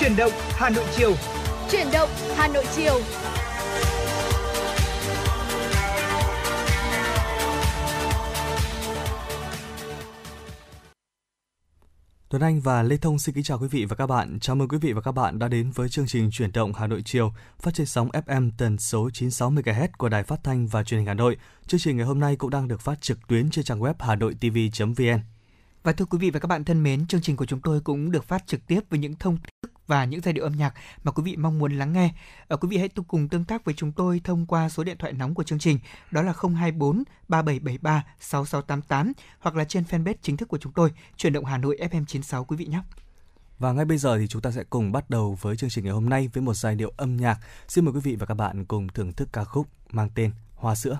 Chuyển động Hà Nội chiều. Chuyển động Hà Nội chiều. Tuấn Anh và Lê Thông xin kính chào quý vị và các bạn. Chào mừng quý vị và các bạn đã đến với chương trình Chuyển động Hà Nội chiều phát trên sóng FM tần số 96 MHz của Đài Phát thanh và Truyền hình Hà Nội. Chương trình ngày hôm nay cũng đang được phát trực tuyến trên trang web hanoitv.vn. Và thưa quý vị và các bạn thân mến, chương trình của chúng tôi cũng được phát trực tiếp với những thông tin và những giai điệu âm nhạc mà quý vị mong muốn lắng nghe. Ở quý vị hãy cùng tương tác với chúng tôi thông qua số điện thoại nóng của chương trình, đó là 024 3773 6688 hoặc là trên fanpage chính thức của chúng tôi, Chuyển động Hà Nội FM 96 quý vị nhé. Và ngay bây giờ thì chúng ta sẽ cùng bắt đầu với chương trình ngày hôm nay với một giai điệu âm nhạc. Xin mời quý vị và các bạn cùng thưởng thức ca khúc mang tên Hoa sữa.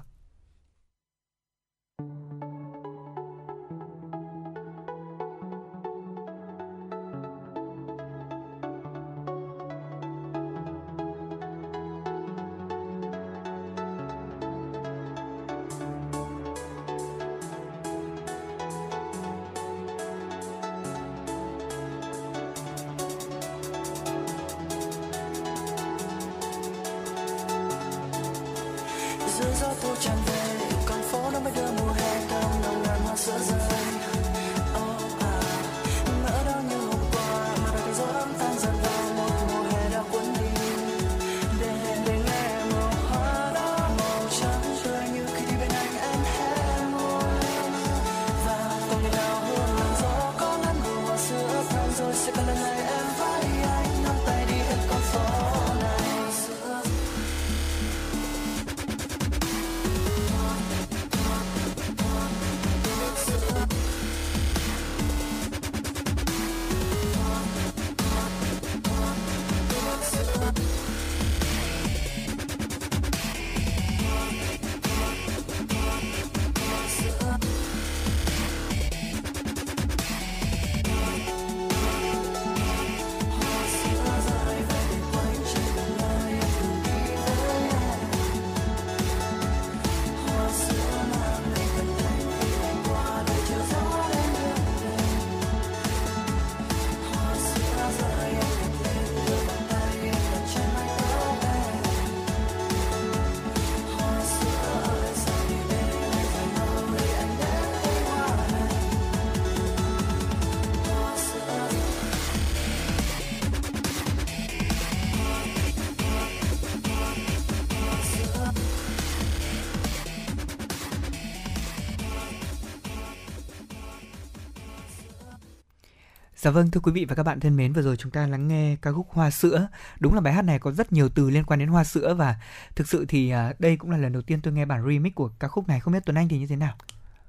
Dạ vâng thưa quý vị và các bạn thân mến, vừa rồi chúng ta lắng nghe ca khúc Hoa sữa. Đúng là bài hát này có rất nhiều từ liên quan đến hoa sữa và thực sự thì à, đây cũng là lần đầu tiên tôi nghe bản remix của ca khúc này. Không biết Tuấn Anh thì như thế nào?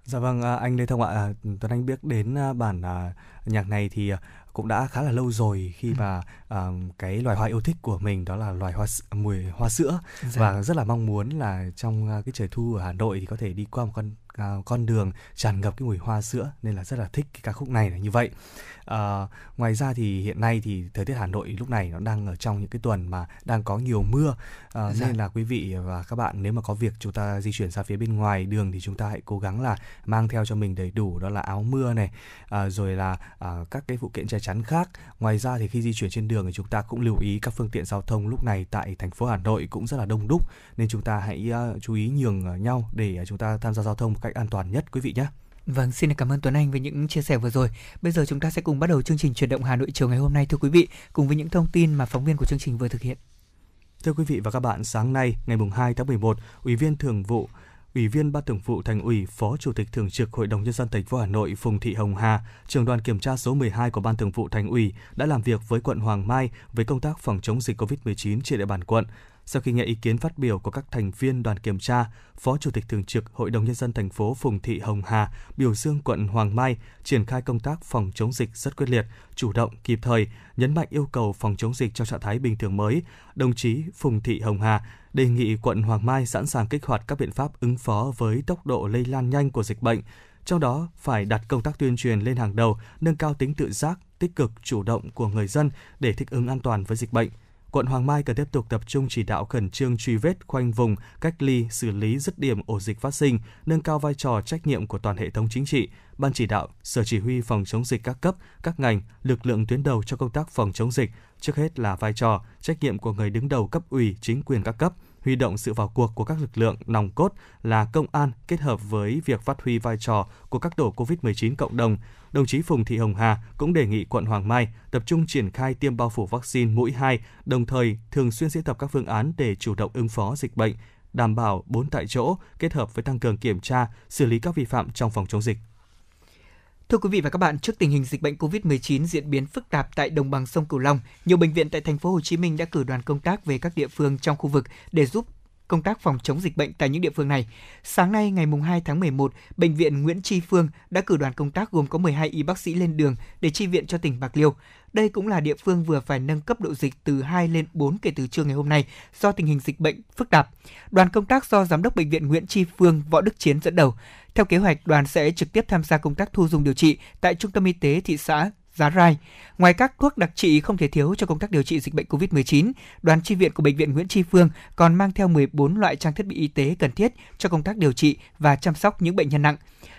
Dạ vâng, à, anh Lê Thông ạ, à, Tuấn Anh biết đến bản nhạc này thì cũng đã khá là lâu rồi khi ừ. mà uh, cái loài hoa yêu thích của mình đó là loài hoa mùi hoa sữa dạ. và rất là mong muốn là trong uh, cái trời thu ở Hà Nội thì có thể đi qua một con uh, con đường tràn ngập cái mùi hoa sữa nên là rất là thích cái ca khúc này là như vậy. À, ngoài ra thì hiện nay thì thời tiết Hà Nội lúc này nó đang ở trong những cái tuần mà đang có nhiều mưa à, dạ. nên là quý vị và các bạn nếu mà có việc chúng ta di chuyển ra phía bên ngoài đường thì chúng ta hãy cố gắng là mang theo cho mình đầy đủ đó là áo mưa này à, rồi là à, các cái phụ kiện che chắn khác. Ngoài ra thì khi di chuyển trên đường thì chúng ta cũng lưu ý các phương tiện giao thông lúc này tại thành phố Hà Nội cũng rất là đông đúc nên chúng ta hãy uh, chú ý nhường nhau để uh, chúng ta tham gia giao thông một cách an toàn nhất quý vị nhé. Vâng, xin cảm ơn Tuấn Anh với những chia sẻ vừa rồi. Bây giờ chúng ta sẽ cùng bắt đầu chương trình chuyển động Hà Nội chiều ngày hôm nay thưa quý vị, cùng với những thông tin mà phóng viên của chương trình vừa thực hiện. Thưa quý vị và các bạn, sáng nay, ngày 2 tháng 11, Ủy viên Thường vụ Ủy viên Ban Thường vụ Thành ủy, Phó Chủ tịch Thường trực Hội đồng nhân dân thành phố Hà Nội Phùng Thị Hồng Hà, trưởng đoàn kiểm tra số 12 của Ban Thường vụ Thành ủy đã làm việc với quận Hoàng Mai về công tác phòng chống dịch COVID-19 trên địa bàn quận. Sau khi nghe ý kiến phát biểu của các thành viên đoàn kiểm tra, Phó Chủ tịch Thường trực Hội đồng Nhân dân thành phố Phùng Thị Hồng Hà biểu dương quận Hoàng Mai triển khai công tác phòng chống dịch rất quyết liệt, chủ động, kịp thời, nhấn mạnh yêu cầu phòng chống dịch trong trạng thái bình thường mới. Đồng chí Phùng Thị Hồng Hà đề nghị quận Hoàng Mai sẵn sàng kích hoạt các biện pháp ứng phó với tốc độ lây lan nhanh của dịch bệnh, trong đó phải đặt công tác tuyên truyền lên hàng đầu, nâng cao tính tự giác, tích cực, chủ động của người dân để thích ứng an toàn với dịch bệnh quận Hoàng Mai cần tiếp tục tập trung chỉ đạo khẩn trương truy vết, khoanh vùng, cách ly, xử lý dứt điểm ổ dịch phát sinh, nâng cao vai trò trách nhiệm của toàn hệ thống chính trị, ban chỉ đạo, sở chỉ huy phòng chống dịch các cấp, các ngành, lực lượng tuyến đầu cho công tác phòng chống dịch, trước hết là vai trò, trách nhiệm của người đứng đầu cấp ủy, chính quyền các cấp, huy động sự vào cuộc của các lực lượng nòng cốt là công an kết hợp với việc phát huy vai trò của các tổ COVID-19 cộng đồng. Đồng chí Phùng Thị Hồng Hà cũng đề nghị quận Hoàng Mai tập trung triển khai tiêm bao phủ vaccine mũi 2, đồng thời thường xuyên diễn tập các phương án để chủ động ứng phó dịch bệnh, đảm bảo bốn tại chỗ kết hợp với tăng cường kiểm tra, xử lý các vi phạm trong phòng chống dịch. Thưa quý vị và các bạn, trước tình hình dịch bệnh COVID-19 diễn biến phức tạp tại đồng bằng sông Cửu Long, nhiều bệnh viện tại thành phố Hồ Chí Minh đã cử đoàn công tác về các địa phương trong khu vực để giúp công tác phòng chống dịch bệnh tại những địa phương này. Sáng nay ngày 2 tháng 11, Bệnh viện Nguyễn Tri Phương đã cử đoàn công tác gồm có 12 y bác sĩ lên đường để chi viện cho tỉnh Bạc Liêu. Đây cũng là địa phương vừa phải nâng cấp độ dịch từ 2 lên 4 kể từ trưa ngày hôm nay do tình hình dịch bệnh phức tạp. Đoàn công tác do Giám đốc Bệnh viện Nguyễn Tri Phương Võ Đức Chiến dẫn đầu. Theo kế hoạch, đoàn sẽ trực tiếp tham gia công tác thu dung điều trị tại Trung tâm Y tế thị xã Giá Rai. Ngoài các thuốc đặc trị không thể thiếu cho công tác điều trị dịch bệnh COVID-19, đoàn chi viện của Bệnh viện Nguyễn Tri Phương còn mang theo 14 loại trang thiết bị y tế cần thiết cho công tác điều trị và chăm sóc những bệnh nhân nặng.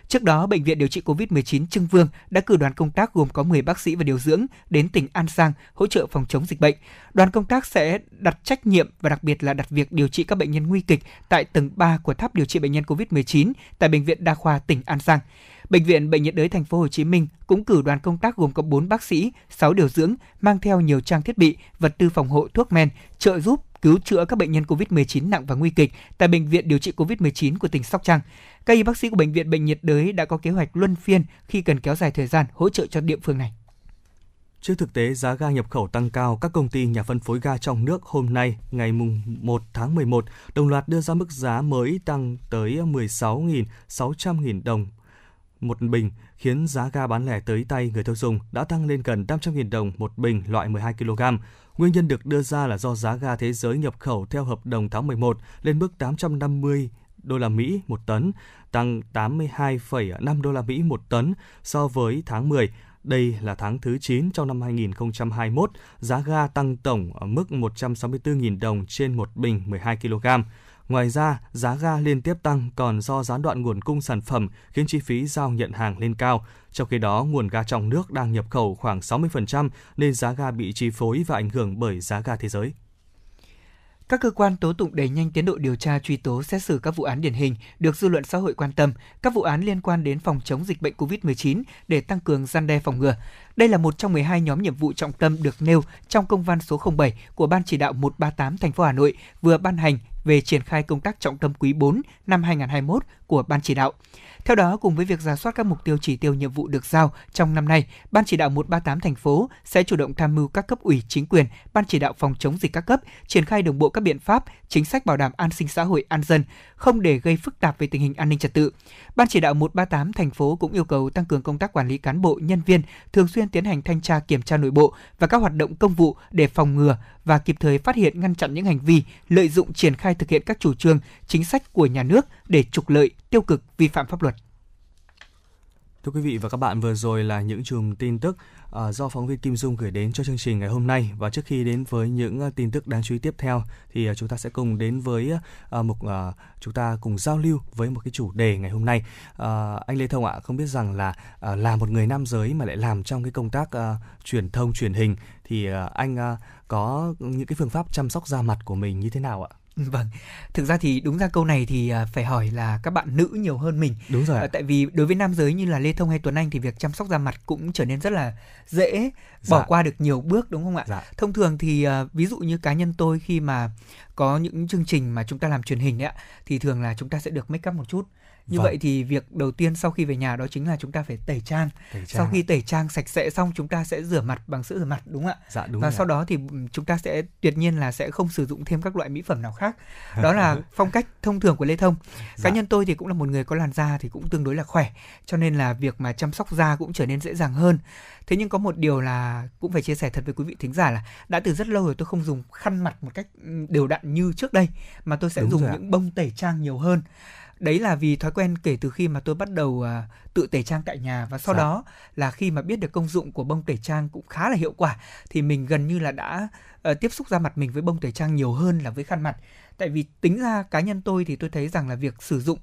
Trước đó, Bệnh viện điều trị COVID-19 Trưng Vương đã cử đoàn công tác gồm có 10 bác sĩ và điều dưỡng đến tỉnh An Giang hỗ trợ phòng chống dịch bệnh. Đoàn công tác sẽ đặt trách nhiệm và đặc biệt là đặt việc điều trị các bệnh nhân nguy kịch tại tầng 3 của tháp điều trị bệnh nhân COVID-19 tại Bệnh viện Đa khoa tỉnh An Giang. Bệnh viện Bệnh nhiệt đới thành phố Hồ Chí Minh cũng cử đoàn công tác gồm có 4 bác sĩ, 6 điều dưỡng mang theo nhiều trang thiết bị, vật tư phòng hộ, thuốc men, trợ giúp cứu chữa các bệnh nhân COVID-19 nặng và nguy kịch tại bệnh viện điều trị COVID-19 của tỉnh Sóc Trăng. Các y bác sĩ của bệnh viện Bệnh nhiệt đới đã có kế hoạch luân phiên khi cần kéo dài thời gian hỗ trợ cho địa phương này. Trước thực tế giá ga nhập khẩu tăng cao, các công ty nhà phân phối ga trong nước hôm nay ngày mùng 1 tháng 11 đồng loạt đưa ra mức giá mới tăng tới 16.600.000 đồng một bình khiến giá ga bán lẻ tới tay người tiêu dùng đã tăng lên gần 500.000 đồng một bình loại 12 kg. Nguyên nhân được đưa ra là do giá ga thế giới nhập khẩu theo hợp đồng tháng 11 lên mức 850 đô la Mỹ một tấn, tăng 82,5 đô la Mỹ một tấn so với tháng 10. Đây là tháng thứ 9 trong năm 2021, giá ga tăng tổng ở mức 164.000 đồng trên một bình 12 kg. Ngoài ra, giá ga liên tiếp tăng còn do gián đoạn nguồn cung sản phẩm khiến chi phí giao nhận hàng lên cao. Trong khi đó, nguồn ga trong nước đang nhập khẩu khoảng 60% nên giá ga bị chi phối và ảnh hưởng bởi giá ga thế giới. Các cơ quan tố tụng đẩy nhanh tiến độ điều tra truy tố xét xử các vụ án điển hình được dư luận xã hội quan tâm, các vụ án liên quan đến phòng chống dịch bệnh COVID-19 để tăng cường gian đe phòng ngừa. Đây là một trong 12 nhóm nhiệm vụ trọng tâm được nêu trong công văn số 07 của Ban chỉ đạo 138 thành phố Hà Nội vừa ban hành về triển khai công tác trọng tâm quý 4 năm 2021 của Ban chỉ đạo. Theo đó, cùng với việc giả soát các mục tiêu chỉ tiêu nhiệm vụ được giao trong năm nay, Ban chỉ đạo 138 thành phố sẽ chủ động tham mưu các cấp ủy chính quyền, Ban chỉ đạo phòng chống dịch các cấp, triển khai đồng bộ các biện pháp, chính sách bảo đảm an sinh xã hội an dân, không để gây phức tạp về tình hình an ninh trật tự. Ban chỉ đạo 138 thành phố cũng yêu cầu tăng cường công tác quản lý cán bộ, nhân viên, thường xuyên tiến hành thanh tra kiểm tra nội bộ và các hoạt động công vụ để phòng ngừa và kịp thời phát hiện ngăn chặn những hành vi lợi dụng triển khai thực hiện các chủ trương, chính sách của nhà nước để trục lợi, tiêu cực, vi phạm pháp luật. Thưa quý vị và các bạn, vừa rồi là những chùm tin tức uh, do phóng viên Kim Dung gửi đến cho chương trình ngày hôm nay. Và trước khi đến với những uh, tin tức đáng chú ý tiếp theo, thì uh, chúng ta sẽ cùng đến với uh, uh, chúng ta cùng giao lưu với một cái chủ đề ngày hôm nay. Uh, anh Lê Thông ạ, không biết rằng là uh, là một người nam giới mà lại làm trong cái công tác uh, truyền thông truyền hình thì uh, anh uh, có những cái phương pháp chăm sóc da mặt của mình như thế nào ạ? Vâng, thực ra thì đúng ra câu này thì à, phải hỏi là các bạn nữ nhiều hơn mình. Đúng rồi. Ạ. À, tại vì đối với nam giới như là Lê Thông hay Tuấn Anh thì việc chăm sóc da mặt cũng trở nên rất là dễ, dạ. bỏ qua được nhiều bước đúng không ạ? Dạ. Thông thường thì à, ví dụ như cá nhân tôi khi mà có những chương trình mà chúng ta làm truyền hình ấy ạ, thì thường là chúng ta sẽ được make up một chút như vâng. vậy thì việc đầu tiên sau khi về nhà đó chính là chúng ta phải tẩy trang. tẩy trang. Sau khi tẩy trang sạch sẽ xong chúng ta sẽ rửa mặt bằng sữa rửa mặt đúng không ạ? Dạ đúng. Và rồi. sau đó thì chúng ta sẽ tuyệt nhiên là sẽ không sử dụng thêm các loại mỹ phẩm nào khác. Đó là phong cách thông thường của Lê Thông. Dạ. Cá nhân tôi thì cũng là một người có làn da thì cũng tương đối là khỏe, cho nên là việc mà chăm sóc da cũng trở nên dễ dàng hơn. Thế nhưng có một điều là cũng phải chia sẻ thật với quý vị thính giả là đã từ rất lâu rồi tôi không dùng khăn mặt một cách đều đặn như trước đây mà tôi sẽ Đúng dùng những bông tẩy trang nhiều hơn đấy là vì thói quen kể từ khi mà tôi bắt đầu uh, tự tẩy trang tại nhà và sau dạ. đó là khi mà biết được công dụng của bông tẩy trang cũng khá là hiệu quả thì mình gần như là đã uh, tiếp xúc da mặt mình với bông tẩy trang nhiều hơn là với khăn mặt tại vì tính ra cá nhân tôi thì tôi thấy rằng là việc sử dụng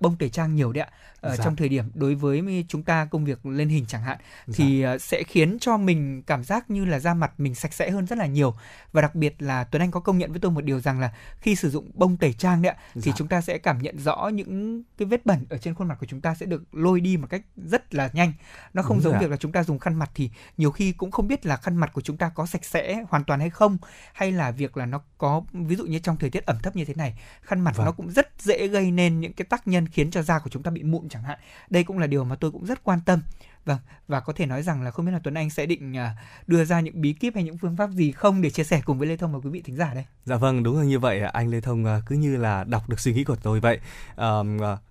bông tẩy trang nhiều đấy ạ ở dạ. trong thời điểm đối với chúng ta công việc lên hình chẳng hạn thì dạ. sẽ khiến cho mình cảm giác như là da mặt mình sạch sẽ hơn rất là nhiều và đặc biệt là Tuấn Anh có công nhận với tôi một điều rằng là khi sử dụng bông tẩy trang đấy ạ dạ. thì chúng ta sẽ cảm nhận rõ những cái vết bẩn ở trên khuôn mặt của chúng ta sẽ được lôi đi một cách rất là nhanh nó không Đúng giống việc là chúng ta dùng khăn mặt thì nhiều khi cũng không biết là khăn mặt của chúng ta có sạch sẽ hoàn toàn hay không hay là việc là nó có ví dụ như trong thời tiết ẩm thấp như thế này khăn mặt vâng. nó cũng rất dễ gây nên những cái tác nhân khiến cho da của chúng ta bị mụn chẳng hạn. Đây cũng là điều mà tôi cũng rất quan tâm. Vâng, và có thể nói rằng là không biết là Tuấn Anh sẽ định à, đưa ra những bí kíp hay những phương pháp gì không để chia sẻ cùng với Lê Thông và quý vị thính giả đây. Dạ vâng, đúng là như vậy. Anh Lê Thông à, cứ như là đọc được suy nghĩ của tôi vậy. À,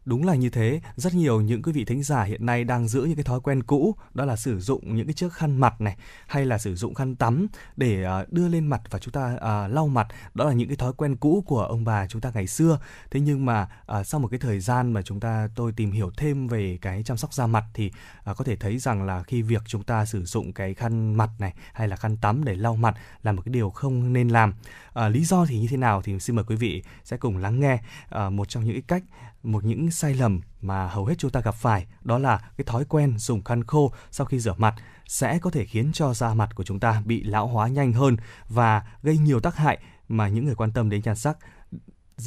đúng là như thế. Rất nhiều những quý vị thính giả hiện nay đang giữ những cái thói quen cũ, đó là sử dụng những cái chiếc khăn mặt này hay là sử dụng khăn tắm để à, đưa lên mặt và chúng ta à, lau mặt. Đó là những cái thói quen cũ của ông bà chúng ta ngày xưa. Thế nhưng mà à, sau một cái thời gian mà chúng ta tôi tìm hiểu thêm về cái chăm sóc da mặt thì à, có thể thấy rằng là khi việc chúng ta sử dụng cái khăn mặt này hay là khăn tắm để lau mặt là một cái điều không nên làm. À, lý do thì như thế nào thì xin mời quý vị sẽ cùng lắng nghe à, một trong những cách một những sai lầm mà hầu hết chúng ta gặp phải đó là cái thói quen dùng khăn khô sau khi rửa mặt sẽ có thể khiến cho da mặt của chúng ta bị lão hóa nhanh hơn và gây nhiều tác hại mà những người quan tâm đến nhan sắc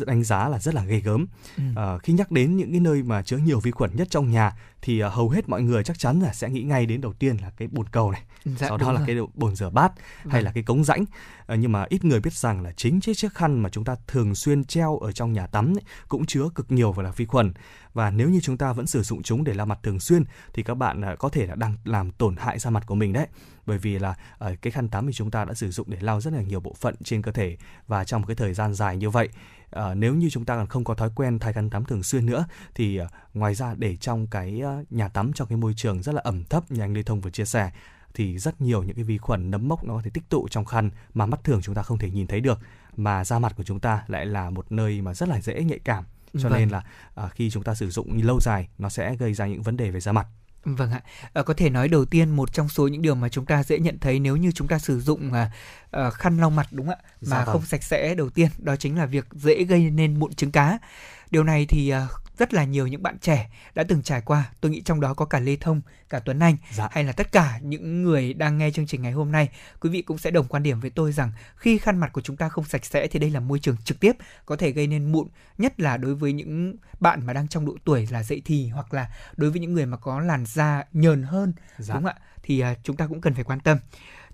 đánh giá là rất là ghê gớm. Ừ. À, khi nhắc đến những cái nơi mà chứa nhiều vi khuẩn nhất trong nhà thì uh, hầu hết mọi người chắc chắn là sẽ nghĩ ngay đến đầu tiên là cái bồn cầu này, dạ, sau đó là rồi. cái bồn rửa bát vâng. hay là cái cống rãnh. À, nhưng mà ít người biết rằng là chính chiếc chiếc khăn mà chúng ta thường xuyên treo ở trong nhà tắm ấy, cũng chứa cực nhiều và là vi khuẩn và nếu như chúng ta vẫn sử dụng chúng để lau mặt thường xuyên thì các bạn uh, có thể là đang làm tổn hại da mặt của mình đấy bởi vì là uh, cái khăn tắm thì chúng ta đã sử dụng để lau rất là nhiều bộ phận trên cơ thể và trong cái thời gian dài như vậy à, nếu như chúng ta còn không có thói quen thay khăn tắm thường xuyên nữa thì à, ngoài ra để trong cái à, nhà tắm trong cái môi trường rất là ẩm thấp như anh Lê Thông vừa chia sẻ thì rất nhiều những cái vi khuẩn nấm mốc nó có thể tích tụ trong khăn mà mắt thường chúng ta không thể nhìn thấy được mà da mặt của chúng ta lại là một nơi mà rất là dễ nhạy cảm cho vâng. nên là à, khi chúng ta sử dụng lâu dài nó sẽ gây ra những vấn đề về da mặt Vâng ạ. À, có thể nói đầu tiên một trong số những điều mà chúng ta dễ nhận thấy nếu như chúng ta sử dụng à, à, khăn lau mặt đúng ạ? Mà dạ vâng. không sạch sẽ đầu tiên đó chính là việc dễ gây nên mụn trứng cá. Điều này thì à, rất là nhiều những bạn trẻ đã từng trải qua tôi nghĩ trong đó có cả lê thông cả tuấn anh dạ. hay là tất cả những người đang nghe chương trình ngày hôm nay quý vị cũng sẽ đồng quan điểm với tôi rằng khi khăn mặt của chúng ta không sạch sẽ thì đây là môi trường trực tiếp có thể gây nên mụn nhất là đối với những bạn mà đang trong độ tuổi là dậy thì hoặc là đối với những người mà có làn da nhờn hơn dạ. đúng không ạ thì uh, chúng ta cũng cần phải quan tâm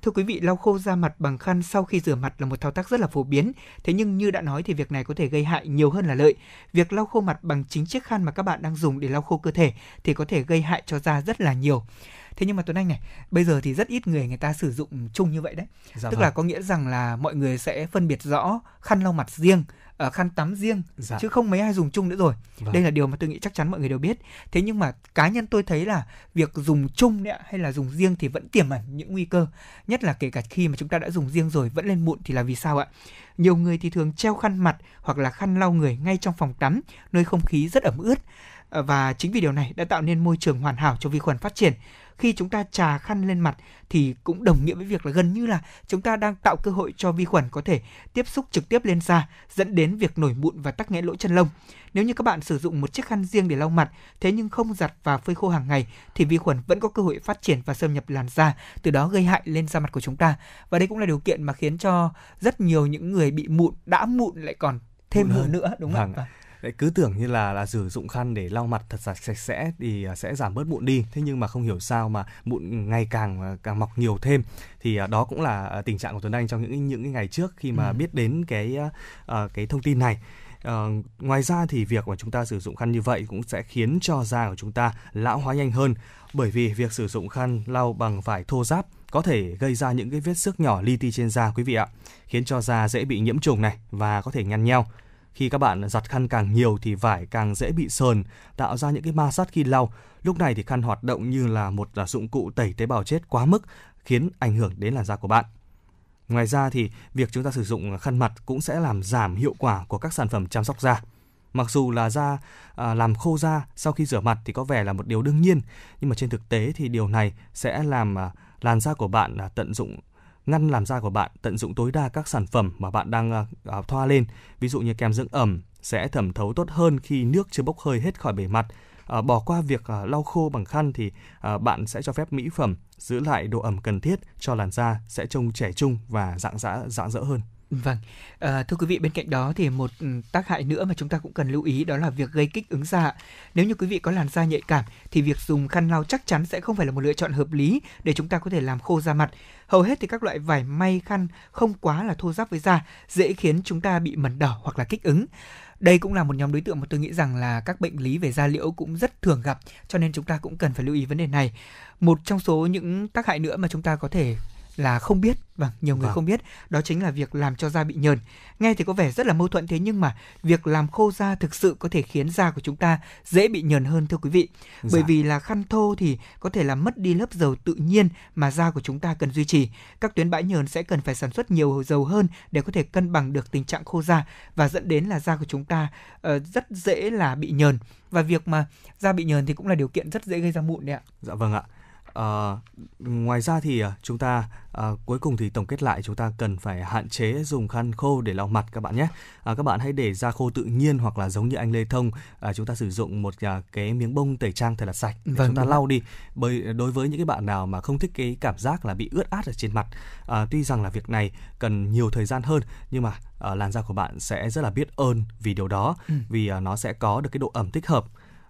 Thưa quý vị, lau khô da mặt bằng khăn sau khi rửa mặt là một thao tác rất là phổ biến. Thế nhưng như đã nói thì việc này có thể gây hại nhiều hơn là lợi. Việc lau khô mặt bằng chính chiếc khăn mà các bạn đang dùng để lau khô cơ thể thì có thể gây hại cho da rất là nhiều. Thế nhưng mà Tuấn Anh này, bây giờ thì rất ít người người ta sử dụng chung như vậy đấy. Dạ Tức vâng. là có nghĩa rằng là mọi người sẽ phân biệt rõ khăn lau mặt riêng uh, khăn tắm riêng dạ. chứ không mấy ai dùng chung nữa rồi. Vâng. đây là điều mà tôi nghĩ chắc chắn mọi người đều biết. Thế nhưng mà cá nhân tôi thấy là việc dùng chung đấy, hay là dùng riêng thì vẫn tiềm ẩn những nguy cơ. Nhất là kể cả khi mà chúng ta đã dùng riêng rồi vẫn lên mụn thì là vì sao ạ? Nhiều người thì thường treo khăn mặt hoặc là khăn lau người ngay trong phòng tắm nơi không khí rất ẩm ướt. Và chính vì điều này đã tạo nên môi trường hoàn hảo cho vi khuẩn phát triển khi chúng ta trà khăn lên mặt thì cũng đồng nghĩa với việc là gần như là chúng ta đang tạo cơ hội cho vi khuẩn có thể tiếp xúc trực tiếp lên da, dẫn đến việc nổi mụn và tắc nghẽn lỗ chân lông. Nếu như các bạn sử dụng một chiếc khăn riêng để lau mặt, thế nhưng không giặt và phơi khô hàng ngày thì vi khuẩn vẫn có cơ hội phát triển và xâm nhập làn da, từ đó gây hại lên da mặt của chúng ta. Và đây cũng là điều kiện mà khiến cho rất nhiều những người bị mụn đã mụn lại còn thêm mụn nữa đúng không ạ? Vâng Đấy, cứ tưởng như là là sử dụng khăn để lau mặt thật sạch sạch sẽ thì à, sẽ giảm bớt mụn đi. Thế nhưng mà không hiểu sao mà mụn ngày càng à, càng mọc nhiều thêm. Thì à, đó cũng là tình trạng của Tuấn Anh trong những những ngày trước khi mà ừ. biết đến cái cái thông tin này. Uh, ngoài ra thì việc mà chúng ta sử dụng khăn như vậy cũng sẽ khiến cho da của chúng ta lão hóa nhanh hơn. Bởi vì việc sử dụng khăn lau bằng vải thô ráp có thể gây ra những cái vết xước nhỏ li ti trên da quý vị ạ khiến cho da dễ bị nhiễm trùng này và có thể nhăn nheo khi các bạn giặt khăn càng nhiều thì vải càng dễ bị sờn, tạo ra những cái ma sát khi lau. Lúc này thì khăn hoạt động như là một à, dụng cụ tẩy tế bào chết quá mức, khiến ảnh hưởng đến làn da của bạn. Ngoài ra thì việc chúng ta sử dụng khăn mặt cũng sẽ làm giảm hiệu quả của các sản phẩm chăm sóc da. Mặc dù là da à, làm khô da sau khi rửa mặt thì có vẻ là một điều đương nhiên, nhưng mà trên thực tế thì điều này sẽ làm à, làn da của bạn à, tận dụng ngăn làn da của bạn tận dụng tối đa các sản phẩm mà bạn đang uh, thoa lên, ví dụ như kem dưỡng ẩm sẽ thẩm thấu tốt hơn khi nước chưa bốc hơi hết khỏi bề mặt. À, bỏ qua việc à, lau khô bằng khăn thì à, bạn sẽ cho phép mỹ phẩm giữ lại độ ẩm cần thiết cho làn da sẽ trông trẻ trung và dạng dã dạng dỡ hơn. Vâng, à, thưa quý vị bên cạnh đó thì một ừ, tác hại nữa mà chúng ta cũng cần lưu ý đó là việc gây kích ứng da. Nếu như quý vị có làn da nhạy cảm thì việc dùng khăn lau chắc chắn sẽ không phải là một lựa chọn hợp lý để chúng ta có thể làm khô da mặt. Hầu hết thì các loại vải may khăn không quá là thô ráp với da, dễ khiến chúng ta bị mẩn đỏ hoặc là kích ứng. Đây cũng là một nhóm đối tượng mà tôi nghĩ rằng là các bệnh lý về da liễu cũng rất thường gặp, cho nên chúng ta cũng cần phải lưu ý vấn đề này. Một trong số những tác hại nữa mà chúng ta có thể là không biết vâng nhiều người vâng. không biết đó chính là việc làm cho da bị nhờn. Nghe thì có vẻ rất là mâu thuẫn thế nhưng mà việc làm khô da thực sự có thể khiến da của chúng ta dễ bị nhờn hơn thưa quý vị. Dạ. bởi vì là khăn thô thì có thể làm mất đi lớp dầu tự nhiên mà da của chúng ta cần duy trì. Các tuyến bã nhờn sẽ cần phải sản xuất nhiều dầu hơn để có thể cân bằng được tình trạng khô da và dẫn đến là da của chúng ta uh, rất dễ là bị nhờn. Và việc mà da bị nhờn thì cũng là điều kiện rất dễ gây ra mụn đấy ạ. Dạ vâng ạ À, ngoài ra thì à, chúng ta à, cuối cùng thì tổng kết lại chúng ta cần phải hạn chế dùng khăn khô để lau mặt các bạn nhé. À, các bạn hãy để da khô tự nhiên hoặc là giống như anh Lê Thông à, chúng ta sử dụng một à, cái miếng bông tẩy trang thật là sạch để vâng, chúng ta lau đi. Bởi đối với những cái bạn nào mà không thích cái cảm giác là bị ướt át ở trên mặt, à, tuy rằng là việc này cần nhiều thời gian hơn nhưng mà à, làn da của bạn sẽ rất là biết ơn vì điều đó ừ. vì à, nó sẽ có được cái độ ẩm thích hợp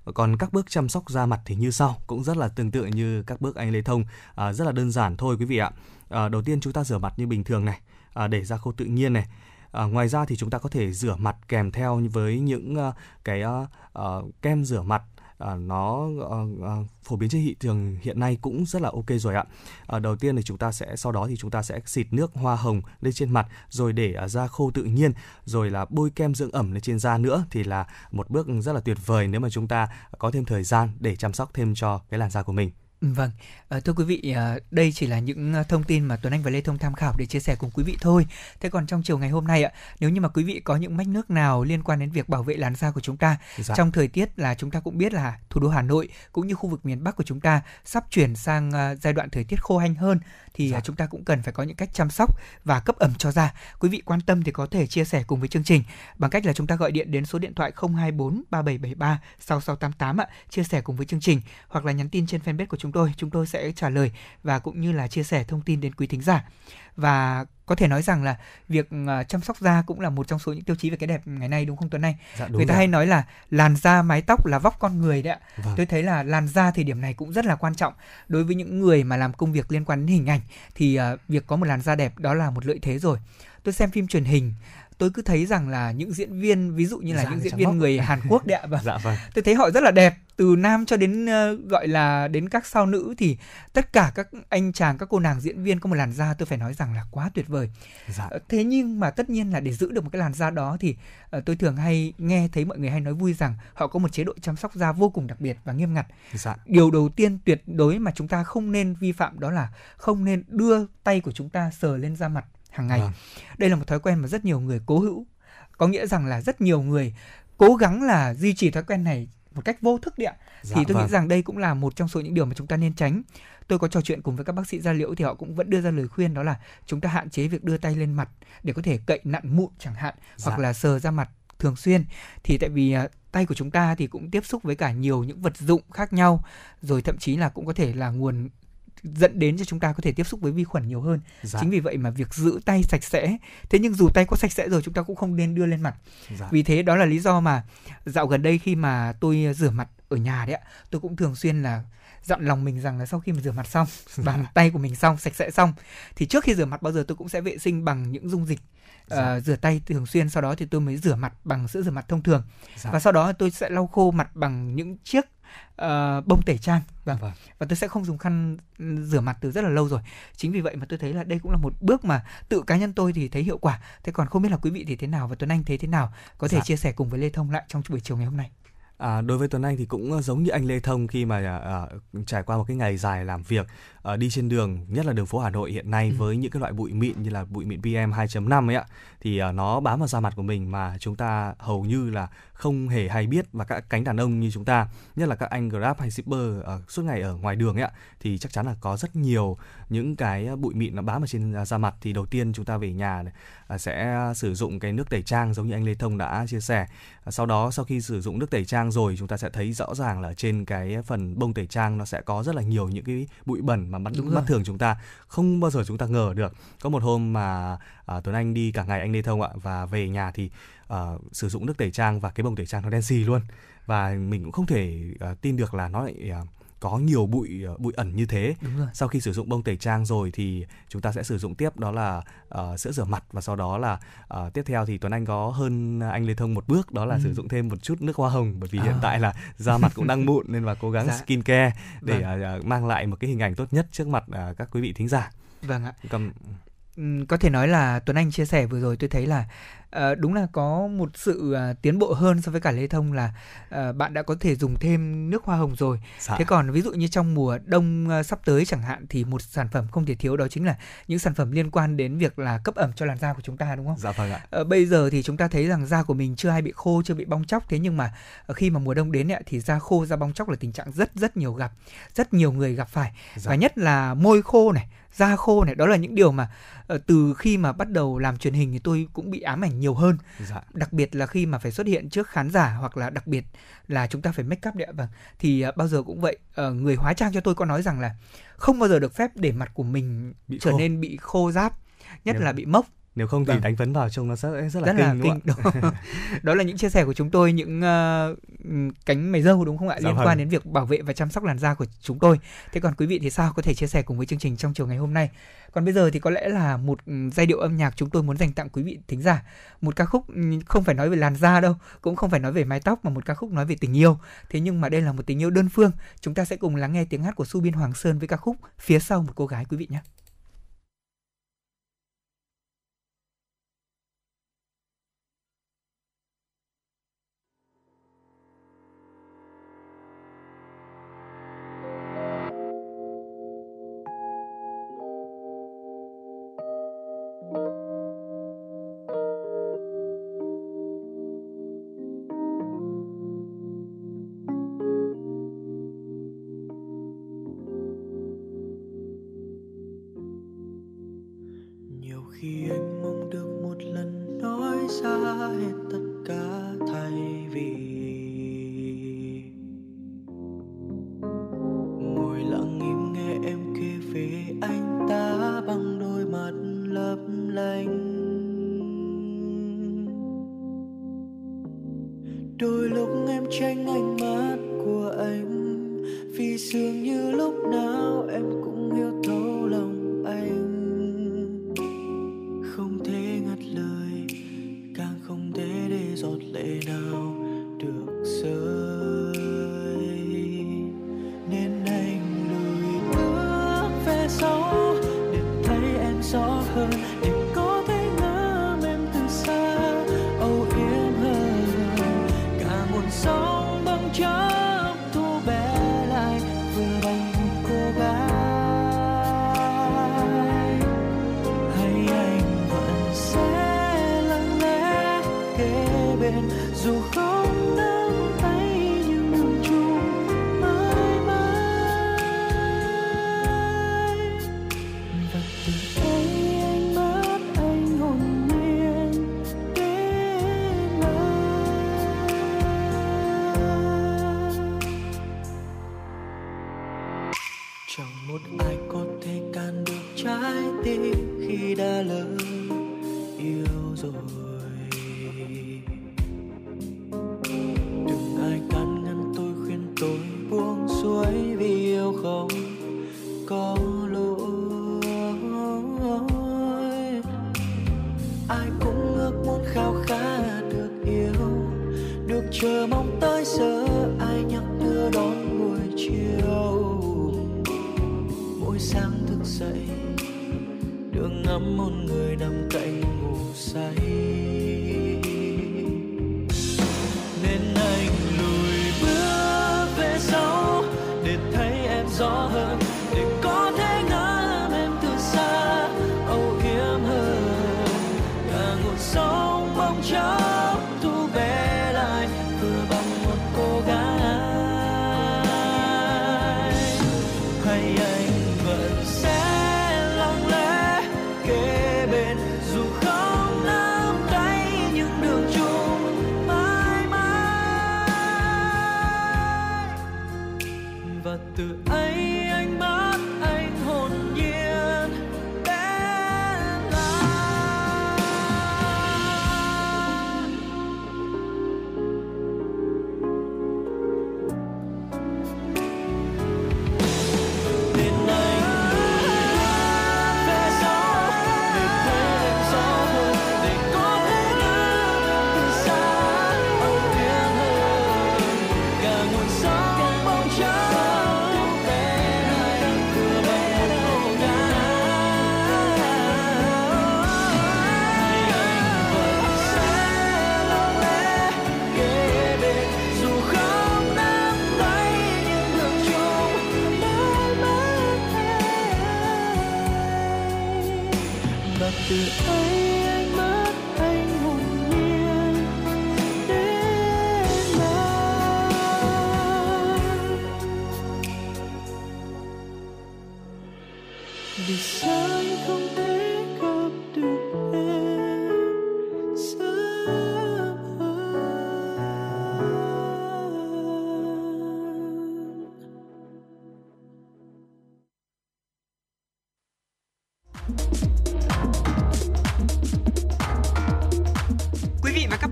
còn các bước chăm sóc da mặt thì như sau, cũng rất là tương tự như các bước anh Lê Thông, à, rất là đơn giản thôi quý vị ạ. À, đầu tiên chúng ta rửa mặt như bình thường này, à, để da khô tự nhiên này. À, ngoài ra thì chúng ta có thể rửa mặt kèm theo với những uh, cái uh, uh, kem rửa mặt à, nó à, à, phổ biến trên thị trường hiện nay cũng rất là ok rồi ạ. À, đầu tiên thì chúng ta sẽ sau đó thì chúng ta sẽ xịt nước hoa hồng lên trên mặt rồi để à, da khô tự nhiên rồi là bôi kem dưỡng ẩm lên trên da nữa thì là một bước rất là tuyệt vời nếu mà chúng ta có thêm thời gian để chăm sóc thêm cho cái làn da của mình. Vâng, à, thưa quý vị, à, đây chỉ là những thông tin mà Tuấn Anh và Lê Thông tham khảo để chia sẻ cùng quý vị thôi. Thế còn trong chiều ngày hôm nay ạ, nếu như mà quý vị có những mách nước nào liên quan đến việc bảo vệ làn da của chúng ta dạ. trong thời tiết là chúng ta cũng biết là thủ đô Hà Nội cũng như khu vực miền Bắc của chúng ta sắp chuyển sang giai đoạn thời tiết khô hanh hơn thì dạ. chúng ta cũng cần phải có những cách chăm sóc và cấp ẩm cho da. Quý vị quan tâm thì có thể chia sẻ cùng với chương trình bằng cách là chúng ta gọi điện đến số điện thoại 024 3773 6688 ạ, chia sẻ cùng với chương trình hoặc là nhắn tin trên fanpage của chúng tôi, chúng tôi sẽ trả lời và cũng như là chia sẻ thông tin đến quý thính giả và có thể nói rằng là việc uh, chăm sóc da cũng là một trong số những tiêu chí về cái đẹp ngày nay đúng không Tuấn Anh? Dạ, đúng Người ta rồi. hay nói là làn da, mái tóc là vóc con người đấy ạ. Vâng. Tôi thấy là làn da thời điểm này cũng rất là quan trọng đối với những người mà làm công việc liên quan đến hình ảnh thì uh, việc có một làn da đẹp đó là một lợi thế rồi. Tôi xem phim truyền hình tôi cứ thấy rằng là những diễn viên ví dụ như là dạ, những diễn viên người Hàn Quốc đấy ạ vâng. dạ, vâng. tôi thấy họ rất là đẹp từ nam cho đến uh, gọi là đến các sao nữ thì tất cả các anh chàng các cô nàng diễn viên có một làn da tôi phải nói rằng là quá tuyệt vời dạ. uh, thế nhưng mà tất nhiên là để giữ được một cái làn da đó thì uh, tôi thường hay nghe thấy mọi người hay nói vui rằng họ có một chế độ chăm sóc da vô cùng đặc biệt và nghiêm ngặt dạ. điều đầu tiên tuyệt đối mà chúng ta không nên vi phạm đó là không nên đưa tay của chúng ta sờ lên da mặt hàng ngày. Vâng. Đây là một thói quen mà rất nhiều người cố hữu. Có nghĩa rằng là rất nhiều người cố gắng là duy trì thói quen này một cách vô thức đấy ạ. Dạ, thì tôi vâng. nghĩ rằng đây cũng là một trong số những điều mà chúng ta nên tránh. Tôi có trò chuyện cùng với các bác sĩ da liễu thì họ cũng vẫn đưa ra lời khuyên đó là chúng ta hạn chế việc đưa tay lên mặt để có thể cậy nặn mụn chẳng hạn dạ. hoặc là sờ ra mặt thường xuyên thì tại vì uh, tay của chúng ta thì cũng tiếp xúc với cả nhiều những vật dụng khác nhau rồi thậm chí là cũng có thể là nguồn dẫn đến cho chúng ta có thể tiếp xúc với vi khuẩn nhiều hơn. Dạ. Chính vì vậy mà việc giữ tay sạch sẽ. Thế nhưng dù tay có sạch sẽ rồi chúng ta cũng không nên đưa lên mặt. Dạ. Vì thế đó là lý do mà dạo gần đây khi mà tôi rửa mặt ở nhà đấy ạ, tôi cũng thường xuyên là dặn lòng mình rằng là sau khi mà rửa mặt xong, bằng tay của mình xong, sạch sẽ xong thì trước khi rửa mặt bao giờ tôi cũng sẽ vệ sinh bằng những dung dịch dạ. uh, rửa tay thường xuyên sau đó thì tôi mới rửa mặt bằng sữa rửa mặt thông thường dạ. và sau đó tôi sẽ lau khô mặt bằng những chiếc uh, bông tẩy trang vâng. vâng. Và tôi sẽ không dùng khăn rửa mặt từ rất là lâu rồi. Chính vì vậy mà tôi thấy là đây cũng là một bước mà tự cá nhân tôi thì thấy hiệu quả. Thế còn không biết là quý vị thì thế nào và tuấn anh thấy thế nào? Có thể dạ. chia sẻ cùng với lê thông lại trong buổi chiều ngày hôm nay À, đối với Tuấn Anh thì cũng giống như anh Lê Thông khi mà à, trải qua một cái ngày dài làm việc à, đi trên đường, nhất là đường phố Hà Nội hiện nay ừ. với những cái loại bụi mịn như là bụi mịn PM 2.5 ấy ạ, thì à, nó bám vào da mặt của mình mà chúng ta hầu như là không hề hay biết và các cánh đàn ông như chúng ta, nhất là các anh Grab hay shipper à, suốt ngày ở ngoài đường ấy ạ, thì chắc chắn là có rất nhiều những cái bụi mịn nó bám ở trên da mặt thì đầu tiên chúng ta về nhà này, à, sẽ sử dụng cái nước tẩy trang giống như anh Lê Thông đã chia sẻ. À, sau đó sau khi sử dụng nước tẩy trang rồi chúng ta sẽ thấy rõ ràng là trên cái phần bông tẩy trang nó sẽ có rất là nhiều những cái bụi bẩn mà mắt mắt thường chúng ta không bao giờ chúng ta ngờ được. Có một hôm mà à, Tuấn Anh đi cả ngày anh Lê Thông ạ và về nhà thì à, sử dụng nước tẩy trang và cái bông tẩy trang nó đen xì luôn. Và mình cũng không thể uh, tin được là nó lại uh, có nhiều bụi ờ, bụi ẩn như thế. Đúng rồi. Sau khi sử dụng bông tẩy trang rồi thì chúng ta sẽ sử dụng tiếp đó là uh, sữa rửa mặt và sau đó là uh, tiếp theo thì Tuấn Anh có hơn anh Lê Thông một bước đó là ừ. sử dụng thêm một chút nước hoa hồng bởi vì à. hiện tại là da mặt cũng đang mụn nên là cố gắng dạ. skin care để vâng. uh, mang lại một cái hình ảnh tốt nhất trước mặt uh, các quý vị thính giả. Vâng ạ. Còn có thể nói là Tuấn Anh chia sẻ vừa rồi tôi thấy là uh, đúng là có một sự uh, tiến bộ hơn so với cả Lê Thông là uh, bạn đã có thể dùng thêm nước hoa hồng rồi. Dạ. Thế còn ví dụ như trong mùa đông uh, sắp tới chẳng hạn thì một sản phẩm không thể thiếu đó chính là những sản phẩm liên quan đến việc là cấp ẩm cho làn da của chúng ta đúng không? Dạ vâng ạ. Uh, bây giờ thì chúng ta thấy rằng da của mình chưa hay bị khô, chưa bị bong chóc thế nhưng mà khi mà mùa đông đến ấy, thì da khô, da bong chóc là tình trạng rất rất nhiều gặp, rất nhiều người gặp phải. Dạ. Và nhất là môi khô này, da khô này đó là những điều mà uh, từ khi mà bắt đầu làm truyền hình thì tôi cũng bị ám ảnh nhiều hơn dạ. đặc biệt là khi mà phải xuất hiện trước khán giả hoặc là đặc biệt là chúng ta phải make up đấy vâng thì uh, bao giờ cũng vậy uh, người hóa trang cho tôi có nói rằng là không bao giờ được phép để mặt của mình bị trở khô. nên bị khô ráp nhất Nếu... là bị mốc nếu không thì vâng. đánh phấn vào trông nó sẽ rất là rất kinh, là kinh đó. đó là những chia sẻ của chúng tôi những uh, cánh mày dâu đúng không ạ? Dạ liên vâng. quan đến việc bảo vệ và chăm sóc làn da của chúng tôi. Thế còn quý vị thì sao? Có thể chia sẻ cùng với chương trình trong chiều ngày hôm nay. Còn bây giờ thì có lẽ là một giai điệu âm nhạc chúng tôi muốn dành tặng quý vị thính giả. Một ca khúc không phải nói về làn da đâu cũng không phải nói về mái tóc mà một ca khúc nói về tình yêu. Thế nhưng mà đây là một tình yêu đơn phương. Chúng ta sẽ cùng lắng nghe tiếng hát của Su Biên Hoàng Sơn với ca khúc phía sau một cô gái quý vị nhé đôi lúc em tranh ánh mắt của anh, vì dường như lúc nào em cũng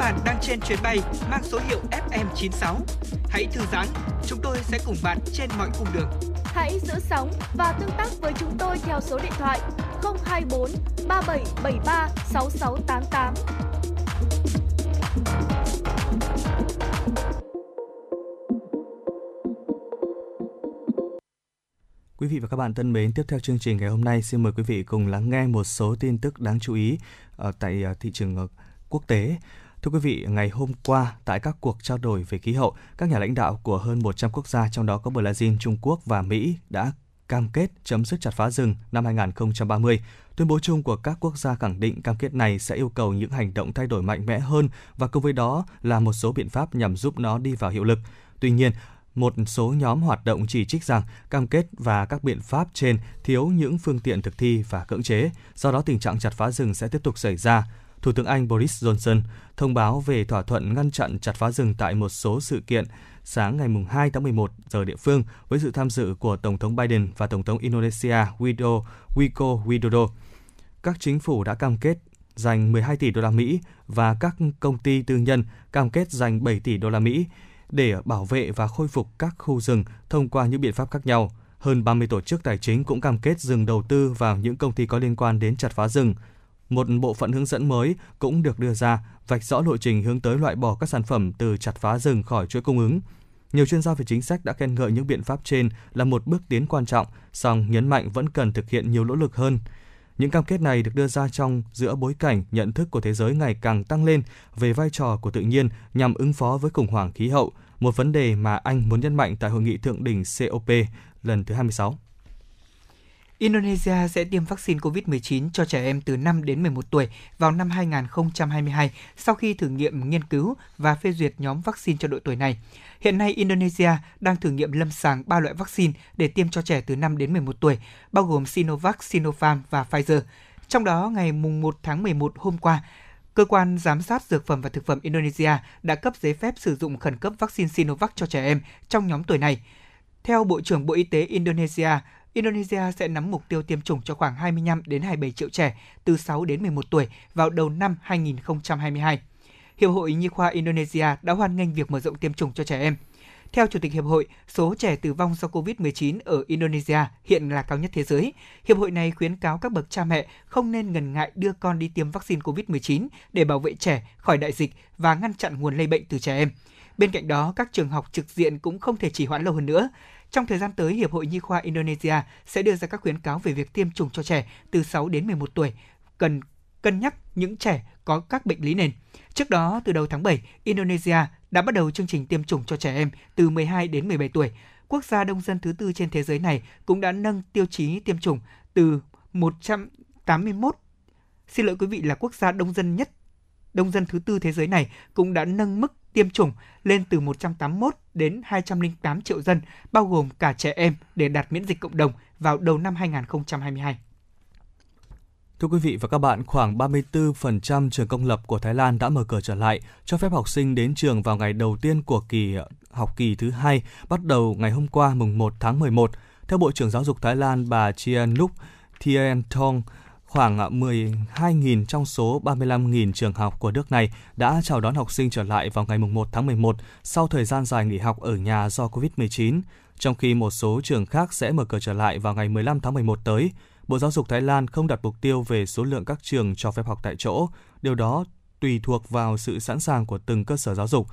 bạn đang trên chuyến bay mang số hiệu FM96. Hãy thư giãn, chúng tôi sẽ cùng bạn trên mọi cung đường. Hãy giữ sóng và tương tác với chúng tôi theo số điện thoại 024 3773 6688. Quý vị và các bạn thân mến, tiếp theo chương trình ngày hôm nay xin mời quý vị cùng lắng nghe một số tin tức đáng chú ý ở tại ờ, thị trường ờ, quốc tế. Thưa quý vị, ngày hôm qua tại các cuộc trao đổi về khí hậu, các nhà lãnh đạo của hơn 100 quốc gia trong đó có Brazil, Trung Quốc và Mỹ đã cam kết chấm dứt chặt phá rừng năm 2030. Tuyên bố chung của các quốc gia khẳng định cam kết này sẽ yêu cầu những hành động thay đổi mạnh mẽ hơn và cùng với đó là một số biện pháp nhằm giúp nó đi vào hiệu lực. Tuy nhiên, một số nhóm hoạt động chỉ trích rằng cam kết và các biện pháp trên thiếu những phương tiện thực thi và cưỡng chế, do đó tình trạng chặt phá rừng sẽ tiếp tục xảy ra. Thủ tướng Anh Boris Johnson thông báo về thỏa thuận ngăn chặn chặt phá rừng tại một số sự kiện sáng ngày 2 tháng 11 giờ địa phương với sự tham dự của Tổng thống Biden và Tổng thống Indonesia Widodo Wiko Widodo. Các chính phủ đã cam kết dành 12 tỷ đô la Mỹ và các công ty tư nhân cam kết dành 7 tỷ đô la Mỹ để bảo vệ và khôi phục các khu rừng thông qua những biện pháp khác nhau. Hơn 30 tổ chức tài chính cũng cam kết dừng đầu tư vào những công ty có liên quan đến chặt phá rừng. Một bộ phận hướng dẫn mới cũng được đưa ra, vạch rõ lộ trình hướng tới loại bỏ các sản phẩm từ chặt phá rừng khỏi chuỗi cung ứng. Nhiều chuyên gia về chính sách đã khen ngợi những biện pháp trên là một bước tiến quan trọng, song nhấn mạnh vẫn cần thực hiện nhiều nỗ lực hơn. Những cam kết này được đưa ra trong giữa bối cảnh nhận thức của thế giới ngày càng tăng lên về vai trò của tự nhiên nhằm ứng phó với khủng hoảng khí hậu, một vấn đề mà Anh muốn nhấn mạnh tại hội nghị thượng đỉnh COP lần thứ 26. Indonesia sẽ tiêm vaccine COVID-19 cho trẻ em từ 5 đến 11 tuổi vào năm 2022 sau khi thử nghiệm nghiên cứu và phê duyệt nhóm vaccine cho độ tuổi này. Hiện nay, Indonesia đang thử nghiệm lâm sàng 3 loại vaccine để tiêm cho trẻ từ 5 đến 11 tuổi, bao gồm Sinovac, Sinopharm và Pfizer. Trong đó, ngày 1 tháng 11 hôm qua, Cơ quan Giám sát Dược phẩm và Thực phẩm Indonesia đã cấp giấy phép sử dụng khẩn cấp vaccine Sinovac cho trẻ em trong nhóm tuổi này. Theo Bộ trưởng Bộ Y tế Indonesia, Indonesia sẽ nắm mục tiêu tiêm chủng cho khoảng 25 đến 27 triệu trẻ từ 6 đến 11 tuổi vào đầu năm 2022. Hiệp hội Nhi khoa Indonesia đã hoan nghênh việc mở rộng tiêm chủng cho trẻ em. Theo Chủ tịch Hiệp hội, số trẻ tử vong do COVID-19 ở Indonesia hiện là cao nhất thế giới. Hiệp hội này khuyến cáo các bậc cha mẹ không nên ngần ngại đưa con đi tiêm vaccine COVID-19 để bảo vệ trẻ khỏi đại dịch và ngăn chặn nguồn lây bệnh từ trẻ em. Bên cạnh đó, các trường học trực diện cũng không thể trì hoãn lâu hơn nữa. Trong thời gian tới, Hiệp hội Nhi khoa Indonesia sẽ đưa ra các khuyến cáo về việc tiêm chủng cho trẻ từ 6 đến 11 tuổi, cần cân nhắc những trẻ có các bệnh lý nền. Trước đó, từ đầu tháng 7, Indonesia đã bắt đầu chương trình tiêm chủng cho trẻ em từ 12 đến 17 tuổi. quốc gia đông dân thứ tư trên thế giới này cũng đã nâng tiêu chí tiêm chủng từ 181 Xin lỗi quý vị là quốc gia đông dân nhất đông dân thứ tư thế giới này cũng đã nâng mức tiêm chủng lên từ 181 đến 208 triệu dân, bao gồm cả trẻ em để đạt miễn dịch cộng đồng vào đầu năm 2022. Thưa quý vị và các bạn, khoảng 34% trường công lập của Thái Lan đã mở cửa trở lại, cho phép học sinh đến trường vào ngày đầu tiên của kỳ học kỳ thứ hai, bắt đầu ngày hôm qua mùng 1 tháng 11. Theo Bộ trưởng Giáo dục Thái Lan bà Chianuk Thientong, khoảng à, 12.000 trong số 35.000 trường học của nước này đã chào đón học sinh trở lại vào ngày 1 tháng 11 sau thời gian dài nghỉ học ở nhà do Covid-19, trong khi một số trường khác sẽ mở cửa trở lại vào ngày 15 tháng 11 tới. Bộ Giáo dục Thái Lan không đặt mục tiêu về số lượng các trường cho phép học tại chỗ. Điều đó tùy thuộc vào sự sẵn sàng của từng cơ sở giáo dục.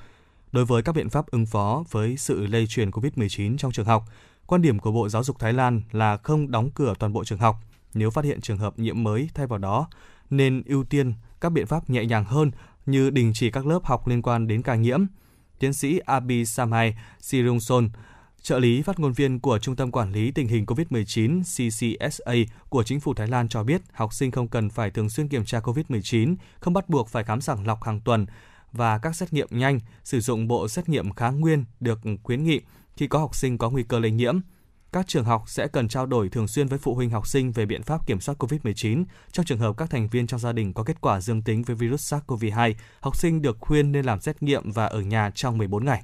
Đối với các biện pháp ứng phó với sự lây truyền COVID-19 trong trường học, quan điểm của Bộ Giáo dục Thái Lan là không đóng cửa toàn bộ trường học nếu phát hiện trường hợp nhiễm mới thay vào đó, nên ưu tiên các biện pháp nhẹ nhàng hơn như đình chỉ các lớp học liên quan đến ca nhiễm. Tiến sĩ Abi Samai Sirungson, trợ lý phát ngôn viên của Trung tâm Quản lý Tình hình COVID-19 CCSA của chính phủ Thái Lan cho biết học sinh không cần phải thường xuyên kiểm tra COVID-19, không bắt buộc phải khám sàng lọc hàng tuần và các xét nghiệm nhanh, sử dụng bộ xét nghiệm kháng nguyên được khuyến nghị khi có học sinh có nguy cơ lây nhiễm các trường học sẽ cần trao đổi thường xuyên với phụ huynh học sinh về biện pháp kiểm soát COVID-19. Trong trường hợp các thành viên trong gia đình có kết quả dương tính với virus SARS-CoV-2, học sinh được khuyên nên làm xét nghiệm và ở nhà trong 14 ngày.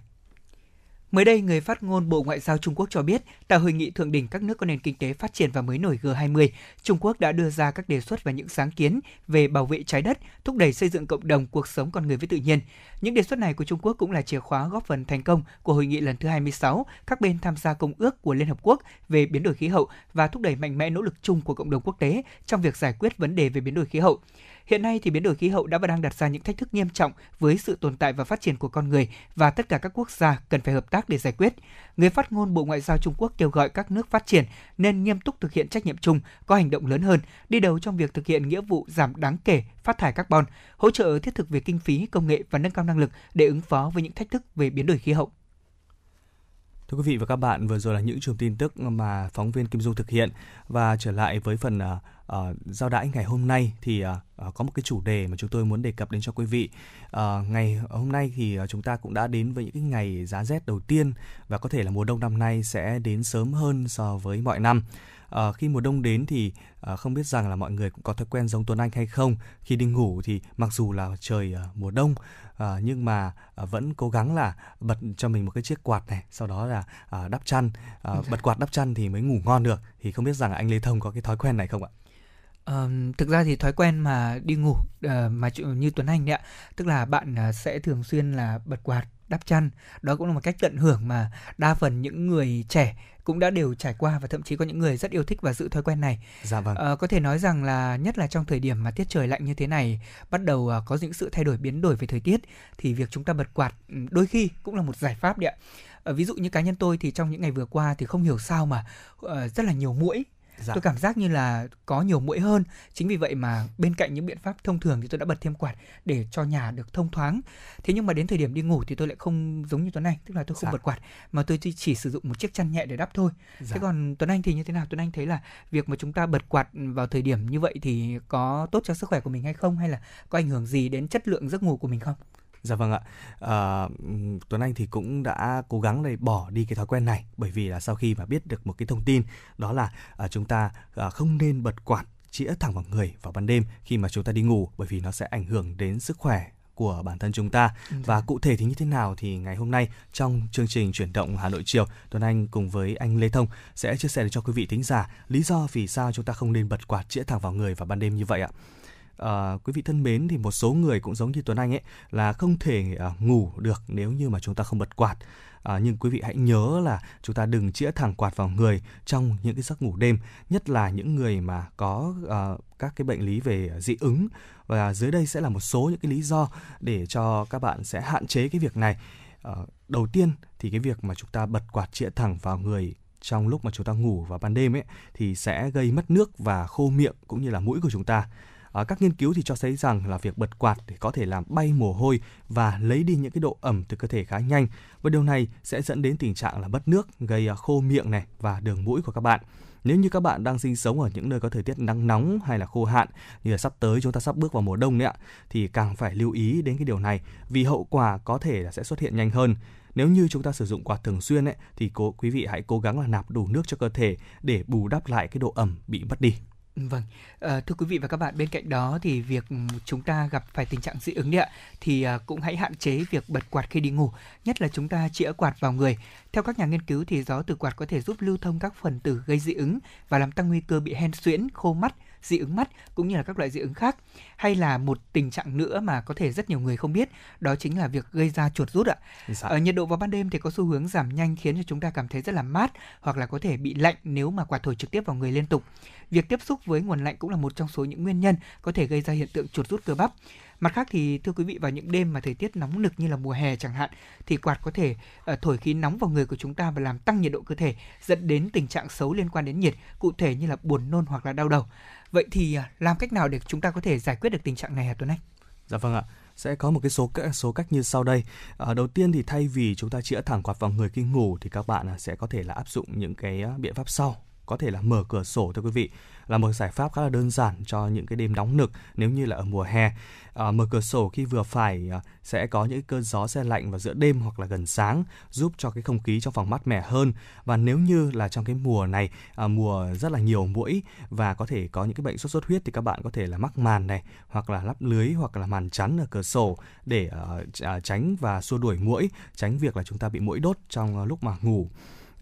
Mới đây, người phát ngôn Bộ Ngoại giao Trung Quốc cho biết, tại hội nghị thượng đỉnh các nước có nền kinh tế phát triển và mới nổi G20, Trung Quốc đã đưa ra các đề xuất và những sáng kiến về bảo vệ trái đất, thúc đẩy xây dựng cộng đồng cuộc sống con người với tự nhiên. Những đề xuất này của Trung Quốc cũng là chìa khóa góp phần thành công của hội nghị lần thứ 26, các bên tham gia công ước của Liên Hợp Quốc về biến đổi khí hậu và thúc đẩy mạnh mẽ nỗ lực chung của cộng đồng quốc tế trong việc giải quyết vấn đề về biến đổi khí hậu. Hiện nay thì biến đổi khí hậu đã và đang đặt ra những thách thức nghiêm trọng với sự tồn tại và phát triển của con người và tất cả các quốc gia cần phải hợp tác để giải quyết. Người phát ngôn Bộ Ngoại giao Trung Quốc kêu gọi các nước phát triển nên nghiêm túc thực hiện trách nhiệm chung, có hành động lớn hơn, đi đầu trong việc thực hiện nghĩa vụ giảm đáng kể phát thải carbon, hỗ trợ thiết thực về kinh phí, công nghệ và nâng cao năng lực để ứng phó với những thách thức về biến đổi khí hậu. Thưa quý vị và các bạn, vừa rồi là những trường tin tức mà phóng viên Kim Dung thực hiện và trở lại với phần uh, uh, giao đãi ngày hôm nay thì uh, có một cái chủ đề mà chúng tôi muốn đề cập đến cho quý vị. Uh, ngày hôm nay thì chúng ta cũng đã đến với những cái ngày giá rét đầu tiên và có thể là mùa đông năm nay sẽ đến sớm hơn so với mọi năm. À, khi mùa đông đến thì à, không biết rằng là mọi người cũng có thói quen giống Tuấn Anh hay không khi đi ngủ thì mặc dù là trời à, mùa đông à, nhưng mà à, vẫn cố gắng là bật cho mình một cái chiếc quạt này sau đó là à, đắp chăn à, bật quạt đắp chăn thì mới ngủ ngon được thì không biết rằng anh Lê Thông có cái thói quen này không ạ? Thực ra thì thói quen mà đi ngủ uh, mà như Tuấn Anh đấy ạ, tức là bạn uh, sẽ thường xuyên là bật quạt đắp chăn đó cũng là một cách tận hưởng mà đa phần những người trẻ cũng đã đều trải qua và thậm chí có những người rất yêu thích và giữ thói quen này. Dạ vâng. À, có thể nói rằng là nhất là trong thời điểm mà tiết trời lạnh như thế này, bắt đầu uh, có những sự thay đổi biến đổi về thời tiết thì việc chúng ta bật quạt đôi khi cũng là một giải pháp đấy ạ. À, ví dụ như cá nhân tôi thì trong những ngày vừa qua thì không hiểu sao mà uh, rất là nhiều muỗi Dạ. Tôi cảm giác như là có nhiều mũi hơn. Chính vì vậy mà bên cạnh những biện pháp thông thường thì tôi đã bật thêm quạt để cho nhà được thông thoáng. Thế nhưng mà đến thời điểm đi ngủ thì tôi lại không giống như Tuấn Anh, tức là tôi không dạ. bật quạt mà tôi chỉ sử dụng một chiếc chăn nhẹ để đắp thôi. Dạ. Thế còn Tuấn Anh thì như thế nào? Tuấn Anh thấy là việc mà chúng ta bật quạt vào thời điểm như vậy thì có tốt cho sức khỏe của mình hay không hay là có ảnh hưởng gì đến chất lượng giấc ngủ của mình không? Dạ vâng ạ. À, Tuấn Anh thì cũng đã cố gắng để bỏ đi cái thói quen này bởi vì là sau khi mà biết được một cái thông tin đó là à, chúng ta à, không nên bật quạt chĩa thẳng vào người vào ban đêm khi mà chúng ta đi ngủ bởi vì nó sẽ ảnh hưởng đến sức khỏe của bản thân chúng ta ừ. và cụ thể thì như thế nào thì ngày hôm nay trong chương trình chuyển động Hà Nội chiều Tuấn Anh cùng với anh Lê Thông sẽ chia sẻ cho quý vị thính giả lý do vì sao chúng ta không nên bật quạt chĩa thẳng vào người vào ban đêm như vậy ạ à, quý vị thân mến thì một số người cũng giống như Tuấn Anh ấy là không thể à, ngủ được nếu như mà chúng ta không bật quạt. À, nhưng quý vị hãy nhớ là chúng ta đừng chĩa thẳng quạt vào người trong những cái giấc ngủ đêm, nhất là những người mà có à, các cái bệnh lý về dị ứng và dưới đây sẽ là một số những cái lý do để cho các bạn sẽ hạn chế cái việc này. À, đầu tiên thì cái việc mà chúng ta bật quạt chĩa thẳng vào người trong lúc mà chúng ta ngủ vào ban đêm ấy thì sẽ gây mất nước và khô miệng cũng như là mũi của chúng ta À, các nghiên cứu thì cho thấy rằng là việc bật quạt thì có thể làm bay mồ hôi và lấy đi những cái độ ẩm từ cơ thể khá nhanh và điều này sẽ dẫn đến tình trạng là mất nước, gây ờ, khô miệng này và đường mũi của các bạn. Nếu như các bạn đang sinh sống ở những nơi có thời tiết nắng nóng hay là khô hạn như là sắp tới chúng ta sắp bước vào mùa đông đấy ạ thì càng phải lưu ý đến cái điều này vì hậu quả có thể là sẽ xuất hiện nhanh hơn. Nếu như chúng ta sử dụng quạt thường xuyên ấy thì cố quý vị hãy cố gắng là nạp đủ nước cho cơ thể để bù đắp lại cái độ ẩm bị mất đi. Vâng, à, thưa quý vị và các bạn, bên cạnh đó thì việc chúng ta gặp phải tình trạng dị ứng đấy ạ, thì à, cũng hãy hạn chế việc bật quạt khi đi ngủ, nhất là chúng ta chĩa quạt vào người. Theo các nhà nghiên cứu thì gió từ quạt có thể giúp lưu thông các phần tử gây dị ứng và làm tăng nguy cơ bị hen suyễn, khô mắt, dị ứng mắt cũng như là các loại dị ứng khác. Hay là một tình trạng nữa mà có thể rất nhiều người không biết, đó chính là việc gây ra chuột rút ạ. Dạ. Ở nhiệt độ vào ban đêm thì có xu hướng giảm nhanh khiến cho chúng ta cảm thấy rất là mát hoặc là có thể bị lạnh nếu mà quạt thổi trực tiếp vào người liên tục. Việc tiếp xúc với nguồn lạnh cũng là một trong số những nguyên nhân có thể gây ra hiện tượng chuột rút cơ bắp. Mặt khác thì thưa quý vị vào những đêm mà thời tiết nóng nực như là mùa hè chẳng hạn thì quạt có thể uh, thổi khí nóng vào người của chúng ta và làm tăng nhiệt độ cơ thể dẫn đến tình trạng xấu liên quan đến nhiệt, cụ thể như là buồn nôn hoặc là đau đầu. Vậy thì à, làm cách nào để chúng ta có thể giải quyết được tình trạng này hả Tuấn Anh? Dạ vâng ạ. Sẽ có một cái số số cách như sau đây. À, đầu tiên thì thay vì chúng ta chĩa thẳng quạt vào người khi ngủ thì các bạn à, sẽ có thể là áp dụng những cái à, biện pháp sau có thể là mở cửa sổ thưa quý vị là một giải pháp khá là đơn giản cho những cái đêm nóng nực nếu như là ở mùa hè. À, mở cửa sổ khi vừa phải à, sẽ có những cơn gió xe lạnh vào giữa đêm hoặc là gần sáng giúp cho cái không khí trong phòng mát mẻ hơn. Và nếu như là trong cái mùa này à, mùa rất là nhiều muỗi và có thể có những cái bệnh sốt xuất huyết thì các bạn có thể là mắc màn này hoặc là lắp lưới hoặc là màn chắn ở cửa sổ để ờ, à, tránh và xua đuổi muỗi tránh việc là chúng ta bị muỗi đốt trong à, lúc mà ngủ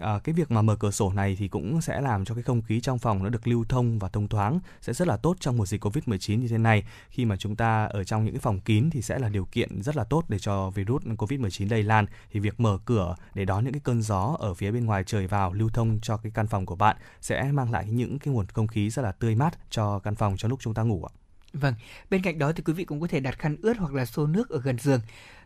à, cái việc mà mở cửa sổ này thì cũng sẽ làm cho cái không khí trong phòng nó được lưu thông và thông thoáng sẽ rất là tốt trong mùa dịch Covid-19 như thế này. Khi mà chúng ta ở trong những cái phòng kín thì sẽ là điều kiện rất là tốt để cho virus Covid-19 lây lan thì việc mở cửa để đón những cái cơn gió ở phía bên ngoài trời vào lưu thông cho cái căn phòng của bạn sẽ mang lại những cái nguồn không khí rất là tươi mát cho căn phòng cho lúc chúng ta ngủ ạ. Vâng, bên cạnh đó thì quý vị cũng có thể đặt khăn ướt hoặc là xô nước ở gần giường.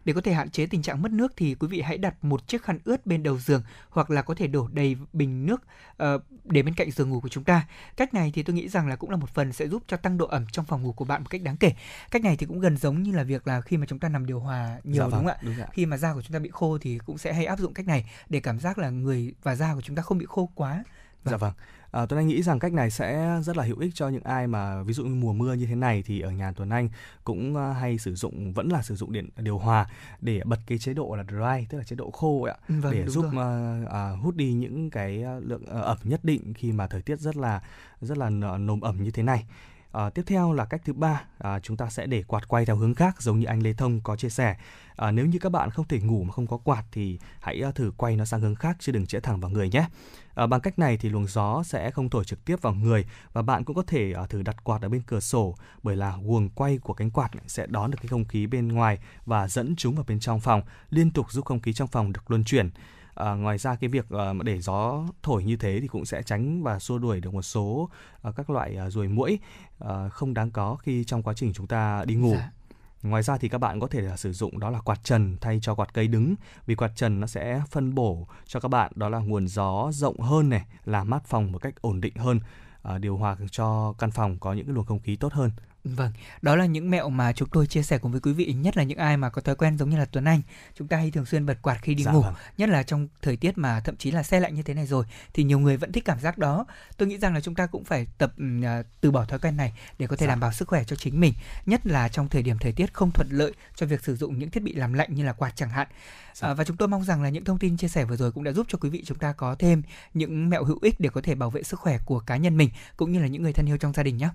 Để có thể hạn chế tình trạng mất nước thì quý vị hãy đặt một chiếc khăn ướt bên đầu giường hoặc là có thể đổ đầy bình nước uh, để bên cạnh giường ngủ của chúng ta. Cách này thì tôi nghĩ rằng là cũng là một phần sẽ giúp cho tăng độ ẩm trong phòng ngủ của bạn một cách đáng kể. Cách này thì cũng gần giống như là việc là khi mà chúng ta nằm điều hòa nhiều Dạ đúng vâng, không ạ? đúng ạ. Khi mà da của chúng ta bị khô thì cũng sẽ hay áp dụng cách này để cảm giác là người và da của chúng ta không bị khô quá. Vâng. Dạ vâng. À, Tuấn Anh nghĩ rằng cách này sẽ rất là hữu ích cho những ai mà ví dụ như mùa mưa như thế này thì ở nhà Tuấn Anh cũng à, hay sử dụng vẫn là sử dụng điện điều hòa để bật cái chế độ là dry tức là chế độ khô ạ Vâng, để giúp rồi. à, à, hút đi những cái lượng ẩm nhất định khi mà thời tiết rất là rất là nồm ẩm như thế này. À, tiếp theo là cách thứ ba à, chúng ta sẽ để quạt quay theo hướng khác giống như anh Lê Thông có chia sẻ. À, nếu như các bạn không thể ngủ mà không có quạt thì hãy ờ, thử quay nó sang hướng khác chứ đừng chĩa thẳng vào người nhé. À, bằng cách này thì luồng gió sẽ không thổi trực tiếp vào người và bạn cũng có thể à, thử đặt quạt ở bên cửa sổ bởi là guồng quay của cánh quạt sẽ đón được cái không khí bên ngoài và dẫn chúng vào bên trong phòng liên tục giúp không khí trong phòng được luân chuyển. À, ngoài ra cái việc à, để gió thổi như thế thì cũng sẽ tránh và xua đuổi được một số à, các loại à, ruồi muỗi à, không đáng có khi trong quá trình chúng ta đi ngủ. Dạ. Ngoài ra thì các bạn có thể là sử dụng đó là quạt trần thay cho quạt cây đứng vì quạt trần nó sẽ phân bổ cho các bạn đó là nguồn gió rộng hơn này, làm mát phòng một cách ổn định hơn, à, điều hòa cho căn phòng có những cái luồng không khí tốt hơn. Vâng, đó là những mẹo mà chúng tôi chia sẻ cùng với quý vị, nhất là những ai mà có thói quen giống như là Tuấn Anh. Chúng ta hay thường xuyên bật quạt khi đi Dạ ngủ, vâng. nhất là trong thời tiết mà thậm chí là xe lạnh như thế này rồi thì nhiều người vẫn thích cảm giác đó. Tôi nghĩ rằng là chúng ta cũng phải tập à, từ bỏ thói quen này để có thể Dạ. đảm bảo sức khỏe cho chính mình, nhất là trong thời điểm thời tiết không thuận lợi cho việc sử dụng những thiết bị làm lạnh như là quạt chẳng hạn. Dạ. À, và chúng tôi mong rằng là những thông tin chia sẻ vừa rồi cũng đã giúp cho quý vị chúng ta có thêm những mẹo hữu ích để có thể bảo vệ sức khỏe của cá nhân mình cũng như là những người thân yêu trong gia đình nhé.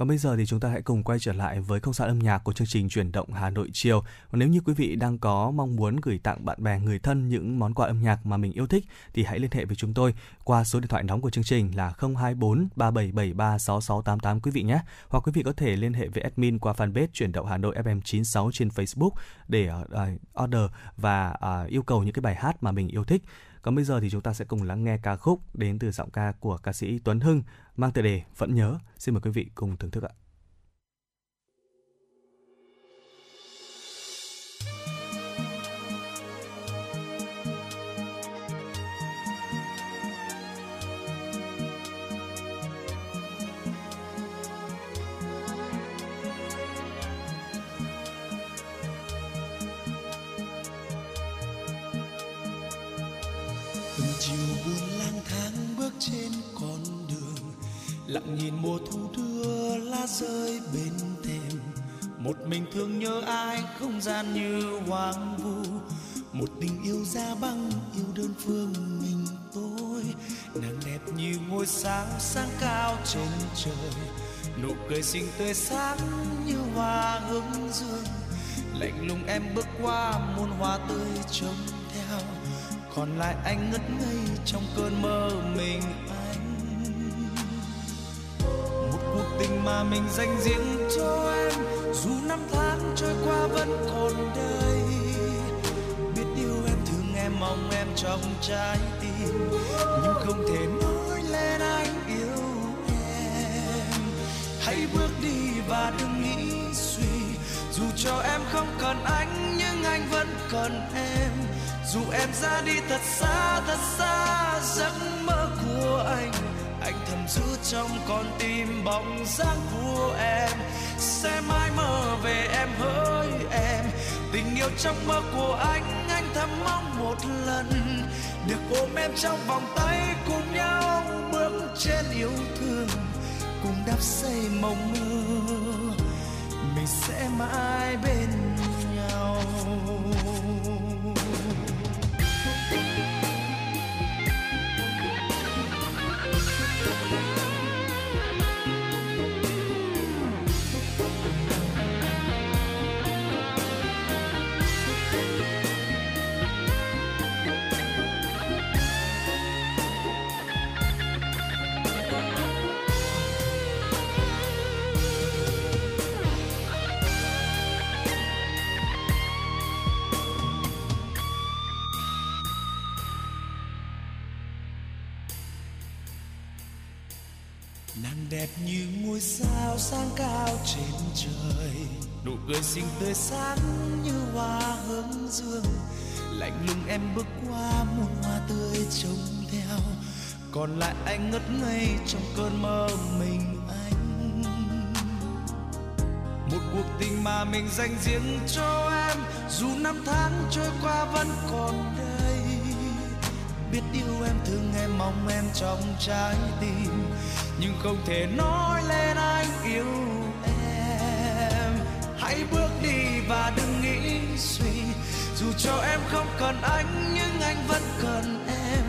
Còn bây giờ thì chúng ta hãy cùng quay trở lại với không gian âm nhạc của chương trình chuyển động Hà Nội chiều. Và nếu như quý vị đang có mong muốn gửi tặng bạn bè người thân những món quà âm nhạc mà mình yêu thích thì hãy liên hệ với chúng tôi qua số điện thoại nóng của chương trình là 024 3773 6688 quý vị nhé. Hoặc quý vị có thể liên hệ với admin qua fanpage chuyển động Hà Nội FM 96 trên Facebook để uh, order và uh, yêu cầu những cái bài hát mà mình yêu thích. Còn bây giờ thì chúng ta sẽ cùng lắng nghe ca khúc đến từ giọng ca của ca sĩ Tuấn Hưng mang tựa đề Vẫn nhớ. Xin mời quý vị cùng thưởng thức ạ. Lặng nhìn mùa thu đưa lá rơi bên thềm. Một mình thương nhớ ai không gian như hoang vu. Một tình yêu da băng, yêu đơn phương mình tôi. Nàng đẹp như ngôi sao sáng cao trên trời. Nụ cười xinh tươi sáng như hoa hướng dương lạnh lùng em bước qua muôn hoa tươi trông theo. Còn lại anh ngất ngây trong cơn mơ mình. anh một cuộc tình mà mình dành riêng cho em, dù năm tháng trôi qua vẫn còn đây. Biết yêu em, thương em, mong em trong trái tim. Nhưng không thể nói lên anh yêu em. Hãy bước đi và đừng nghĩ suy. Dù cho em không cần anh, nhưng anh vẫn cần em. Dù em ra đi thật xa thật xa, giấc mơ của anh anh thầm giữ trong con tim bóng dáng của em. Sẽ mãi mơ về em hỡi em. Tình yêu trong mơ của anh anh thầm mong một lần. Được ôm em trong vòng tay cùng nhau bước trên yêu thương. Cùng đắp xây mộng mơ. Mình sẽ mãi bên như ngôi sao sáng cao trên trời. Nụ cười xinh tươi sáng như hoa hướng dương. Lạnh lùng em bước qua muôn hoa tươi trông theo. Còn lại anh ngất ngây trong cơn mơ mình anh. Một cuộc tình mà mình dành riêng cho em. Dù năm tháng trôi qua vẫn còn đây biết yêu em, thương em, mong em trong trái tim. Nhưng không thể nói lên anh yêu em. Hãy bước đi và đừng nghĩ suy. Dù cho em không cần anh, nhưng anh vẫn cần em.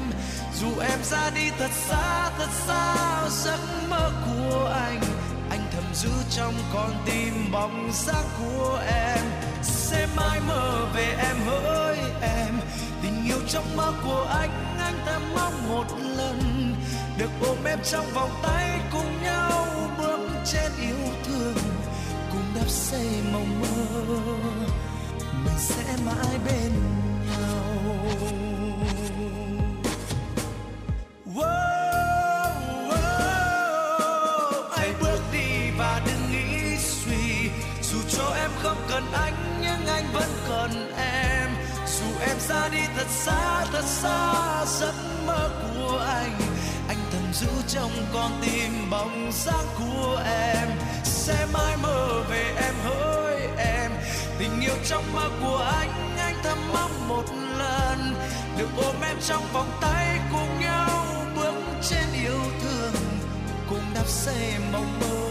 Dù em ra đi thật xa thật xa giấc mơ của anh. Anh thầm giữ trong con tim bóng dáng của em. Sẽ mãi mơ về em hơn trong mơ của anh anh ta mong một lần được ôm em trong vòng tay cùng nhau bước trên yêu thương, cùng đắp xây mộng mơ, mình sẽ mãi bên nhau. Xa đi, thật xa thật xa, giấc mơ của anh. Anh thầm giữ trong con tim bóng dáng của em. Sẽ mãi mơ về em hỡi em. Tình yêu trong mơ của anh anh thầm mong một lần. Được ôm em trong vòng tay cùng nhau, bước trên yêu thương. Cùng đắp xây mộng mơ.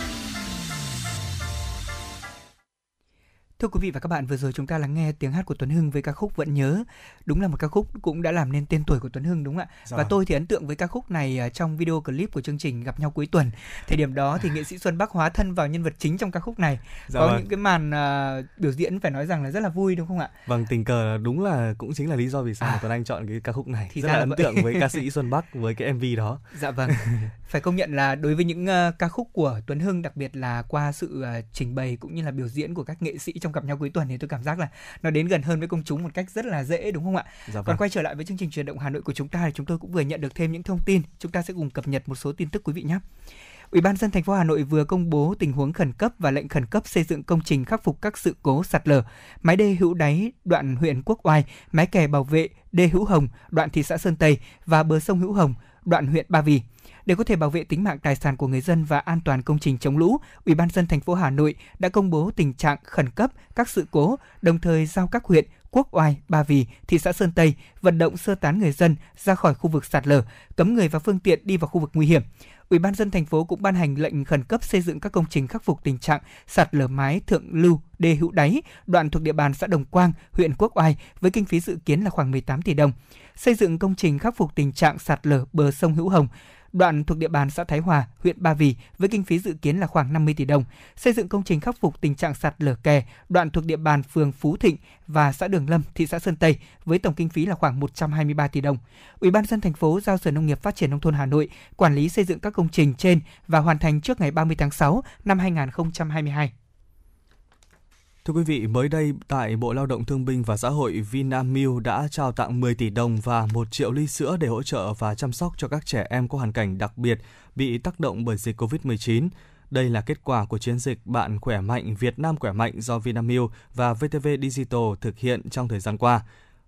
Thưa quý vị và các bạn, vừa rồi chúng ta lắng nghe tiếng hát của Tuấn Hưng với ca khúc Vẫn nhớ. Đúng là một ca khúc cũng đã làm nên tên tuổi của Tuấn Hưng đúng không ạ? Dạ và vâng. tôi thì ấn tượng với ca khúc này à, trong video clip của chương trình Gặp nhau cuối tuần. Thời điểm đó thì nghệ sĩ Xuân Bắc hóa thân vào nhân vật chính trong ca khúc này. Dạ Có vâng. những cái màn à, biểu diễn phải nói rằng là rất là vui đúng không ạ? Vâng, tình cờ là đúng là cũng chính là lý do vì sao À. Tuấn Anh chọn cái ca khúc này. Thì Rất ra là là ấn vậy. tượng với ca sĩ Xuân Bắc với cái MV đó. Dạ vâng. Phải công nhận là đối với những ờ, ca khúc của Tuấn Hưng đặc biệt là qua sự ờ, trình bày cũng như là biểu diễn của các nghệ sĩ trong gặp nhau cuối tuần thì tôi cảm giác là nó đến gần hơn với công chúng một cách rất là dễ đúng không ạ? Dạ Còn vâng. quay trở lại với chương trình truyền động Hà Nội của chúng ta thì chúng tôi cũng vừa nhận được thêm những thông tin, chúng ta sẽ cùng cập nhật một số tin tức quý vị nhé. Ủy ban dân thành phố Hà Nội vừa công bố tình huống khẩn cấp và lệnh khẩn cấp xây dựng công trình khắc phục các sự cố sạt lở, mái đê hữu đáy đoạn huyện Quốc Oai, mái kè bảo vệ đê hữu Hồng đoạn thị xã Sơn Tây và bờ sông hữu Hồng đoạn huyện Ba Vì. Để có thể bảo vệ tính mạng tài sản của người dân và an toàn công trình chống lũ, Ủy ban dân thành phố Hà Nội đã công bố tình trạng khẩn cấp các sự cố, đồng thời giao các huyện Quốc Oai, Ba Vì, thị xã Sơn Tây vận động sơ tán người dân ra khỏi khu vực sạt lở, cấm người và phương tiện đi vào khu vực nguy hiểm. Ủy ban dân thành phố cũng ban hành lệnh khẩn cấp xây dựng các công trình khắc phục tình trạng sạt lở mái thượng lưu đê hữu đáy, đoạn thuộc địa bàn xã Đồng Quang, huyện Quốc Oai với kinh phí dự kiến là khoảng 18 tỷ đồng. Xây dựng công trình khắc phục tình trạng sạt lở bờ sông Hữu Hồng, đoạn thuộc địa bàn xã Thái Hòa, huyện Ba Vì với kinh phí dự kiến là khoảng 50 tỷ đồng. Xây dựng công trình khắc phục tình trạng sạt lở kè, đoạn thuộc địa bàn phường Phú Thịnh và xã Đường Lâm, thị xã Sơn Tây với tổng kinh phí là khoảng 123 tỷ đồng. Ủy ban dân thành phố giao Sở Nông nghiệp Phát triển nông thôn Hà Nội quản lý xây dựng các công trình trên và hoàn thành trước ngày 30 tháng 6 năm 2022. Thưa quý vị, mới đây tại Bộ Lao động Thương binh và Xã hội Vinamilk đã trao tặng 10 tỷ đồng và 1 triệu ly sữa để hỗ trợ và chăm sóc cho các trẻ em có hoàn cảnh đặc biệt bị tác động bởi dịch COVID-19. Đây là kết quả của chiến dịch Bạn khỏe mạnh Việt Nam khỏe mạnh do Vinamilk và VTV Digital thực hiện trong thời gian qua.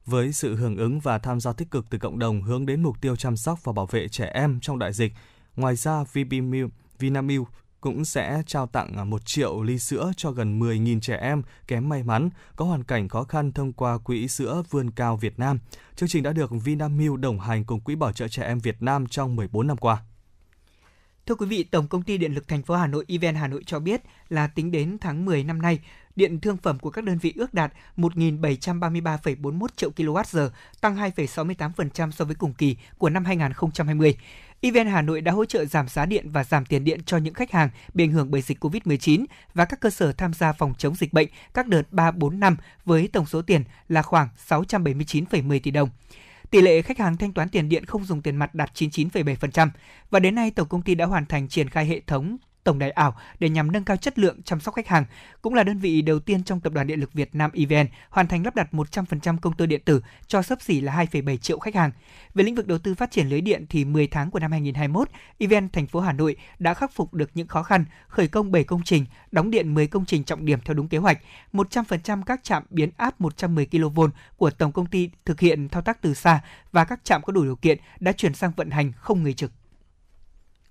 Với sự hưởng ứng và tham gia tích cực từ cộng đồng hướng đến mục tiêu chăm sóc và bảo vệ trẻ em trong đại dịch, ngoài ra VBMilk, Vinamilk cũng sẽ trao tặng à, 1 triệu ly sữa cho gần 10.000 trẻ em kém may mắn có hoàn cảnh khó khăn thông qua Quỹ sữa Vươn Cao Việt Nam. Chương trình đã được Vinamilk đồng hành cùng Quỹ Bảo trợ Trẻ Em Việt Nam trong 14 năm qua. Thưa quý vị, Tổng công ty Điện lực thành phố Hà Nội EVN Hà Nội cho biết là tính đến tháng 10 năm nay, điện thương phẩm của các đơn vị ước đạt 1.733,41 triệu kWh, tăng 2,68% so với cùng kỳ của năm 2020. EVN Hà Nội đã hỗ trợ giảm giá điện và giảm tiền điện cho những khách hàng bị ảnh hưởng bởi dịch COVID-19 và các cơ sở tham gia phòng chống dịch bệnh các đợt 3, 4 năm với tổng số tiền là khoảng 679,10 tỷ đồng. Tỷ lệ khách hàng thanh toán tiền điện không dùng tiền mặt đạt 99,7% và đến nay tổng công ty đã hoàn thành triển khai hệ thống tổng đài ảo để nhằm nâng cao chất lượng chăm sóc khách hàng. Cũng là đơn vị đầu tiên trong Tập đoàn Điện lực Việt Nam EVN hoàn thành lắp đặt 100% công tơ điện tử cho sấp xỉ là 2,7 triệu khách hàng. Về lĩnh vực đầu tư phát triển lưới điện thì 10 tháng của năm 2021, EVN thành phố Hà Nội đã khắc phục được những khó khăn, khởi công 7 công trình, đóng điện 10 công trình trọng điểm theo đúng kế hoạch. 100% các trạm biến áp 110 kV của tổng công ty thực hiện thao tác từ xa và các trạm có đủ điều kiện đã chuyển sang vận hành không người trực.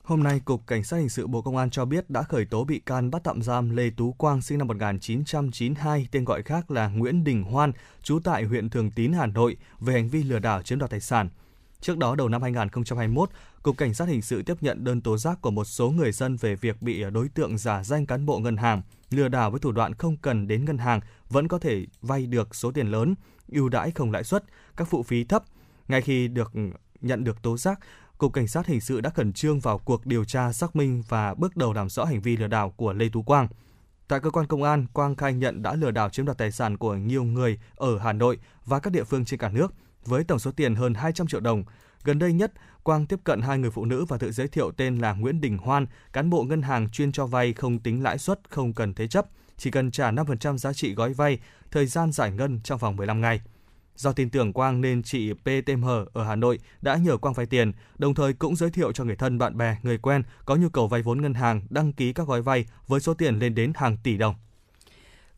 Hôm nay, Cục Cảnh sát Hình sự Bộ Công an cho biết đã khởi tố bị can bắt tạm giam Lê Tú Quang sinh năm 1992, tên gọi khác là Nguyễn Đình Hoan, trú tại huyện Thường Tín, Hà Nội, về hành vi lừa đảo chiếm đoạt tài sản. Trước đó, đầu năm 2021, Cục Cảnh sát Hình sự tiếp nhận đơn tố giác của một số người dân về việc bị đối tượng giả danh cán bộ ngân hàng, lừa đảo với thủ đoạn không cần đến ngân hàng vẫn có thể vay được số tiền lớn, ưu đãi không lãi suất, các phụ phí thấp. Ngay khi được nhận được tố giác, Cục Cảnh sát Hình sự đã khẩn trương vào cuộc điều tra xác minh và bước đầu làm rõ hành vi lừa đảo của Lê Tú Quang. Tại cơ quan công an, Quang khai nhận đã lừa đảo chiếm đoạt tài sản của nhiều người ở Hà Nội và các địa phương trên cả nước với tổng số tiền hơn 200 triệu đồng. Gần đây nhất, Quang tiếp cận hai người phụ nữ và tự giới thiệu tên là Nguyễn Đình Hoan, cán bộ ngân hàng chuyên cho vay không tính lãi suất, không cần thế chấp, chỉ cần trả 5% giá trị gói vay, thời gian giải ngân trong vòng 15 ngày. Do tin tưởng Quang nên chị PTM ở Hà Nội đã nhờ Quang vay tiền, đồng thời cũng giới thiệu cho người thân, bạn bè, người quen có nhu cầu vay vốn ngân hàng đăng ký các gói vay với số tiền lên đến hàng tỷ đồng.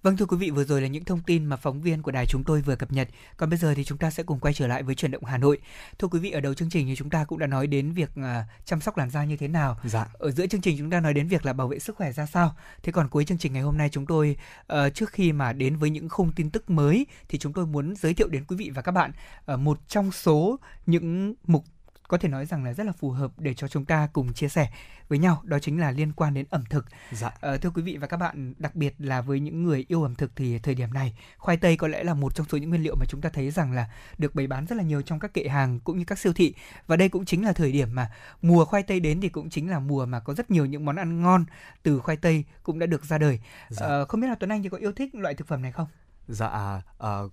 Vâng thưa quý vị, vừa rồi là những thông tin mà phóng viên của đài chúng tôi vừa cập nhật. Còn bây giờ thì chúng ta sẽ cùng quay trở lại với chuyển động Hà Nội. Thưa quý vị, ở đầu chương trình thì chúng ta cũng đã nói đến việc uh, chăm sóc làn da như thế nào. Dạ. Ở giữa chương trình chúng ta nói đến việc là bảo vệ sức khỏe ra sao. Thế còn cuối chương trình ngày hôm nay chúng tôi uh, trước khi mà đến với những khung tin tức mới thì chúng tôi muốn giới thiệu đến quý vị và các bạn uh, một trong số những mục có thể nói rằng là rất là phù hợp để cho chúng ta cùng chia sẻ với nhau đó chính là liên quan đến ẩm thực. Dạ. Ờ, thưa quý vị và các bạn, đặc biệt là với những người yêu ẩm thực thì thời điểm này khoai tây có lẽ là một trong số những nguyên liệu mà chúng ta thấy rằng là được bày bán rất là nhiều trong các kệ hàng cũng như các siêu thị và đây cũng chính là thời điểm mà mùa khoai tây đến thì cũng chính là mùa mà có rất nhiều những món ăn ngon từ khoai tây cũng đã được ra đời. Dạ. Ờ, không biết là Tuấn Anh thì có yêu thích loại thực phẩm này không? Dạ, ờ,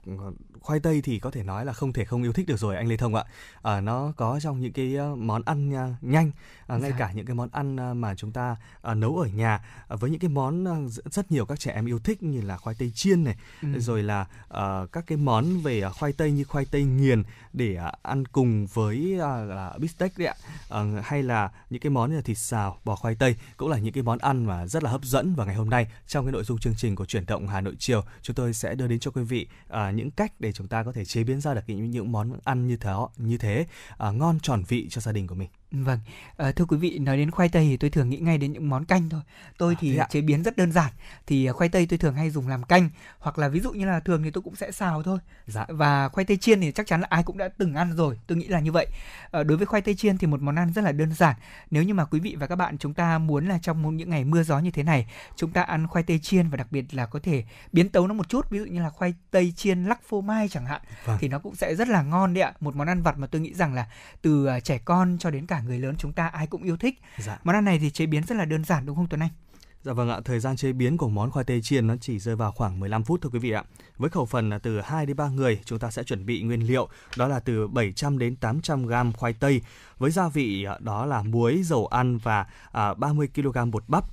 khoai tây thì có thể nói là không thể không yêu thích được rồi anh Lê Thông ạ. Ờ, nó có trong những cái ờ, món ăn nha- nhanh, ờ, ngay Dạ. cả những cái món ăn mà chúng ta ờ, nấu ở nhà ờ, với những cái món rất- nhiều các trẻ em yêu thích như là khoai tây chiên này, Ừ. rồi là ờ, các cái món về khoai tây như khoai tây nghiền để ờ, ăn cùng với ờ, là bít tết đấy ạ. Ờ, hay là những cái món như là thịt xào, bò khoai tây cũng là những cái món ăn mà rất là hấp dẫn và ngày hôm nay trong cái nội dung chương trình của chuyển động Hà Nội chiều chúng tôi sẽ đưa đến cho quý vị à, những cách để chúng ta có thể chế biến ra được những những món ăn như thế như thế à, ngon tròn vị cho gia đình của mình. Vâng, ờ, thưa quý vị, nói đến khoai tây thì tôi thường nghĩ ngay đến những món canh thôi. Tôi À, thì ạ? chế biến rất đơn giản. Thì ờ, khoai tây tôi thường hay dùng làm canh hoặc là ví dụ như là thường thì tôi cũng sẽ xào thôi. Dạ. Và khoai tây chiên thì chắc chắn là ai cũng đã từng ăn rồi, tôi nghĩ là như vậy. Ờ, đối với khoai tây chiên thì một món ăn rất là đơn giản. Nếu như mà quý vị và các bạn chúng ta muốn là trong những ngày mưa gió như thế này, chúng ta ăn khoai tây chiên và đặc biệt là có thể biến tấu nó một chút, ví dụ như là khoai tây chiên lắc phô mai chẳng hạn Vâng. thì nó cũng sẽ rất là ngon đấy ạ. Một món ăn vặt mà tôi nghĩ rằng là từ trẻ con cho đến cả người lớn chúng ta ai cũng yêu thích. Dạ. Món ăn này thì chế biến rất là đơn giản đúng không Tuấn Anh? Dạ vâng ạ, thời gian chế biến của món khoai tây chiên nó chỉ rơi vào khoảng 15 phút thôi quý vị ạ. Với khẩu phần là từ 2 đến 3 người, chúng ta sẽ chuẩn bị nguyên liệu đó là từ 700 đến 800 gram khoai tây với gia vị à, đó là muối, dầu ăn và à, 30 kg bột bắp.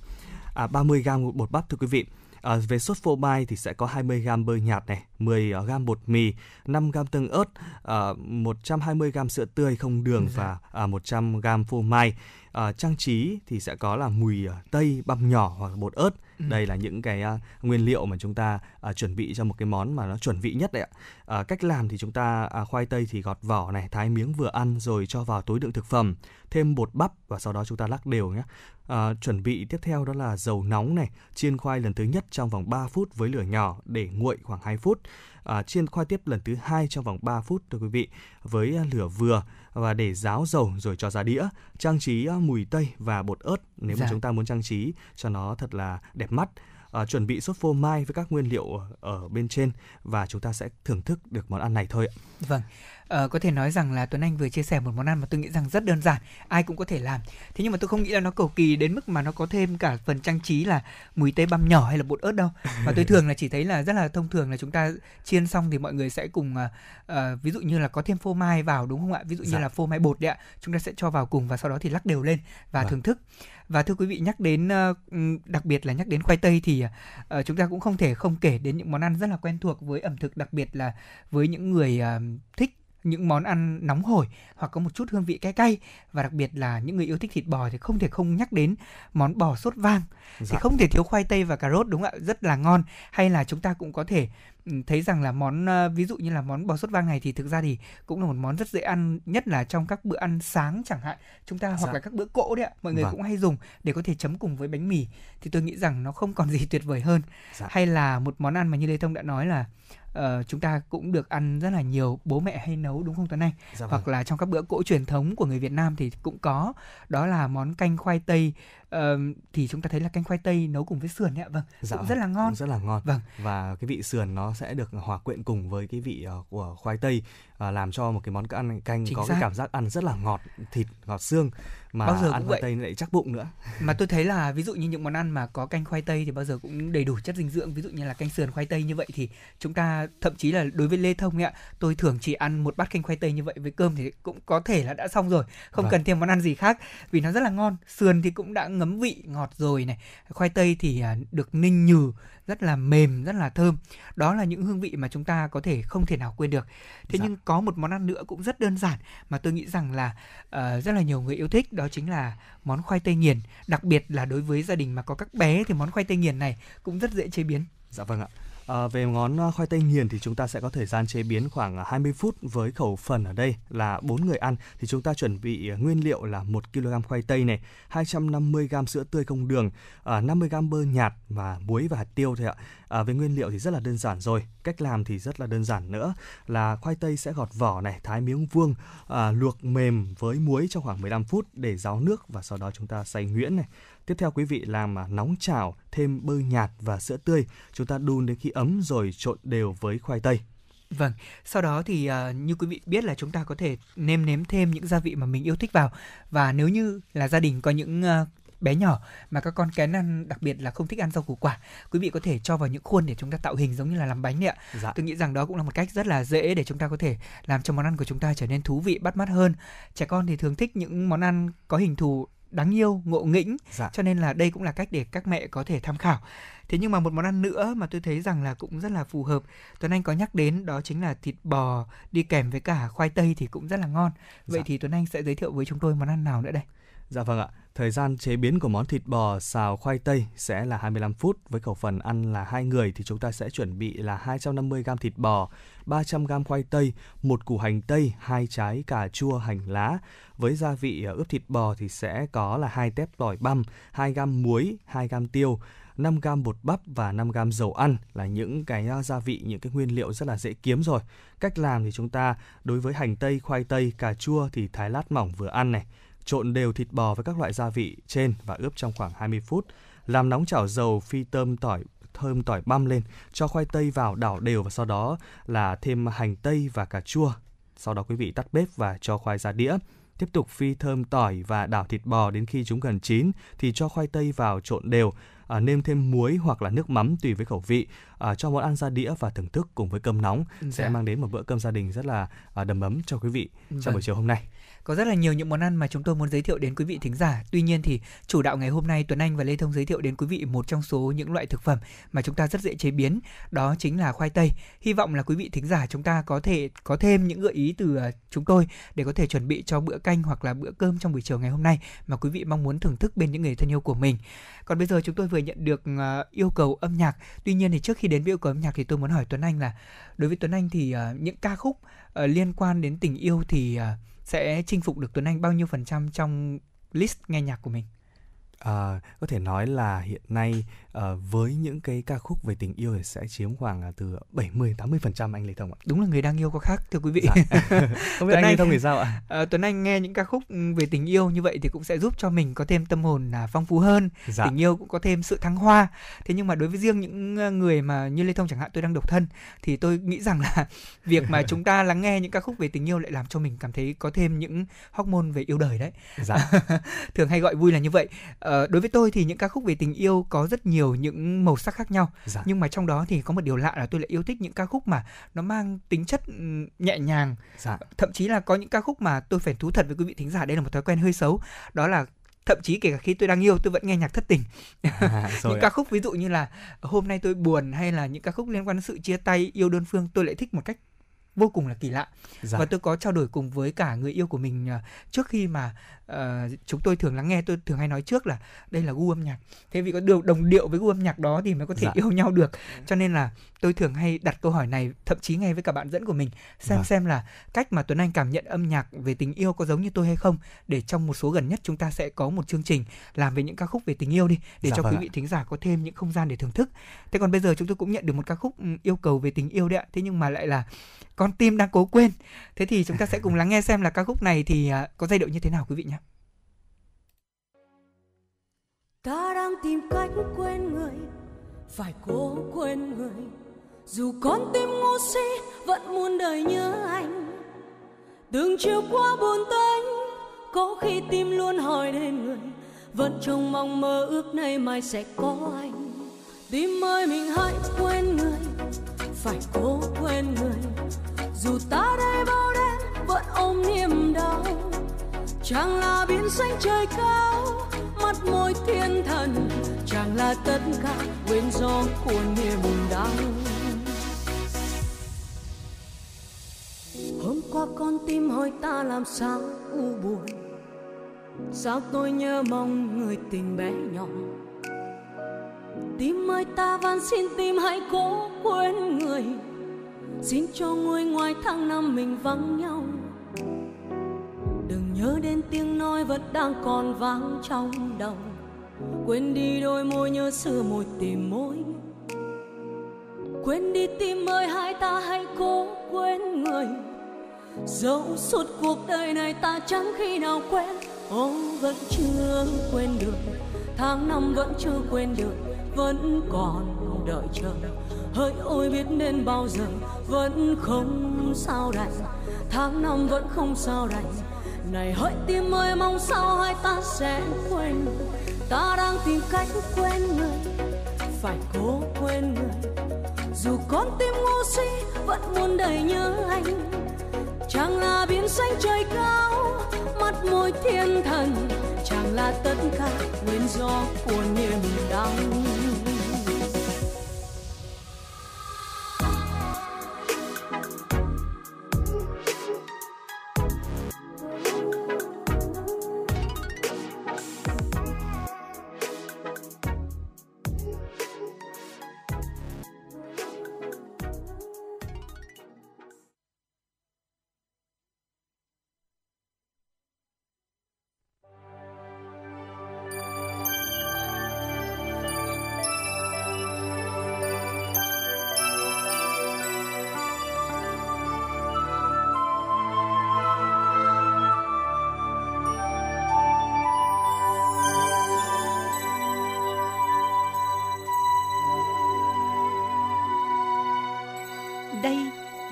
À, 30 gram bột bắp thưa quý vị. À, về sốt phô mai thì sẽ có 20 gram bơ nhạt này, 10 gram bột mì, 5 gram tương ớt, à, 120 gram sữa tươi không đường Dạ. và à, 100 gram phô mai. À, trang trí thì sẽ có là mùi à, tây băm nhỏ hoặc bột ớt. Ừ. Đây là những cái uh, nguyên liệu mà chúng ta uh, chuẩn bị cho một cái món mà nó chuẩn vị nhất đấy ạ. Uh, cách làm thì chúng ta uh, khoai tây thì gọt vỏ này, thái miếng vừa ăn rồi cho vào túi đựng thực phẩm, thêm bột bắp và sau đó chúng ta lắc đều nhé. À, chuẩn bị tiếp theo đó là dầu nóng này, chiên khoai lần thứ nhất trong vòng 3 phút với lửa nhỏ để nguội khoảng 2 phút. À, chiên khoai tiếp lần thứ hai trong vòng 3 phút thưa quý vị với lửa vừa và để ráo dầu rồi cho ra đĩa trang trí à, mùi tây và bột ớt nếu mà Dạ. chúng ta muốn trang trí cho nó thật là đẹp mắt à, chuẩn bị sốt phô mai với các nguyên liệu ở, ở bên trên và chúng ta sẽ thưởng thức được món ăn này thôi ạ. Vâng, ờ, có thể nói rằng là Tuấn Anh vừa chia sẻ một món ăn mà tôi nghĩ rằng rất đơn giản, ai cũng có thể làm. Thế nhưng mà tôi không nghĩ là nó cầu kỳ đến mức mà nó có thêm cả phần trang trí là mùi tây băm nhỏ hay là bột ớt đâu. Mà tôi thường là chỉ thấy là rất là thông thường là chúng ta chiên xong thì mọi người sẽ cùng à, ví dụ như là có thêm phô mai vào đúng không ạ? Ví dụ như Dạ. là phô mai bột đấy ạ, chúng ta sẽ cho vào cùng và sau đó thì lắc đều lên và Vâng. thưởng thức. Và thưa quý vị nhắc đến ờ, ừm, đặc biệt là nhắc đến khoai tây thì chúng ta cũng không thể không kể đến những món ăn rất là quen thuộc với ẩm thực đặc biệt là với những người thích những món ăn nóng hổi hoặc có một chút hương vị cay cay. Và đặc biệt là những người yêu thích thịt bò thì không thể không nhắc đến món bò sốt vang. Thì Dạ. không thể thiếu khoai tây và cà rốt đúng không ạ? Rất là ngon. Hay là chúng ta cũng có thể thấy rằng là món ờ, ví dụ như là món bò sốt vang này thì thực ra thì cũng là một món rất dễ ăn nhất là trong các bữa ăn sáng chẳng hạn chúng ta hoặc Dạ. là các bữa cỗ đấy ạ mọi người Vâng. cũng hay dùng để có thể chấm cùng với bánh mì thì tôi nghĩ rằng nó không còn gì tuyệt vời hơn Dạ. hay là một món ăn mà như Lê Thông đã nói là ờ, chúng ta cũng được ăn rất là nhiều bố mẹ hay nấu đúng không Tuấn Anh Dạ vâng. hoặc là trong các bữa cỗ truyền thống của người Việt Nam thì cũng có đó là món canh khoai tây Thì chúng ta thấy là canh khoai tây nấu cùng với sườn ấy ạ. Vâng Dạ cũng vâng, rất là ngon. rất là ngon. Vâng. và cái vị sườn nó sẽ được hòa quyện cùng với cái vị ờ, của khoai tây ờ, làm cho một cái món ăn canh Chính có xác. cái cảm giác ăn rất là ngọt thịt ngọt xương mà Bao giờ ăn khoai vậy. tây lại chắc bụng nữa mà tôi thấy là ví dụ như những món ăn mà có canh khoai tây thì bao giờ cũng đầy đủ chất dinh dưỡng ví dụ như là canh sườn khoai tây như vậy thì chúng ta thậm chí là đối với Lê Thông ạ tôi thường chỉ ăn một bát canh khoai tây như vậy với cơm thì cũng có thể là đã xong rồi không Vâng. cần thêm món ăn gì khác vì nó rất là ngon sườn thì cũng đã ngấm vị ngọt rồi này khoai tây thì à, được ninh nhừ rất là mềm rất là thơm đó là những hương vị mà chúng ta có thể không thể nào quên được thế Dạ. nhưng có một món ăn nữa cũng rất đơn giản mà tôi nghĩ rằng là uh, rất là nhiều người yêu thích đó chính là món khoai tây nghiền đặc biệt là đối với gia đình mà có các bé thì món khoai tây nghiền này cũng rất dễ chế biến Dạ vâng ạ. À, về món ờ, khoai tây nghiền thì chúng ta sẽ có thời gian chế biến khoảng ờ, 20 phút với khẩu phần ở đây là 4 người ăn thì chúng ta chuẩn bị nguyên liệu là 1 kg khoai tây này, 250 g sữa tươi không đường, 50 g bơ nhạt và muối và hạt tiêu thôi ạ. À, về nguyên liệu thì rất là đơn giản rồi, cách làm thì rất là đơn giản nữa là khoai tây sẽ gọt vỏ này, thái miếng vuông, à, luộc mềm với muối trong khoảng 15 phút để ráo nước và sau đó chúng ta xay nhuyễn này. Tiếp theo quý vị làm nóng chảo thêm bơ nhạt và sữa tươi. Chúng ta đun đến khi ấm rồi trộn đều với khoai tây. Vâng, sau đó thì à, như quý vị biết là chúng ta có thể nêm nếm thêm những gia vị mà mình yêu thích vào và nếu như là gia đình có những à, bé nhỏ mà các con kén ăn đặc biệt là không thích ăn rau củ quả quý vị có thể cho vào những khuôn để chúng ta tạo hình giống như là làm bánh đấy ạ Dạ. tôi nghĩ rằng đó cũng là một cách rất là dễ để chúng ta có thể làm cho món ăn của chúng ta trở nên thú vị bắt mắt hơn trẻ con thì thường thích những món ăn có hình thù đáng yêu ngộ nghĩnh Dạ. cho nên là đây cũng là cách để các mẹ có thể tham khảo thế nhưng mà một món ăn nữa mà tôi thấy rằng là cũng rất là phù hợp Tuấn Anh có nhắc đến đó chính là thịt bò đi kèm với cả khoai tây thì cũng rất là ngon vậy Dạ. thì Tuấn Anh sẽ giới thiệu với chúng tôi món ăn nào nữa đây Dạ vâng ạ. Thời gian chế biến của món thịt bò xào khoai tây sẽ là 25 phút với khẩu phần ăn là hai người thì chúng ta sẽ chuẩn bị là 250 g thịt bò, 300 g khoai tây, một củ hành tây, hai trái cà chua hành lá. Với gia vị à, ướp thịt bò thì sẽ có là hai tép tỏi băm, 2 g muối, 2 g tiêu, 5 g bột bắp và 5 g dầu ăn là những cái à, gia vị, những cái nguyên liệu rất là dễ kiếm rồi. Cách làm thì chúng ta đối với hành tây, khoai tây, cà chua thì thái lát mỏng vừa ăn này. Trộn đều thịt bò với các loại gia vị trên và ướp trong khoảng 20 phút. Làm nóng chảo dầu phi tôm tỏi thơm tỏi băm lên, cho khoai tây vào đảo đều và sau đó là thêm hành tây và cà chua. Sau đó quý vị tắt bếp và cho khoai ra đĩa. Tiếp tục phi thơm tỏi và đảo thịt bò đến khi chúng gần chín thì cho khoai tây vào trộn đều, à, nêm thêm muối hoặc là nước mắm tùy với khẩu vị, à, cho món ăn ra đĩa và thưởng thức cùng với cơm nóng sẽ Dạ. mang đến một bữa cơm gia đình rất là à, đầm ấm cho quý vị trong Vâng. buổi chiều hôm nay. Có rất là nhiều những món ăn mà chúng tôi muốn giới thiệu đến quý vị thính giả. Tuy nhiên thì chủ đạo ngày hôm nay Tuấn Anh và Lê Thông giới thiệu đến quý vị một trong số những loại thực phẩm mà chúng ta rất dễ chế biến, đó chính là khoai tây. Hy vọng là quý vị thính giả chúng ta có thể có thêm những gợi ý từ ờ, chúng tôi để có thể chuẩn bị cho bữa canh hoặc là bữa cơm trong buổi chiều ngày hôm nay mà quý vị mong muốn thưởng thức bên những người thân yêu của mình. Còn bây giờ chúng tôi vừa nhận được ờ, yêu cầu âm nhạc. Tuy nhiên thì trước khi đến với yêu cầu âm nhạc thì tôi muốn hỏi Tuấn Anh là đối với Tuấn Anh thì ờ, những ca khúc liên quan đến tình yêu thì uh, sẽ chinh phục được Tuấn Anh bao nhiêu phần trăm trong list nghe nhạc của mình? À, có thể nói là hiện nay ờ, với những cái ca khúc về tình yêu thì sẽ chiếm khoảng à, từ 70 80% anh Lê Thông ạ. Đúng là người đang yêu có khác thưa quý vị. Dạ. Không biết Tuấn anh Lê Thông thì sao ạ? Ờ, Tuấn Anh nghe những ca khúc ừ, về tình yêu như vậy thì cũng sẽ giúp cho mình có thêm tâm hồn là phong phú hơn, Dạ. tình yêu cũng có thêm sự thăng hoa. Thế nhưng mà đối với riêng những người mà như Lê Thông chẳng hạn tôi đang độc thân thì tôi nghĩ rằng là việc mà chúng ta lắng nghe những ca khúc về tình yêu lại làm cho mình cảm thấy có thêm những hormone về yêu đời đấy. Dạ. Thường hay gọi vui là như vậy. Ờ, đối với tôi thì những ca khúc về tình yêu có rất nhiều những màu sắc khác nhau Dạ. nhưng mà trong đó thì có một điều lạ là tôi lại yêu thích những ca khúc mà nó mang tính chất ừm, nhẹ nhàng Dạ. thậm chí là có những ca khúc mà tôi phải thú thật với quý vị thính giả đây là một thói quen hơi xấu đó là thậm chí kể cả khi tôi đang yêu tôi vẫn nghe nhạc thất tình À, những ca khúc ví dụ như là hôm nay tôi buồn hay là những ca khúc liên quan đến sự chia tay yêu đơn phương tôi lại thích một cách vô cùng là kỳ lạ Dạ. và tôi có trao đổi cùng với cả người yêu của mình à, trước khi mà ờ, chúng tôi thường lắng nghe tôi thường hay nói trước là đây là gu âm nhạc. Thế vì có điều đồng điệu với gu âm nhạc đó thì mới có thể Dạ. yêu nhau được. Cho nên là tôi thường hay đặt câu hỏi này thậm chí ngay với cả bạn dẫn của mình xem Vâng. xem là cách mà Tuấn Anh cảm nhận âm nhạc về tình yêu có giống như tôi hay không để trong một số gần nhất chúng ta sẽ có một chương trình làm về những ca khúc về tình yêu đi để Dạ cho vâng quý ạ. vị thính giả có thêm những không gian để thưởng thức. Thế còn bây giờ chúng tôi cũng nhận được một ca khúc ừm, yêu cầu về tình yêu đấy ạ. Thế nhưng mà lại là con tim đang cố quên. Thế thì chúng ta sẽ cùng lắng nghe xem là ca khúc này thì à, có giai điệu như thế nào quý vị nhé ta đang tìm cách quên người, phải cố quên người. Dù con tim ngu si, vẫn muôn đời nhớ anh. Từng chiều qua buồn tênh, có khi tim luôn hỏi đến người. Vẫn trông mong mơ ước nay mai sẽ có anh. Tim ơi, mình hãy quên người, phải cố quên người. Dù ta đây bao đêm vẫn ôm niềm đau, chẳng là biển xanh trời cao mắt môi thiên thần, chẳng là tất cả quên gió của niềm đau. Hôm qua con tim hỏi ta làm sao u buồn, sao tôi nhớ mong người tình bé nhỏ. Tim ơi, ta van xin tim hãy cố quên người, xin cho ngôi ngoài tháng năm mình vắng nhau nhớ đến tiếng nói vẫn đang còn vang trong đầu. Quên đi đôi môi nhớ xưa môi tìm môi quên đi tim ơi, hai ta hãy cố quên người. Dẫu suốt cuộc đời này ta chẳng khi nào quên. Ô vẫn chưa quên được, tháng năm vẫn chưa quên được, vẫn còn đợi chờ. Hỡi ôi, biết nên bao giờ, vẫn không sao đành. Tháng năm vẫn không sao đành này. Hỡi tim ơi, mong sao hai ta sẽ quên ta đang tìm cách quên người, phải cố quên người. Dù con tim ngu si vẫn muốn đầy nhớ anh, chẳng là biển xanh trời cao, mắt môi thiên thần, chẳng là tất cả nguyên do của niềm đau.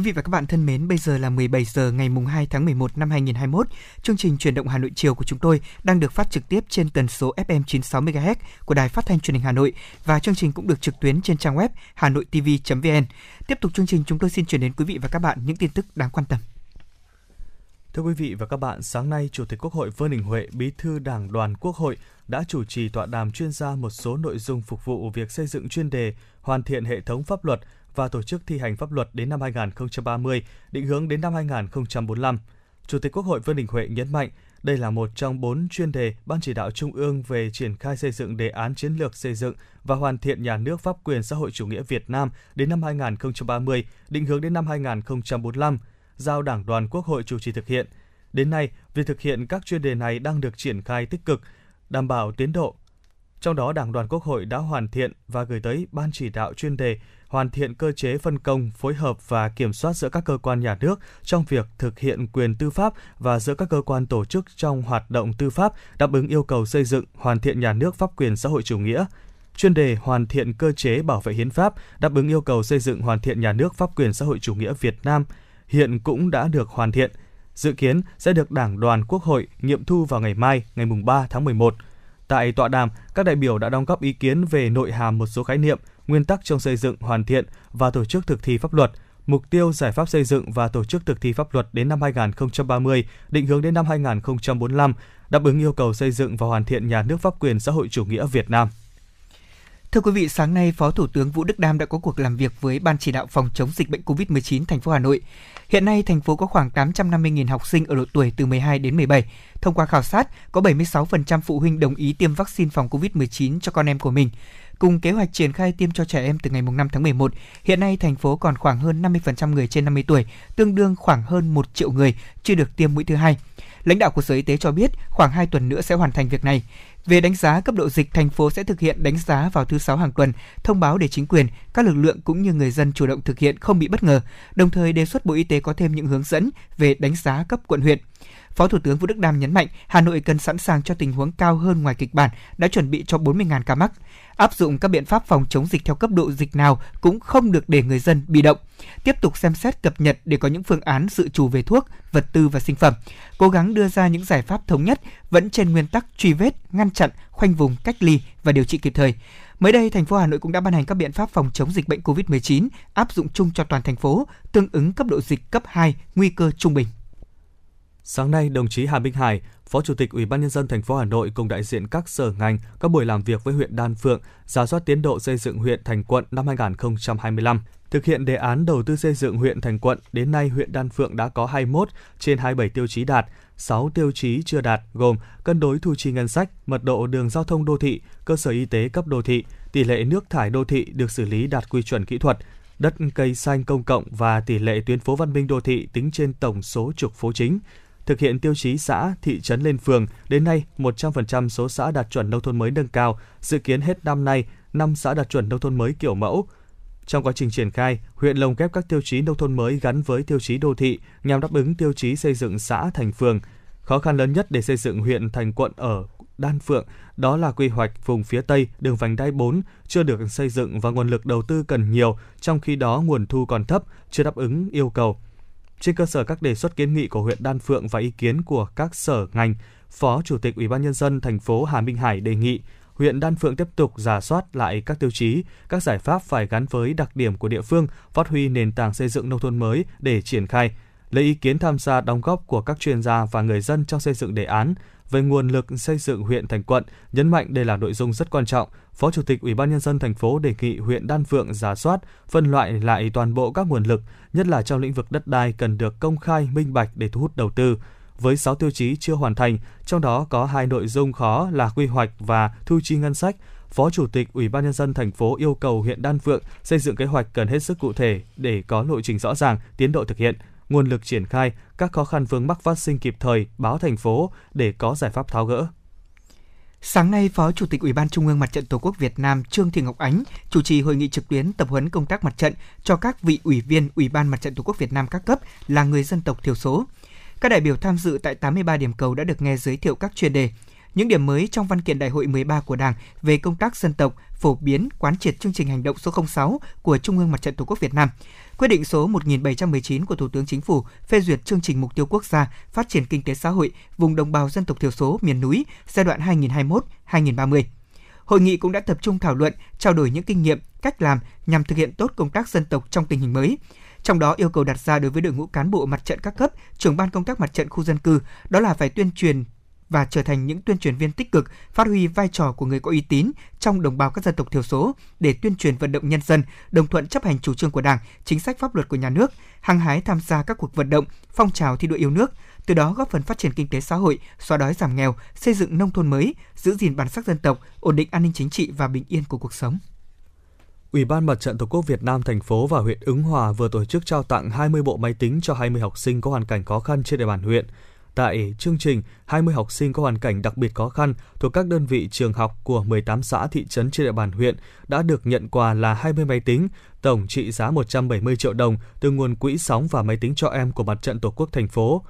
Quý vị và các bạn thân mến, bây giờ là 17 giờ ngày mùng 2 tháng 11 năm 2021. Chương trình truyền động Hà Nội chiều của chúng tôi đang được phát trực tiếp trên tần số FM 96 MHz của Đài Phát thanh Truyền hình Hà Nội và chương trình cũng được trực tuyến trên trang web hanoitv.vn. Tiếp tục chương trình chúng tôi xin chuyển đến quý vị và các bạn những tin tức đáng quan tâm. Thưa quý vị và các bạn, sáng nay, Chủ tịch Quốc hội Vương Đình Huệ, Bí thư Đảng đoàn Quốc hội đã chủ trì tọa đàm chuyên gia một số nội dung phục vụ việc xây dựng chuyên đề, hoàn thiện hệ thống pháp luật và tổ chức thi hành pháp luật đến năm 2030, định hướng đến năm 2045. Chủ tịch Quốc hội Vương Đình Huệ nhấn mạnh, đây là một trong bốn chuyên đề Ban chỉ đạo Trung ương về triển khai xây dựng đề án chiến lược xây dựng và hoàn thiện nhà nước pháp quyền xã hội chủ nghĩa Việt Nam đến năm 2030, định hướng đến năm 2045, giao Đảng đoàn Quốc hội chủ trì thực hiện. Đến nay, việc thực hiện các chuyên đề này đang được triển khai tích cực, đảm bảo tiến độ. Trong đó, Đảng đoàn Quốc hội đã hoàn thiện và gửi tới Ban chỉ đạo chuyên đề hoàn thiện cơ chế phân công, phối hợp và kiểm soát giữa các cơ quan nhà nước trong việc thực hiện quyền tư pháp và giữa các cơ quan tổ chức trong hoạt động tư pháp đáp ứng yêu cầu xây dựng, hoàn thiện nhà nước pháp quyền xã hội chủ nghĩa. Chuyên đề hoàn thiện cơ chế bảo vệ hiến pháp đáp ứng yêu cầu xây dựng hoàn thiện nhà nước pháp quyền xã hội chủ nghĩa Việt Nam hiện cũng đã được hoàn thiện. Dự kiến sẽ được Đảng đoàn Quốc hội nghiệm thu vào ngày mai, ngày 3 tháng 11. Tại tọa đàm, các đại biểu đã đóng góp ý kiến về nội hàm một số khái niệm, nguyên tắc trong xây dựng, hoàn thiện và tổ chức thực thi pháp luật, mục tiêu giải pháp xây dựng và tổ chức thực thi pháp luật đến năm 2030, định hướng đến năm 2045, đáp ứng yêu cầu xây dựng và hoàn thiện nhà nước pháp quyền xã hội chủ nghĩa Việt Nam. Thưa quý vị, sáng nay Phó Thủ tướng Vũ Đức Đam đã có cuộc làm việc với Ban chỉ đạo phòng chống dịch bệnh COVID-19 thành phố Hà Nội. Hiện nay thành phố có khoảng 850.000 học sinh ở độ tuổi từ 12 đến 17. Thông qua khảo sát, có 76% phụ huynh đồng ý tiêm vaccine phòng COVID-19 cho con em của mình. Cùng kế hoạch triển khai tiêm cho trẻ em từ ngày 5 tháng 11, hiện nay thành phố còn khoảng hơn 50% người trên 50 tuổi, tương đương khoảng hơn 1 triệu người chưa được tiêm mũi thứ hai. Lãnh đạo của Sở Y tế cho biết khoảng 2 tuần nữa sẽ hoàn thành việc này. Về đánh giá cấp độ dịch, thành phố sẽ thực hiện đánh giá vào thứ sáu hàng tuần, thông báo để chính quyền, các lực lượng cũng như người dân chủ động thực hiện không bị bất ngờ, đồng thời đề xuất Bộ Y tế có thêm những hướng dẫn về đánh giá cấp quận huyện. Phó Thủ tướng Vũ Đức Đam nhấn mạnh Hà Nội cần sẵn sàng cho tình huống cao hơn ngoài kịch bản, đã chuẩn bị cho 40.000 ca mắc. Áp dụng các biện pháp phòng chống dịch theo cấp độ dịch nào cũng không được để người dân bị động. Tiếp tục xem xét cập nhật để có những phương án dự trù về thuốc, vật tư và sinh phẩm. Cố gắng đưa ra những giải pháp thống nhất vẫn trên nguyên tắc truy vết, ngăn chặn, khoanh vùng, cách ly và điều trị kịp thời. Mới đây, thành phố Hà Nội cũng đã ban hành các biện pháp phòng chống dịch bệnh COVID-19 áp dụng chung cho toàn thành phố, tương ứng cấp độ dịch cấp 2, nguy cơ trung bình. Sáng nay, đồng chí Hà Minh Hải, Phó Chủ tịch Ủy ban nhân dân thành phố Hà Nội cùng đại diện các sở ngành có buổi làm việc với huyện Đan Phượng, giả soát tiến độ xây dựng huyện thành quận năm 2025. Thực hiện đề án đầu tư xây dựng huyện thành quận, đến nay huyện Đan Phượng đã có 21 trên 27 tiêu chí đạt, 6 tiêu chí chưa đạt gồm cân đối thu chi ngân sách, mật độ đường giao thông đô thị, cơ sở y tế cấp đô thị, tỷ lệ nước thải đô thị được xử lý đạt quy chuẩn kỹ thuật, đất cây xanh công cộng và tỷ lệ tuyến phố văn minh đô thị tính trên tổng số trục phố chính. Thực hiện tiêu chí xã, thị trấn lên phường, đến nay 100% số xã đạt chuẩn nông thôn mới nâng cao, dự kiến hết năm nay, 5 xã đạt chuẩn nông thôn mới kiểu mẫu, trong quá trình triển khai, huyện lồng ghép các tiêu chí nông thôn mới gắn với tiêu chí đô thị nhằm đáp ứng tiêu chí xây dựng xã thành phường. Khó khăn lớn nhất để xây dựng huyện thành quận ở Đan Phượng đó là quy hoạch vùng phía Tây đường vành đai 4 chưa được xây dựng và nguồn lực đầu tư cần nhiều, trong khi đó nguồn thu còn thấp, chưa đáp ứng yêu cầu. Trên cơ sở các đề xuất kiến nghị của huyện Đan Phượng và ý kiến của các sở ngành, Phó Chủ tịch Ủy ban nhân dân thành phố Hà Minh Hải đề nghị huyện Đan Phượng tiếp tục giả soát lại các tiêu chí, các giải pháp phải gắn với đặc điểm của địa phương, phát huy nền tảng xây dựng nông thôn mới để triển khai, lấy ý kiến tham gia đóng góp của các chuyên gia và người dân trong xây dựng đề án về nguồn lực xây dựng huyện thành quận, nhấn mạnh đây là nội dung rất quan trọng. Phó Chủ tịch Ủy ban nhân dân thành phố đề nghị huyện Đan Phượng giả soát, phân loại lại toàn bộ các nguồn lực, nhất là trong lĩnh vực đất đai cần được công khai, minh bạch để thu hút đầu tư với 6 tiêu chí chưa hoàn thành, trong đó có hai nội dung khó là quy hoạch và thu chi ngân sách. Phó Chủ tịch Ủy ban nhân dân thành phố yêu cầu huyện Đan Phượng xây dựng kế hoạch cần hết sức cụ thể để có lộ trình rõ ràng, tiến độ thực hiện, nguồn lực triển khai, các khó khăn vướng mắc phát sinh kịp thời báo thành phố để có giải pháp tháo gỡ. Sáng nay, Phó Chủ tịch Ủy ban Trung ương Mặt trận Tổ quốc Việt Nam Trương Thị Ngọc Ánh chủ trì hội nghị trực tuyến tập huấn công tác mặt trận cho các vị ủy viên Ủy ban Mặt trận Tổ quốc Việt Nam các cấp là người dân tộc thiểu số. Các đại biểu tham dự tại 83 điểm cầu đã được nghe giới thiệu các chuyên đề, những điểm mới trong văn kiện đại hội 13 của Đảng về công tác dân tộc, phổ biến quán triệt chương trình hành động số 06 của Trung ương Mặt trận Tổ quốc Việt Nam, quyết định số 1719 của Thủ tướng Chính phủ phê duyệt chương trình mục tiêu quốc gia phát triển kinh tế xã hội vùng đồng bào dân tộc thiểu số miền núi giai đoạn 2021-2030. Hội nghị cũng đã tập trung thảo luận, trao đổi những kinh nghiệm, cách làm nhằm thực hiện tốt công tác dân tộc trong tình hình mới, trong đó yêu cầu đặt ra đối với đội ngũ cán bộ mặt trận các cấp, trưởng ban công tác mặt trận khu dân cư, đó là phải tuyên truyền và trở thành những tuyên truyền viên tích cực, phát huy vai trò của người có uy tín trong đồng bào các dân tộc thiểu số để tuyên truyền vận động nhân dân đồng thuận chấp hành chủ trương của Đảng, chính sách pháp luật của nhà nước, hăng hái tham gia các cuộc vận động, phong trào thi đua yêu nước, từ đó góp phần phát triển kinh tế xã hội, xóa đói giảm nghèo, xây dựng nông thôn mới, giữ gìn bản sắc dân tộc, ổn định an ninh chính trị và bình yên của cuộc sống. Ủy ban Mặt trận Tổ quốc Việt Nam thành phố và huyện Ứng Hòa vừa tổ chức trao tặng 20 bộ máy tính cho 20 học sinh có hoàn cảnh khó khăn trên địa bàn huyện. Tại chương trình, 20 học sinh có hoàn cảnh đặc biệt khó khăn thuộc các đơn vị trường học của 18 xã thị trấn trên địa bàn huyện đã được nhận quà là 20 máy tính, tổng trị giá 170 triệu đồng từ nguồn quỹ sóng và máy tính cho em của Mặt trận Tổ quốc thành phố.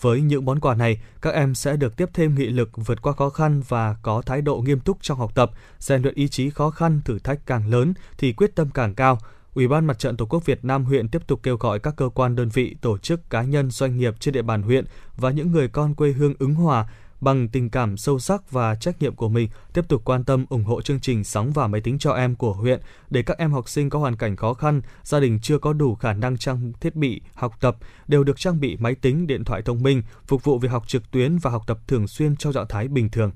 Với những món quà này, các em sẽ được tiếp thêm nghị lực vượt qua khó khăn và có thái độ nghiêm túc trong học tập, rèn luyện ý chí khó khăn, thử thách càng lớn thì quyết tâm càng cao. Ủy ban Mặt trận Tổ quốc Việt Nam huyện tiếp tục kêu gọi các cơ quan đơn vị, tổ chức cá nhân doanh nghiệp trên địa bàn huyện và những người con quê hương ứng hòa bằng tình cảm sâu sắc và trách nhiệm của mình tiếp tục quan tâm ủng hộ chương trình sóng và máy tính cho em của huyện để các em học sinh có hoàn cảnh khó khăn, gia đình chưa có đủ khả năng trang thiết bị học tập đều được trang bị máy tính, điện thoại thông minh phục vụ việc học trực tuyến và học tập thường xuyên trong trạng thái bình thường.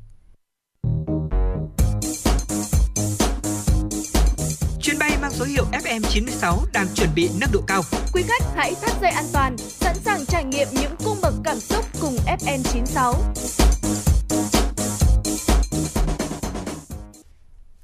Số hiệu FM96 đang chuẩn bị nâng độ cao. Quý khách hãy thắt dây an toàn, sẵn sàng trải nghiệm những cung bậc cảm xúc cùng FN96.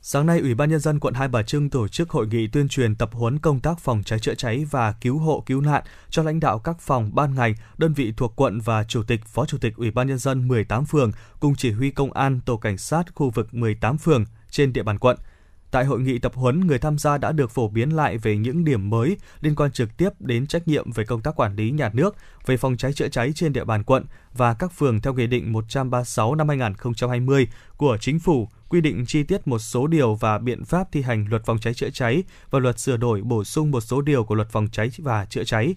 Sáng nay, Ủy ban Nhân dân quận Hai Bà Trưng tổ chức hội nghị tuyên truyền tập huấn công tác phòng cháy chữa cháy và cứu hộ cứu nạn cho lãnh đạo các phòng, ban ngành, đơn vị thuộc quận và Chủ tịch, Phó Chủ tịch Ủy ban Nhân dân 18 phường cùng chỉ huy công an tổ cảnh sát khu vực 18 phường trên địa bàn quận – Tại hội nghị tập huấn, người tham gia đã được phổ biến lại về những điểm mới liên quan trực tiếp đến trách nhiệm về công tác quản lý nhà nước về phòng cháy chữa cháy trên địa bàn quận và các phường theo Nghị định 136 năm 2020 của Chính phủ quy định chi tiết một số điều và biện pháp thi hành luật phòng cháy chữa cháy và luật sửa đổi bổ sung một số điều của luật phòng cháy và chữa cháy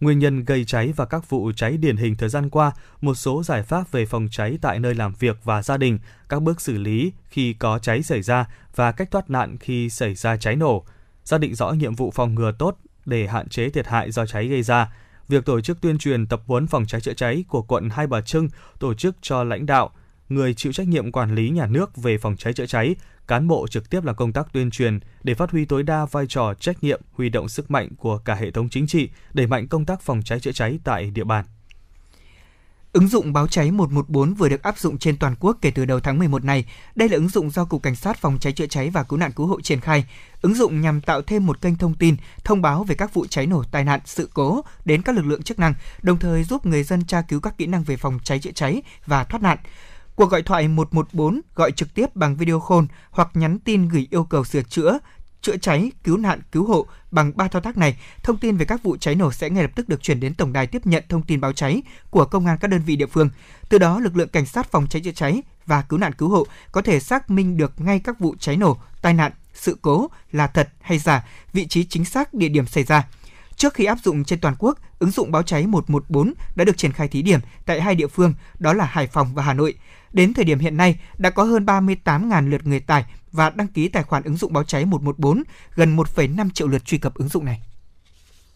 nguyên nhân gây cháy và các vụ cháy điển hình thời gian qua, một số giải pháp về phòng cháy tại nơi làm việc và gia đình, các bước xử lý khi có cháy xảy ra và cách thoát nạn khi xảy ra cháy nổ, xác định rõ nhiệm vụ phòng ngừa tốt để hạn chế thiệt hại do cháy gây ra việc tổ chức tuyên truyền tập huấn phòng cháy chữa cháy của quận Hai Bà Trưng tổ chức cho lãnh đạo, người chịu trách nhiệm quản lý nhà nước về phòng cháy chữa cháy, cán bộ trực tiếp là công tác tuyên truyền để phát huy tối đa vai trò trách nhiệm, huy động sức mạnh của cả hệ thống chính trị, đẩy mạnh công tác phòng cháy chữa cháy tại địa bàn. Ứng dụng báo cháy 114 vừa được áp dụng trên toàn quốc kể từ đầu tháng 11 này. Đây là ứng dụng do Cục Cảnh sát Phòng cháy chữa cháy và Cứu nạn Cứu hộ triển khai. Ứng dụng nhằm tạo thêm một kênh thông tin, thông báo về các vụ cháy nổ, tai nạn, sự cố đến các lực lượng chức năng, đồng thời giúp người dân tra cứu các kỹ năng về phòng cháy chữa cháy và thoát nạn. Cuộc gọi thoại 114 gọi trực tiếp bằng video call hoặc nhắn tin gửi yêu cầu sửa chữa, chữa cháy, cứu nạn, cứu hộ bằng ba thao tác này, thông tin về các vụ cháy nổ sẽ ngay lập tức được chuyển đến tổng đài tiếp nhận thông tin báo cháy của công an các đơn vị địa phương. Từ đó, lực lượng cảnh sát phòng cháy chữa cháy và cứu nạn cứu hộ có thể xác minh được ngay các vụ cháy nổ, tai nạn, sự cố là thật hay giả, vị trí chính xác địa điểm xảy ra. Trước khi áp dụng trên toàn quốc, ứng dụng báo cháy 114 đã được triển khai thí điểm tại hai địa phương, đó là Hải Phòng và Hà Nội. Đến thời điểm hiện nay, đã có hơn 38.000 lượt người tải và đăng ký tài khoản ứng dụng báo cháy 114, gần 1,5 triệu lượt truy cập ứng dụng này.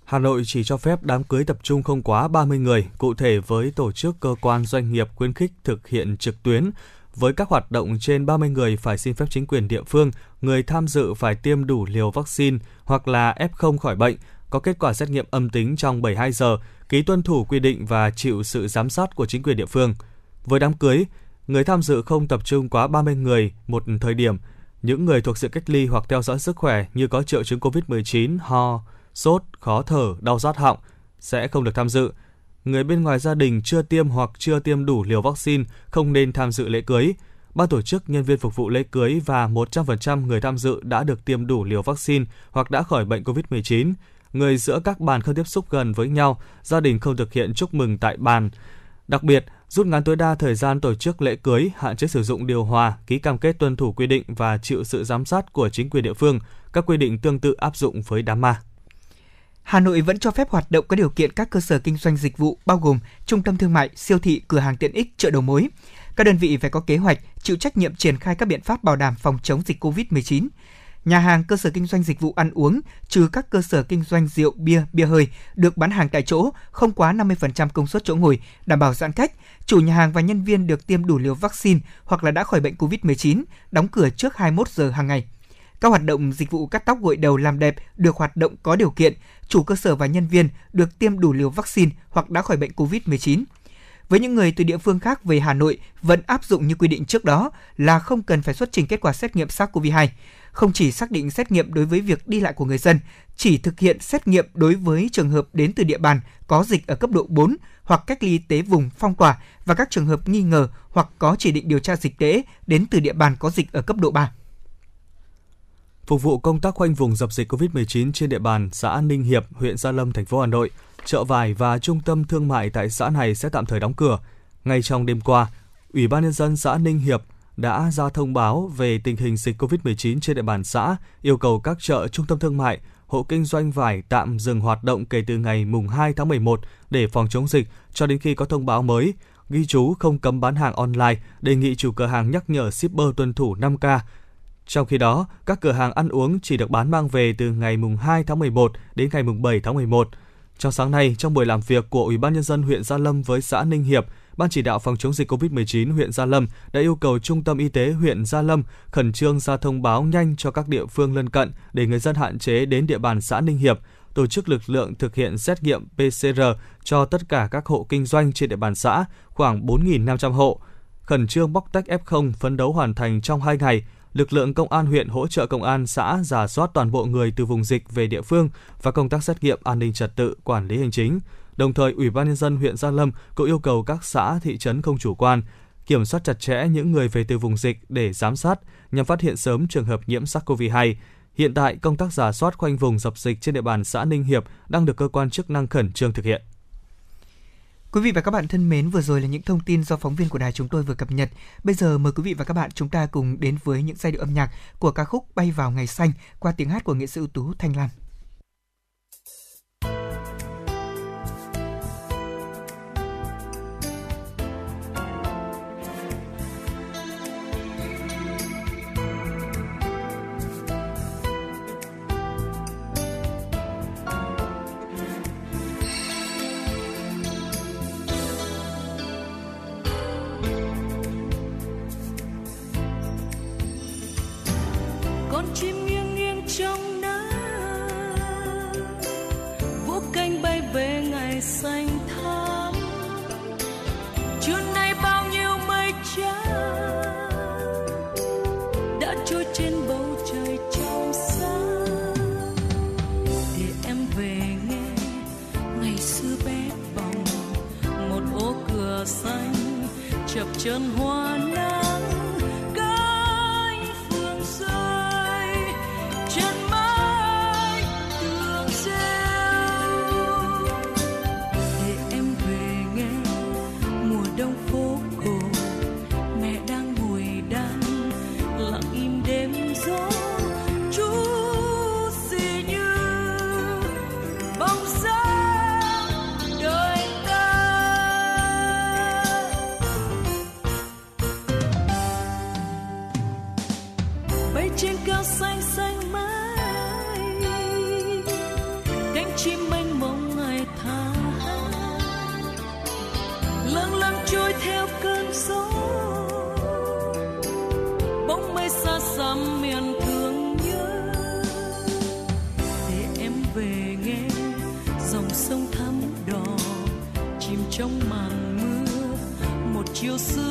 Hà Nội chỉ cho phép đám cưới tập trung không quá 30 người, cụ thể với tổ chức cơ quan doanh nghiệp khuyến khích thực hiện trực tuyến. Với các hoạt động trên 30 người phải xin phép chính quyền địa phương, người tham dự phải tiêm đủ liều vaccine hoặc là F0 khỏi bệnh, có kết quả xét nghiệm âm tính trong 72 giờ, ký tuân thủ quy định và chịu sự giám sát của chính quyền địa phương. Với đám cưới, người tham dự không tập trung quá 30 người một thời điểm. Những người thuộc sự cách ly hoặc theo dõi sức khỏe như có triệu chứng COVID-19, ho, sốt, khó thở, đau rát họng sẽ không được tham dự. Người bên ngoài gia đình chưa tiêm hoặc chưa tiêm đủ liều vaccine không nên tham dự lễ cưới. Ban tổ chức, nhân viên phục vụ lễ cưới và 100% người tham dự đã được tiêm đủ liều vaccine hoặc đã khỏi bệnh COVID-19. Người giữa các bàn không tiếp xúc gần với nhau, gia đình không thực hiện chúc mừng tại bàn. Đặc biệt, rút ngắn tối đa thời gian tổ chức lễ cưới, hạn chế sử dụng điều hòa, ký cam kết tuân thủ quy định và chịu sự giám sát của chính quyền địa phương. Các quy định tương tự áp dụng với đám ma. Hà Nội vẫn cho phép hoạt động có điều kiện các cơ sở kinh doanh dịch vụ bao gồm trung tâm thương mại, siêu thị, cửa hàng tiện ích, chợ đầu mối. Các đơn vị phải có kế hoạch, chịu trách nhiệm triển khai các biện pháp bảo đảm phòng chống dịch COVID-19. Nhà hàng, cơ sở kinh doanh dịch vụ ăn uống, trừ các cơ sở kinh doanh rượu, bia, bia hơi, được bán hàng tại chỗ, không quá 50% công suất chỗ ngồi, đảm bảo giãn cách. Chủ nhà hàng và nhân viên được tiêm đủ liều vaccine hoặc là đã khỏi bệnh COVID-19, đóng cửa trước 21 giờ hàng ngày. Các hoạt động dịch vụ cắt tóc gội đầu làm đẹp được hoạt động có điều kiện, chủ cơ sở và nhân viên được tiêm đủ liều vaccine hoặc đã khỏi bệnh COVID-19. Với những người từ địa phương khác về Hà Nội vẫn áp dụng như quy định trước đó là không cần phải xuất trình kết quả xét nghiệm SARS-CoV-2 không chỉ xác định xét nghiệm đối với việc đi lại của người dân, chỉ thực hiện xét nghiệm đối với trường hợp đến từ địa bàn có dịch ở cấp độ 4 hoặc cách ly y tế vùng phong tỏa và các trường hợp nghi ngờ hoặc có chỉ định điều tra dịch tễ đến từ địa bàn có dịch ở cấp độ 3. Phục vụ công tác khoanh vùng dập dịch COVID-19 trên địa bàn xã Ninh Hiệp, huyện Gia Lâm, thành phố Hà Nội, chợ vải và trung tâm thương mại tại xã này sẽ tạm thời đóng cửa. Ngay trong đêm qua, Ủy ban nhân dân xã Ninh Hiệp đã ra thông báo về tình hình dịch COVID-19 trên địa bàn xã, yêu cầu các chợ, trung tâm thương mại, hộ kinh doanh vải tạm dừng hoạt động kể từ ngày mùng 2 tháng 11 để phòng chống dịch cho đến khi có thông báo mới. Ghi chú không cấm bán hàng online, đề nghị chủ cửa hàng nhắc nhở shipper tuân thủ 5K. Trong khi đó, các cửa hàng ăn uống chỉ được bán mang về từ ngày mùng 2 tháng 11 đến ngày mùng 7 tháng 11. Trong sáng nay, trong buổi làm việc của Ủy ban nhân dân huyện Gia Lâm với xã Ninh Hiệp, Ban chỉ đạo phòng chống dịch COVID-19 huyện Gia Lâm đã yêu cầu Trung tâm Y tế huyện Gia Lâm khẩn trương ra thông báo nhanh cho các địa phương lân cận để người dân hạn chế đến địa bàn xã Ninh Hiệp, tổ chức lực lượng thực hiện xét nghiệm PCR cho tất cả các hộ kinh doanh trên địa bàn xã, khoảng 4.500 hộ. Khẩn trương bóc tách F0 phấn đấu hoàn thành trong 2 ngày, lực lượng công an huyện hỗ trợ công an xã giả soát toàn bộ người từ vùng dịch về địa phương và công tác xét nghiệm an ninh trật tự, quản lý hành chính. Đồng thời, Ủy ban nhân dân huyện Gia Lâm cũng yêu cầu các xã thị trấn không chủ quan kiểm soát chặt chẽ những người về từ vùng dịch để giám sát nhằm phát hiện sớm trường hợp nhiễm SARS-CoV-2. Hiện tại, công tác giả soát khoanh vùng dập dịch trên địa bàn xã Ninh Hiệp đang được cơ quan chức năng khẩn trương thực hiện. Quý vị và các bạn thân mến, vừa rồi là những thông tin do phóng viên của đài chúng tôi vừa cập nhật. Bây giờ mời quý vị và các bạn chúng ta cùng đến với những giai điệu âm nhạc của ca khúc Bay vào ngày xanh qua tiếng hát của nghệ sĩ ưu tú Thanh Lan. xanh thắm. Trưa nay bao nhiêu mây trắng đã trôi trên bầu trời trong sáng. Để em về nghe ngày xưa bé bỏng, một ô cửa xanh chập chân hoa nắng o sol.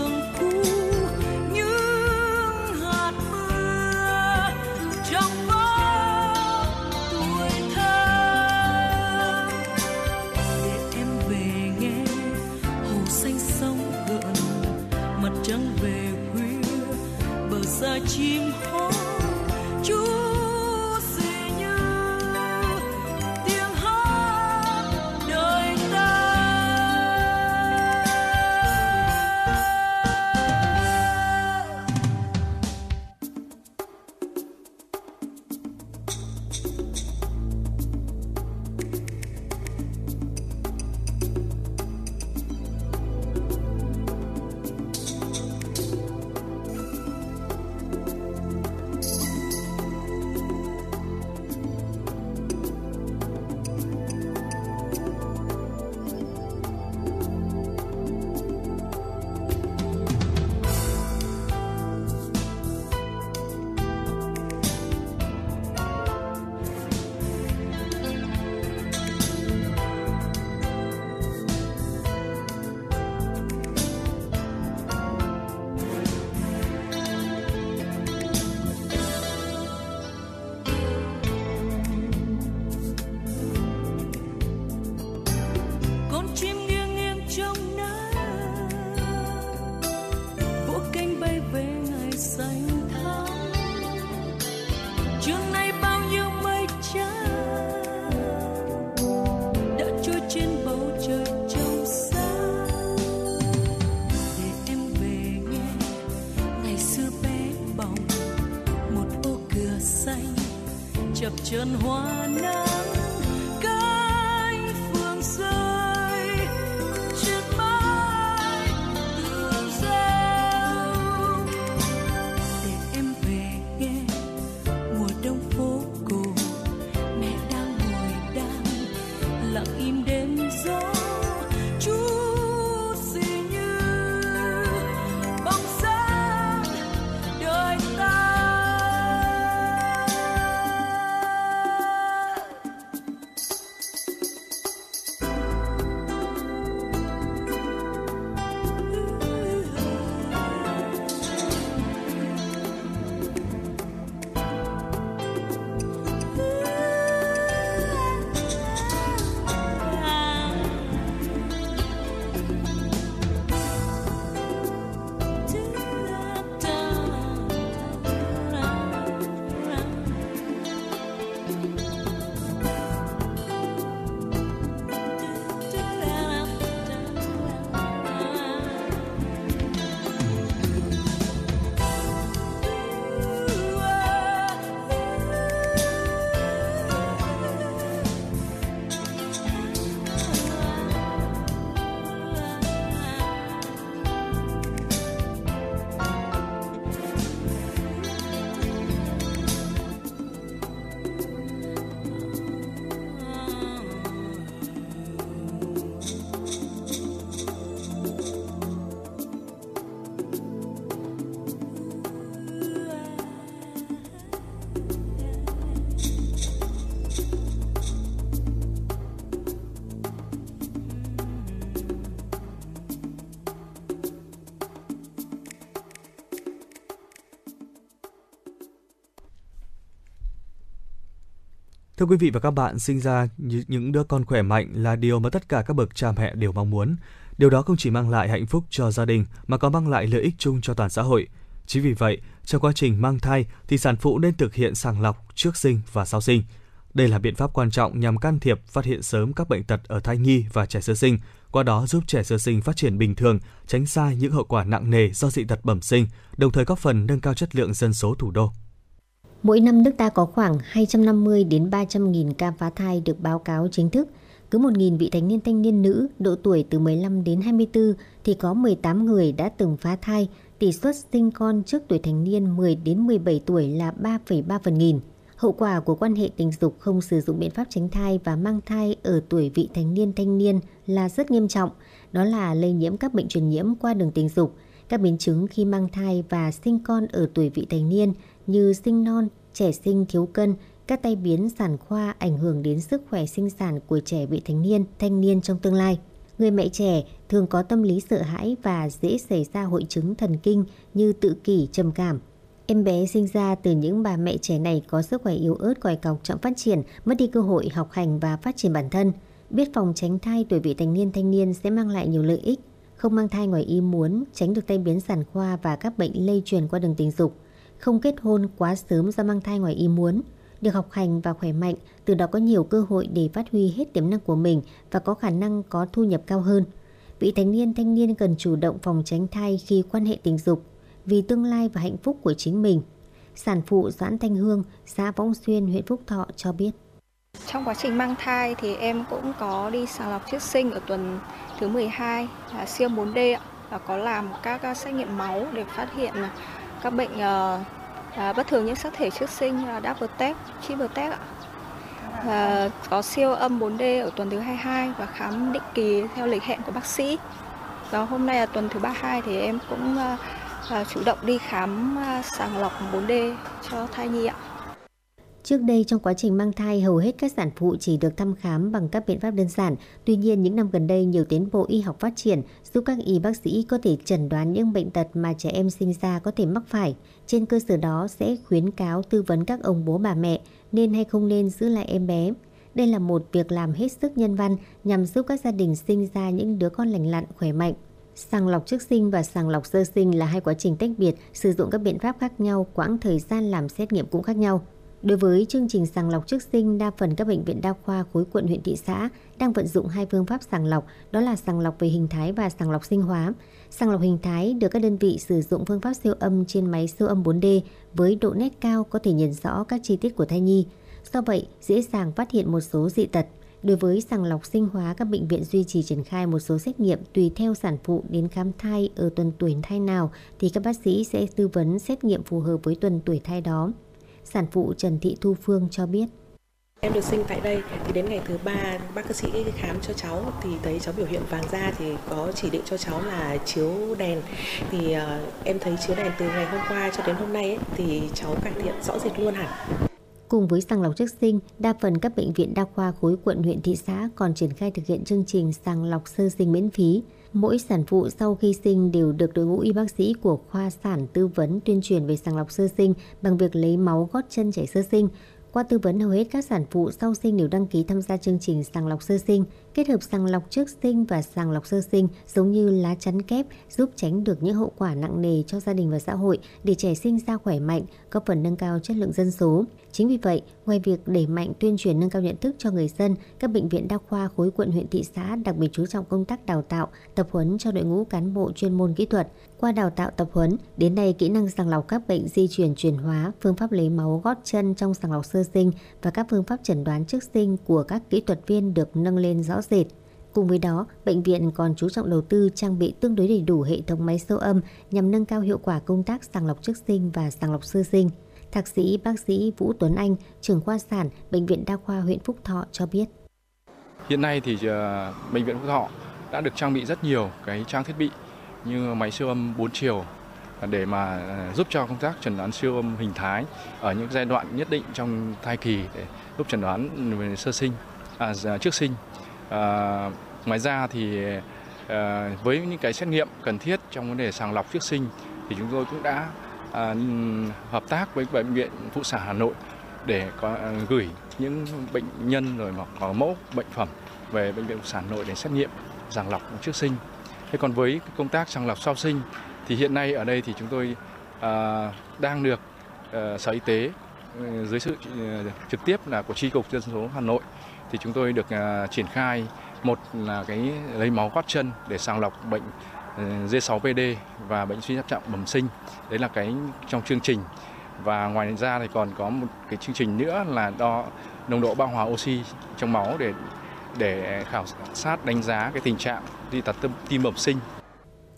one. Thưa quý vị và các bạn, sinh ra những đứa con khỏe mạnh là điều mà tất cả các bậc cha mẹ đều mong muốn. Điều đó không chỉ mang lại hạnh phúc cho gia đình mà còn mang lại lợi ích chung cho toàn xã hội. Chính vì vậy, trong quá trình mang thai thì sản phụ nên thực hiện sàng lọc trước sinh và sau sinh. Đây là biện pháp quan trọng nhằm can thiệp phát hiện sớm các bệnh tật ở thai nhi và trẻ sơ sinh, qua đó giúp trẻ sơ sinh phát triển bình thường, tránh xa những hậu quả nặng nề do dị tật bẩm sinh, đồng thời góp phần nâng cao chất lượng dân số thủ đô. Mỗi năm nước ta có khoảng 250 đến 300 nghìn ca phá thai được báo cáo chính thức. Cứ 1 nghìn vị thanh niên thanh niên nữ độ tuổi từ 15 đến 24 thì có 18 người đã từng phá thai. Tỷ suất sinh con trước tuổi thành niên 10 đến 17 tuổi là 3,3 phần nghìn. Hậu quả của quan hệ tình dục không sử dụng biện pháp tránh thai và mang thai ở tuổi vị thành niên thanh niên là rất nghiêm trọng. Đó là lây nhiễm các bệnh truyền nhiễm qua đường tình dục, các biến chứng khi mang thai và sinh con ở tuổi vị thành niên như sinh non, trẻ sinh thiếu cân, các tai biến sản khoa ảnh hưởng đến sức khỏe sinh sản của trẻ vị thành niên, thanh niên trong tương lai. Người mẹ trẻ thường có tâm lý sợ hãi và dễ xảy ra hội chứng thần kinh như tự kỷ, trầm cảm. Em bé sinh ra từ những bà mẹ trẻ này có sức khỏe yếu ớt còi cọc chậm phát triển, mất đi cơ hội học hành và phát triển bản thân. Biết phòng tránh thai tuổi vị thành niên thanh niên sẽ mang lại nhiều lợi ích, không mang thai ngoài ý muốn, tránh được tai biến sản khoa và các bệnh lây truyền qua đường tình dục, không kết hôn quá sớm do mang thai ngoài ý muốn, được học hành và khỏe mạnh, từ đó có nhiều cơ hội để phát huy hết tiềm năng của mình và có khả năng có thu nhập cao hơn. Vị thành niên thanh niên cần chủ động phòng tránh thai khi quan hệ tình dục vì tương lai và hạnh phúc của chính mình. Sản phụ Doãn Thanh Hương, xã Võng Xuyên, huyện Phúc Thọ cho biết. Trong quá trình mang thai thì em cũng có đi sàng lọc trước sinh ở tuần thứ 12 là siêu 4D và có làm các xét nghiệm máu để phát hiện các bệnh uh, bất thường nhiễm sắc thể trước sinh uh, double test, triple test ạ. Và có siêu âm 4D ở tuần thứ 22 và khám định kỳ theo lịch hẹn của bác sĩ. Và hôm nay là tuần thứ 32 thì em cũng uh, chủ động đi khám à, sàng lọc 4D cho thai nhi ạ. Trước đây trong quá trình mang thai, hầu hết các sản phụ chỉ được thăm khám bằng các biện pháp đơn giản. Tuy nhiên, những năm gần đây, nhiều tiến bộ y học phát triển giúp các y bác sĩ có thể chẩn đoán những bệnh tật mà trẻ em sinh ra có thể mắc phải. Trên cơ sở đó sẽ khuyến cáo tư vấn các ông bố bà mẹ nên hay không nên giữ lại em bé. Đây là một việc làm hết sức nhân văn nhằm giúp các gia đình sinh ra những đứa con lành lặn, khỏe mạnh. Sàng lọc trước sinh và sàng lọc sơ sinh là hai quá trình tách biệt, sử dụng các biện pháp khác nhau, quãng thời gian làm xét nghiệm cũng khác nhau. Đối với chương trình sàng lọc trước sinh, đa phần các bệnh viện đa khoa khối quận huyện thị xã đang vận dụng hai phương pháp sàng lọc, đó là sàng lọc về hình thái và sàng lọc sinh hóa. Sàng lọc hình thái được các đơn vị sử dụng phương pháp siêu âm trên máy siêu âm 4D với độ nét cao có thể nhìn rõ các chi tiết của thai nhi. Do vậy, dễ dàng phát hiện một số dị tật. Đối với sàng lọc sinh hóa, các bệnh viện duy trì triển khai một số xét nghiệm tùy theo sản phụ đến khám thai ở tuần tuổi thai nào thì các bác sĩ sẽ tư vấn xét nghiệm phù hợp với tuần tuổi thai đó. Sản phụ Trần Thị Thu Phương cho biết. Em được sinh tại đây thì đến ngày thứ ba bác sĩ khám cho cháu thì thấy cháu biểu hiện vàng da thì có chỉ định cho cháu là chiếu đèn thì uh, em thấy chiếu đèn từ ngày hôm qua cho đến hôm nay ấy, thì cháu cải thiện rõ rệt luôn hẳn. Cùng với sàng lọc trước sinh, đa phần các bệnh viện đa khoa khối quận huyện thị xã còn triển khai thực hiện chương trình sàng lọc sơ sinh miễn phí. Mỗi sản phụ sau khi sinh đều được đội ngũ y bác sĩ của khoa sản tư vấn tuyên truyền về sàng lọc sơ sinh bằng việc lấy máu gót chân trẻ sơ sinh. Qua tư vấn hầu hết các sản phụ sau sinh đều đăng ký tham gia chương trình sàng lọc sơ sinh, kết hợp sàng lọc trước sinh và sàng lọc sơ sinh giống như lá chắn kép giúp tránh được những hậu quả nặng nề cho gia đình và xã hội để trẻ sinh ra khỏe mạnh, góp phần nâng cao chất lượng dân số. Chính vì vậy, ngoài việc đẩy mạnh tuyên truyền nâng cao nhận thức cho người dân, các bệnh viện đa khoa khối quận huyện thị xã đặc biệt chú trọng công tác đào tạo, tập huấn cho đội ngũ cán bộ chuyên môn kỹ thuật. Qua đào tạo tập huấn, đến nay kỹ năng sàng lọc các bệnh di truyền chuyển hóa, phương pháp lấy máu gót chân trong sàng lọc sơ sinh và các phương pháp chẩn đoán trước sinh của các kỹ thuật viên được nâng lên rõ rệt. Cùng với đó, bệnh viện còn chú trọng đầu tư trang bị tương đối đầy đủ hệ thống máy siêu âm nhằm nâng cao hiệu quả công tác sàng lọc trước sinh và sàng lọc sơ sinh. Thạc sĩ bác sĩ Vũ Tuấn Anh, trưởng khoa sản Bệnh viện Đa khoa huyện Phúc Thọ cho biết. Hiện nay thì ờ, Bệnh viện Phúc Thọ đã được trang bị rất nhiều cái trang thiết bị như máy siêu âm 4 chiều à, để mà à, giúp cho công tác chẩn đoán siêu âm hình thái ở những giai đoạn nhất định trong thai kỳ để giúp chẩn đoán về sơ sinh, à, à, trước sinh. À, ngoài ra thì à, với những cái xét nghiệm cần thiết trong vấn đề sàng lọc trước sinh thì chúng tôi cũng đã à, hợp tác với bệnh viện phụ sản Hà Nội để có à, gửi những bệnh nhân rồi mà có mẫu bệnh phẩm về bệnh viện phụ sản Hà nội để xét nghiệm sàng lọc trước sinh. Thế còn với công tác sàng lọc sau sinh thì hiện nay ở đây thì chúng tôi à, đang được à, Sở Y tế ừ, dưới sự ừ, trực tiếp là của Tri cục Dân số Hà Nội thì chúng tôi được à, triển khai một là cái lấy máu gót chân để sàng lọc bệnh ừ, D6PD và bệnh suy giáp trọng bẩm sinh. Đấy là cái trong chương trình và ngoài ra thì còn có một cái chương trình nữa là đo nồng độ bão hòa oxy trong máu để để khảo sát đánh giá cái tình trạng dị tật tim tim bẩm sinh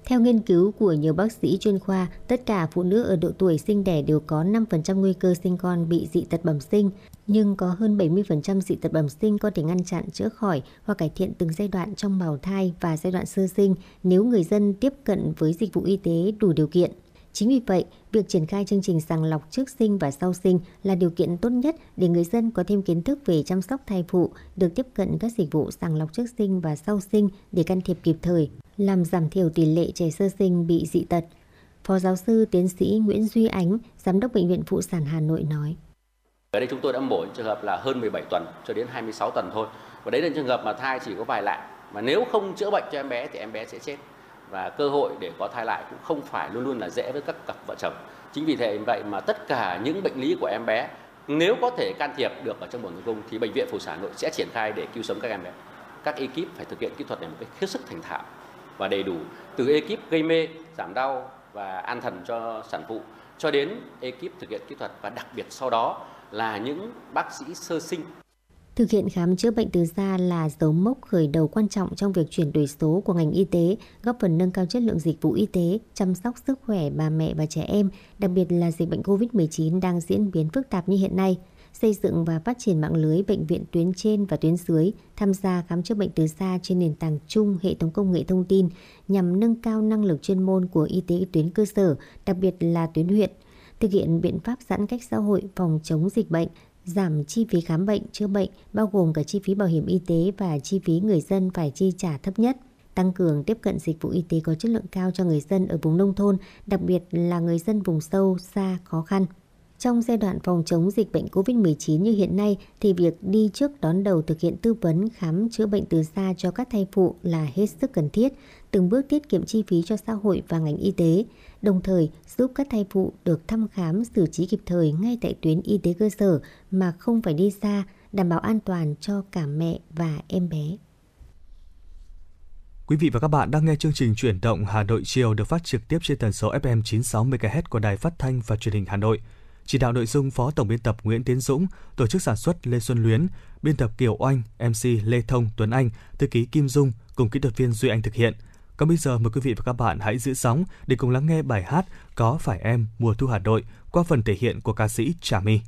Theo nghiên cứu của nhiều bác sĩ chuyên khoa, tất cả phụ nữ ở độ tuổi sinh đẻ đều có 5% nguy cơ sinh con bị dị tật bẩm sinh, nhưng có hơn 70% dị tật bẩm sinh có thể ngăn chặn, chữa khỏi hoặc cải thiện từng giai đoạn trong bào thai và giai đoạn sơ sinh nếu người dân tiếp cận với dịch vụ y tế đủ điều kiện. Chính vì vậy, việc triển khai chương trình sàng lọc trước sinh và sau sinh là điều kiện tốt nhất để người dân có thêm kiến thức về chăm sóc thai phụ, được tiếp cận các dịch vụ sàng lọc trước sinh và sau sinh để can thiệp kịp thời, làm giảm thiểu tỷ lệ trẻ sơ sinh bị dị tật. Phó giáo sư tiến sĩ Nguyễn Duy Ánh, Giám đốc Bệnh viện Phụ sản Hà Nội nói. Ở đây chúng tôi đã mổ những trường hợp là hơn 17 tuần cho đến 26 tuần thôi. Và đấy là trường hợp mà thai chỉ có vài lạng. Mà nếu không chữa bệnh cho em bé thì em bé sẽ chết. Và cơ hội để có thai lại cũng không phải luôn luôn là dễ với các cặp vợ chồng. Chính vì thế vậy mà tất cả những bệnh lý của em bé nếu có thể can thiệp được ở trong buồng tử cung thì bệnh viện phụ sản Nội sẽ triển khai để cứu sống các em bé. Các ekip phải thực hiện kỹ thuật này một cách hết sức thành thạo và đầy đủ từ ekip gây mê, giảm đau và an thần cho sản phụ cho đến ekip thực hiện kỹ thuật và đặc biệt sau đó là những bác sĩ sơ sinh Thực hiện khám chữa bệnh từ xa là dấu mốc khởi đầu quan trọng trong việc chuyển đổi số của ngành y tế, góp phần nâng cao chất lượng dịch vụ y tế, chăm sóc sức khỏe bà mẹ và trẻ em, đặc biệt là dịch bệnh COVID-19 đang diễn biến phức tạp như hiện nay. Xây dựng và phát triển mạng lưới bệnh viện tuyến trên và tuyến dưới, tham gia khám chữa bệnh từ xa trên nền tảng chung hệ thống công nghệ thông tin nhằm nâng cao năng lực chuyên môn của y tế tuyến cơ sở, đặc biệt là tuyến huyện, thực hiện biện pháp giãn cách xã hội phòng chống dịch bệnh, giảm chi phí khám bệnh, chữa bệnh, bao gồm cả chi phí bảo hiểm y tế và chi phí người dân phải chi trả thấp nhất tăng cường tiếp cận dịch vụ y tế có chất lượng cao cho người dân ở vùng nông thôn, đặc biệt là người dân vùng sâu, xa, khó khăn. Trong giai đoạn phòng chống dịch bệnh COVID-19 như hiện nay thì việc đi trước đón đầu thực hiện tư vấn khám chữa bệnh từ xa cho các thai phụ là hết sức cần thiết, từng bước tiết kiệm chi phí cho xã hội và ngành y tế, đồng thời giúp các thai phụ được thăm khám xử trí kịp thời ngay tại tuyến y tế cơ sở mà không phải đi xa, đảm bảo an toàn cho cả mẹ và em bé. Quý vị và các bạn đang nghe chương trình chuyển động Hà Nội chiều được phát trực tiếp trên tần số FM 96 MHz của Đài Phát thanh và Truyền hình Hà Nội. Chỉ đạo nội dung Phó Tổng biên tập Nguyễn Tiến Dũng, tổ chức sản xuất Lê Xuân Luyến, biên tập Kiều Oanh, MC Lê Thông Tuấn Anh, thư ký Kim Dung cùng kỹ thuật viên Duy Anh thực hiện. Còn bây giờ mời quý vị và các bạn hãy giữ sóng để cùng lắng nghe bài hát Có phải em mùa thu Hà Nội qua phần thể hiện của ca sĩ Trà My.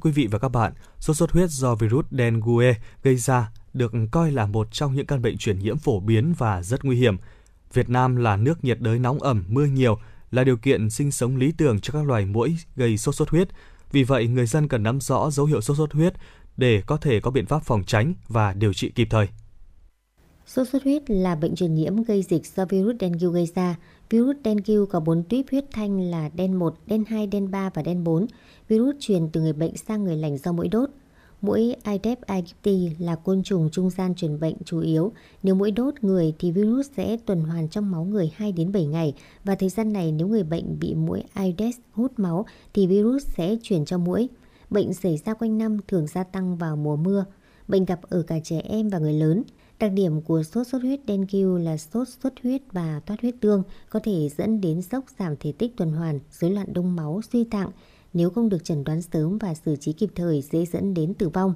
Quý vị và các bạn, sốt xuất huyết do virus dengue gây ra được coi là một trong những căn bệnh truyền nhiễm phổ biến và rất nguy hiểm. Việt Nam là nước nhiệt đới nóng ẩm, mưa nhiều, là điều kiện sinh sống lý tưởng cho các loài muỗi gây sốt xuất huyết. Vì vậy, người dân cần nắm rõ dấu hiệu sốt xuất huyết để có thể có biện pháp phòng tránh và điều trị kịp thời. Sốt xuất huyết là bệnh truyền nhiễm gây dịch do virus dengue gây ra. Virus dengue có 4 tuyếp huyết thanh là đen 1, đen 2, đen 3 và đen 4. Virus truyền từ người bệnh sang người lành do mũi đốt. Mũi Aedes aegypti là côn trùng trung gian truyền bệnh chủ yếu. Nếu mũi đốt người thì virus sẽ tuần hoàn trong máu người 2 đến 7 ngày và thời gian này nếu người bệnh bị mũi Aedes hút máu thì virus sẽ truyền cho mũi. Bệnh xảy ra quanh năm thường gia tăng vào mùa mưa. Bệnh gặp ở cả trẻ em và người lớn. Đặc điểm của sốt xuất huyết dengue là sốt xuất huyết và thoát huyết tương có thể dẫn đến sốc giảm thể tích tuần hoàn, rối loạn đông máu, suy tạng. Nếu không được chẩn đoán sớm và xử trí kịp thời dễ dẫn đến tử vong.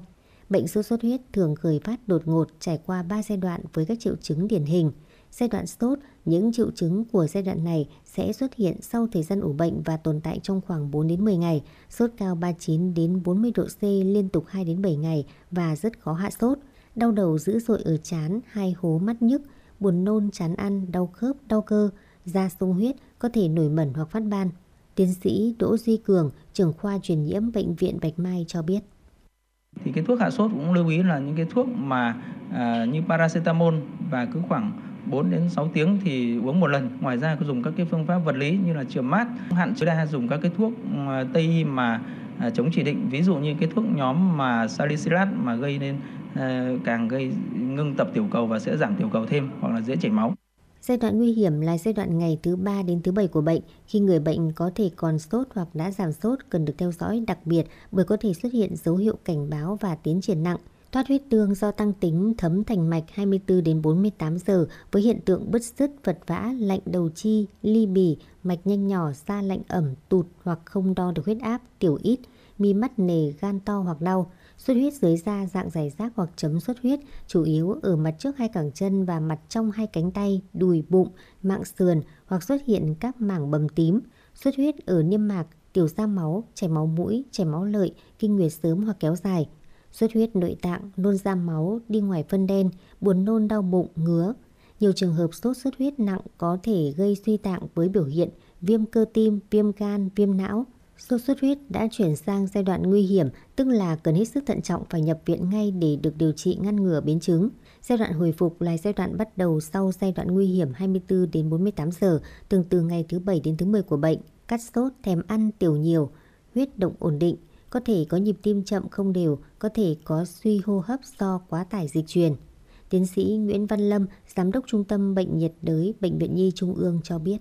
Bệnh sốt xuất huyết thường khởi phát đột ngột trải qua 3 giai đoạn với các triệu chứng điển hình. Giai đoạn sốt, những triệu chứng của giai đoạn này sẽ xuất hiện sau thời gian ủ bệnh và tồn tại trong khoảng 4 đến 10 ngày, sốt cao 39 đến 40 độ C liên tục 2 đến 7 ngày và rất khó hạ sốt đau đầu dữ dội ở chán, hai hố mắt nhức, buồn nôn chán ăn, đau khớp, đau cơ, da sung huyết, có thể nổi mẩn hoặc phát ban. Tiến sĩ Đỗ Duy Cường, trưởng khoa truyền nhiễm bệnh viện Bạch Mai cho biết. Thì cái thuốc hạ sốt cũng lưu ý là những cái thuốc mà à, như paracetamol và cứ khoảng 4 đến 6 tiếng thì uống một lần. Ngoài ra có dùng các cái phương pháp vật lý như là chườm mát, hạn chế đa dùng các cái thuốc à, tây y mà à, chống chỉ định, ví dụ như cái thuốc nhóm mà salicylat mà gây nên à, càng gây ngưng tập tiểu cầu và sẽ giảm tiểu cầu thêm hoặc là dễ chảy máu. Giai đoạn nguy hiểm là giai đoạn ngày thứ 3 đến thứ 7 của bệnh, khi người bệnh có thể còn sốt hoặc đã giảm sốt cần được theo dõi đặc biệt bởi có thể xuất hiện dấu hiệu cảnh báo và tiến triển nặng. Thoát huyết tương do tăng tính thấm thành mạch 24 đến 48 giờ với hiện tượng bứt rứt, vật vã, lạnh đầu chi, ly bì, mạch nhanh nhỏ, da lạnh ẩm, tụt hoặc không đo được huyết áp, tiểu ít, mi mắt nề, gan to hoặc đau. Xuất huyết dưới da dạng giải rác hoặc chấm xuất huyết chủ yếu ở mặt trước hai cẳng chân và mặt trong hai cánh tay, đùi, bụng, mạng sườn hoặc xuất hiện các mảng bầm tím. Xuất huyết ở niêm mạc, tiểu ra máu, chảy máu mũi, chảy máu lợi, kinh nguyệt sớm hoặc kéo dài. Xuất huyết nội tạng, nôn ra máu, đi ngoài phân đen, buồn nôn đau bụng, ngứa. Nhiều trường hợp sốt xuất huyết nặng có thể gây suy tạng với biểu hiện viêm cơ tim, viêm gan, viêm não, Sốt xuất huyết đã chuyển sang giai đoạn nguy hiểm, tức là cần hết sức thận trọng phải nhập viện ngay để được điều trị ngăn ngừa biến chứng. Giai đoạn hồi phục là giai đoạn bắt đầu sau giai đoạn nguy hiểm 24 đến 48 giờ, tương từ ngày thứ 7 đến thứ 10 của bệnh. Cắt sốt, thèm ăn, tiểu nhiều, huyết động ổn định, có thể có nhịp tim chậm không đều, có thể có suy hô hấp do quá tải dịch truyền. Tiến sĩ Nguyễn Văn Lâm, Giám đốc Trung tâm Bệnh nhiệt đới Bệnh viện Nhi Trung ương cho biết.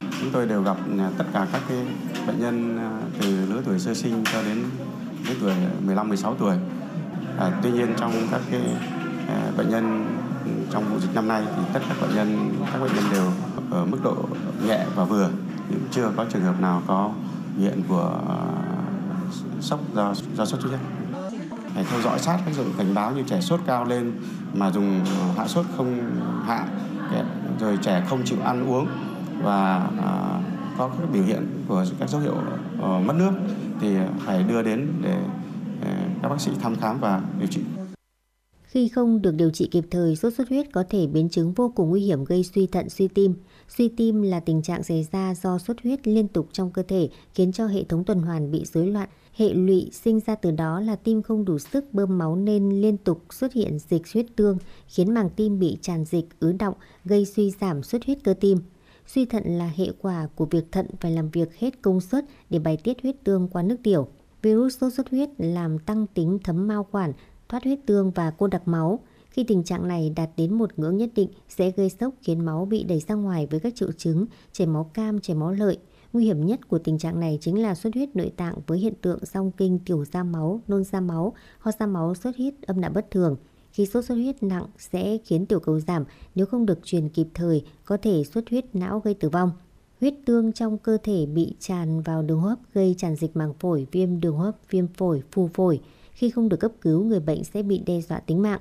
Chúng tôi đều gặp à, tất cả các cái bệnh nhân à, từ lứa tuổi sơ sinh cho đến lứa tuổi 15 16 tuổi. À, tuy nhiên trong các cái à, bệnh nhân trong vụ dịch năm nay thì tất cả bệnh nhân các bệnh nhân đều ở mức độ nhẹ và vừa, nhưng chưa có trường hợp nào có hiện của à, sốc do do sốt xuất huyết. Phải theo dõi sát các dấu cảnh báo như trẻ sốt cao lên mà dùng hạ sốt không hạ, rồi trẻ không chịu ăn uống và à, có các biểu hiện của các dấu hiệu ờ, mất nước thì phải đưa đến để ờ, các bác sĩ thăm khám và điều trị. Khi không được điều trị kịp thời, sốt xuất huyết có thể biến chứng vô cùng nguy hiểm gây suy thận, suy tim. Suy tim là tình trạng xảy ra do xuất huyết liên tục trong cơ thể khiến cho hệ thống tuần hoàn bị rối loạn. Hệ lụy sinh ra từ đó là tim không đủ sức bơm máu nên liên tục xuất hiện dịch huyết tương, khiến màng tim bị tràn dịch, ứ động, gây suy giảm xuất huyết cơ tim. Suy thận là hệ quả của việc thận phải làm việc hết công suất để bài tiết huyết tương qua nước tiểu. Virus sốt xuất huyết làm tăng tính thấm mao quản, thoát huyết tương và cô đặc máu. Khi tình trạng này đạt đến một ngưỡng nhất định sẽ gây sốc khiến máu bị đẩy ra ngoài với các triệu chứng chảy máu cam, chảy máu lợi. Nguy hiểm nhất của tình trạng này chính là xuất huyết nội tạng với hiện tượng song kinh tiểu ra máu, nôn ra máu, ho ra máu, xuất huyết âm đạo bất thường. Khi sốt xuất huyết nặng sẽ khiến tiểu cầu giảm, nếu không được truyền kịp thời có thể xuất huyết não gây tử vong. Huyết tương trong cơ thể bị tràn vào đường hô hấp gây tràn dịch màng phổi, viêm đường hô hấp, viêm phổi, phù phổi. Khi không được cấp cứu, người bệnh sẽ bị đe dọa tính mạng.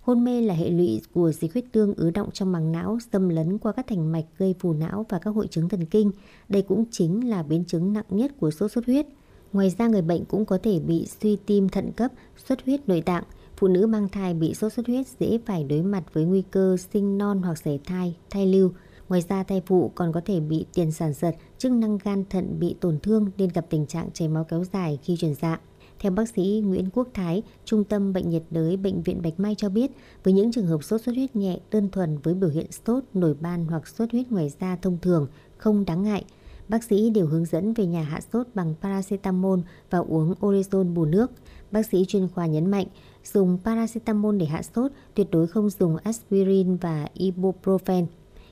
Hôn mê là hệ lụy của dịch huyết tương ứ động trong màng não, xâm lấn qua các thành mạch gây phù não và các hội chứng thần kinh. Đây cũng chính là biến chứng nặng nhất của sốt xuất huyết. Ngoài ra người bệnh cũng có thể bị suy tim thận cấp, xuất huyết nội tạng. Phụ nữ mang thai bị sốt xuất huyết dễ phải đối mặt với nguy cơ sinh non hoặc sảy thai, thai lưu. Ngoài ra thai phụ còn có thể bị tiền sản giật, chức năng gan thận bị tổn thương nên gặp tình trạng chảy máu kéo dài khi chuyển dạ. Theo bác sĩ Nguyễn Quốc Thái, Trung tâm Bệnh nhiệt đới Bệnh viện Bạch Mai cho biết, với những trường hợp sốt xuất huyết nhẹ đơn thuần với biểu hiện sốt, nổi ban hoặc sốt huyết ngoài da thông thường, không đáng ngại. Bác sĩ đều hướng dẫn về nhà hạ sốt bằng paracetamol và uống orezon bù nước. Bác sĩ chuyên khoa nhấn mạnh, dùng paracetamol để hạ sốt, tuyệt đối không dùng aspirin và ibuprofen.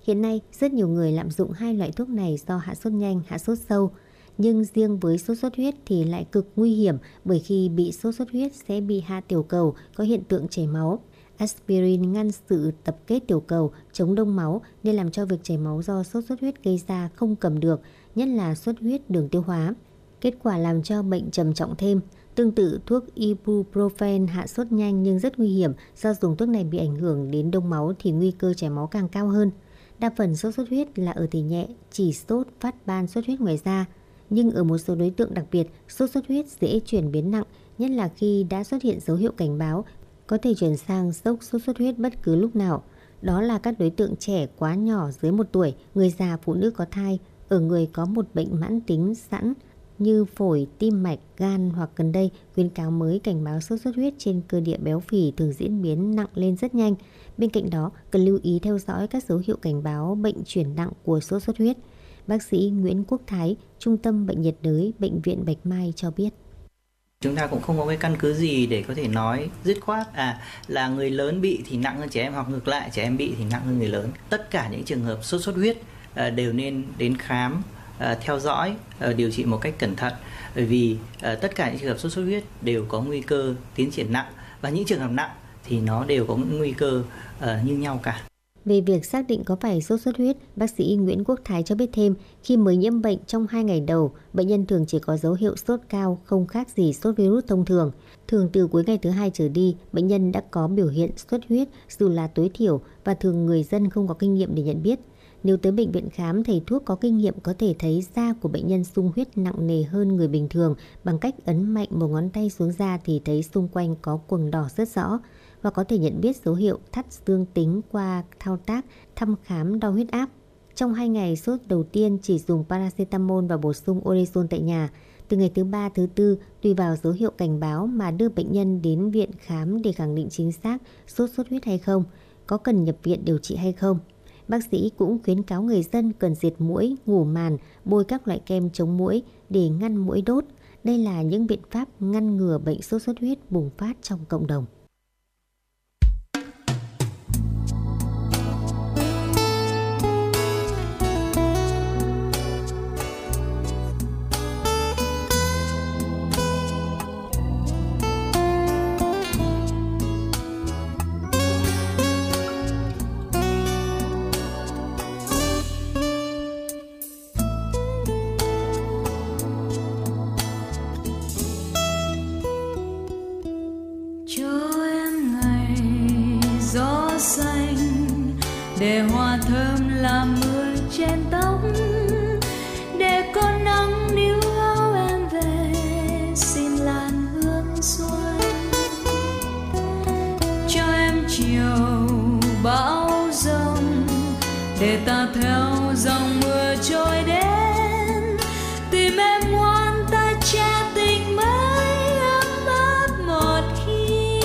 Hiện nay, rất nhiều người lạm dụng hai loại thuốc này do hạ sốt nhanh, hạ sốt sâu. Nhưng riêng với sốt xuất huyết thì lại cực nguy hiểm bởi khi bị sốt xuất huyết sẽ bị hạ tiểu cầu, có hiện tượng chảy máu. Aspirin ngăn sự tập kết tiểu cầu, chống đông máu nên làm cho việc chảy máu do sốt xuất huyết gây ra không cầm được, nhất là xuất huyết đường tiêu hóa. Kết quả làm cho bệnh trầm trọng thêm. Tương tự thuốc ibuprofen hạ sốt nhanh nhưng rất nguy hiểm do dùng thuốc này bị ảnh hưởng đến đông máu thì nguy cơ chảy máu càng cao hơn. Đa phần sốt xuất huyết là ở thể nhẹ, chỉ sốt, phát ban xuất huyết ngoài da. Nhưng ở một số đối tượng đặc biệt, sốt xuất huyết dễ chuyển biến nặng, nhất là khi đã xuất hiện dấu hiệu cảnh báo, có thể chuyển sang sốc sốt xuất huyết bất cứ lúc nào. Đó là các đối tượng trẻ quá nhỏ dưới 1 tuổi, người già, phụ nữ có thai, ở người có một bệnh mãn tính sẵn như phổi, tim mạch, gan hoặc gần đây khuyến cáo mới cảnh báo sốt xuất huyết trên cơ địa béo phì thường diễn biến nặng lên rất nhanh. Bên cạnh đó, cần lưu ý theo dõi các dấu hiệu cảnh báo bệnh chuyển nặng của sốt xuất huyết. Bác sĩ Nguyễn Quốc Thái, Trung tâm Bệnh nhiệt đới, Bệnh viện Bạch Mai cho biết. Chúng ta cũng không có cái căn cứ gì để có thể nói dứt khoát à là người lớn bị thì nặng hơn trẻ em hoặc ngược lại trẻ em bị thì nặng hơn người lớn. Tất cả những trường hợp sốt xuất huyết à, đều nên đến khám Ờ, theo dõi ờ, điều trị một cách cẩn thận bởi vì ờ, tất cả những trường hợp sốt xuất huyết đều có nguy cơ tiến triển nặng và những trường hợp nặng thì nó đều có nguy cơ như nhau cả. Về việc xác định có phải sốt xuất huyết, bác sĩ Nguyễn Quốc Thái cho biết thêm, khi mới nhiễm bệnh trong 2 ngày đầu, bệnh nhân thường chỉ có dấu hiệu sốt cao, không khác gì sốt virus thông thường. Thường từ cuối ngày thứ hai trở đi, bệnh nhân đã có biểu hiện xuất huyết dù là tối thiểu và thường người dân không có kinh nghiệm để nhận biết. Nếu tới bệnh viện khám, thầy thuốc có kinh nghiệm có thể thấy da của bệnh nhân sung huyết nặng nề hơn người bình thường bằng cách ấn mạnh một ngón tay xuống da thì thấy xung quanh có quầng đỏ rất rõ và có thể nhận biết dấu hiệu thắt dương tính qua thao tác thăm khám đo huyết áp. Trong 2 ngày sốt đầu tiên chỉ dùng paracetamol và bổ sung orezon tại nhà. Từ ngày thứ ba thứ tư, tùy vào dấu hiệu cảnh báo mà đưa bệnh nhân đến viện khám để khẳng định chính xác sốt xuất huyết hay không, có cần nhập viện điều trị hay không. Bác sĩ cũng khuyến cáo người dân cần diệt mũi, ngủ màn, bôi các loại kem chống mũi để ngăn mũi đốt. Đây là những biện pháp ngăn ngừa bệnh sốt xuất huyết bùng phát trong cộng đồng. ta theo dòng mưa trôi đến. Tìm em ngoan ta che tình mới ấm áp một khi.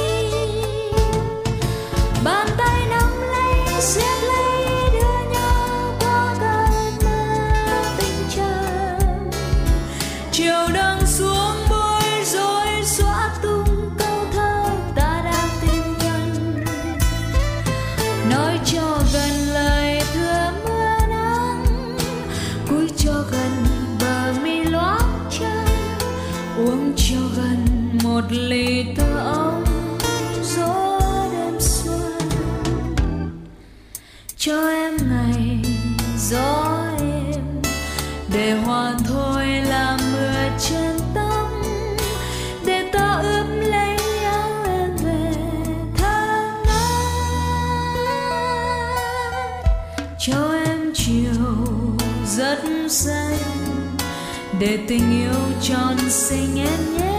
Bàn tay nắm lấy, siết lấy, đưa nhau qua cơn mưa tình trần chiều đang xuống bối rồi xóa tung câu thơ ta đang tìm nhân nói cho một ly tơ ấm gió đêm xuân. Cho em ngày gió em để hoàn thôi là mưa trên tóc để ta ướp lấy áo em về tháng năm. Cho em chiều rất xanh, để tình yêu tròn xinh em nhé.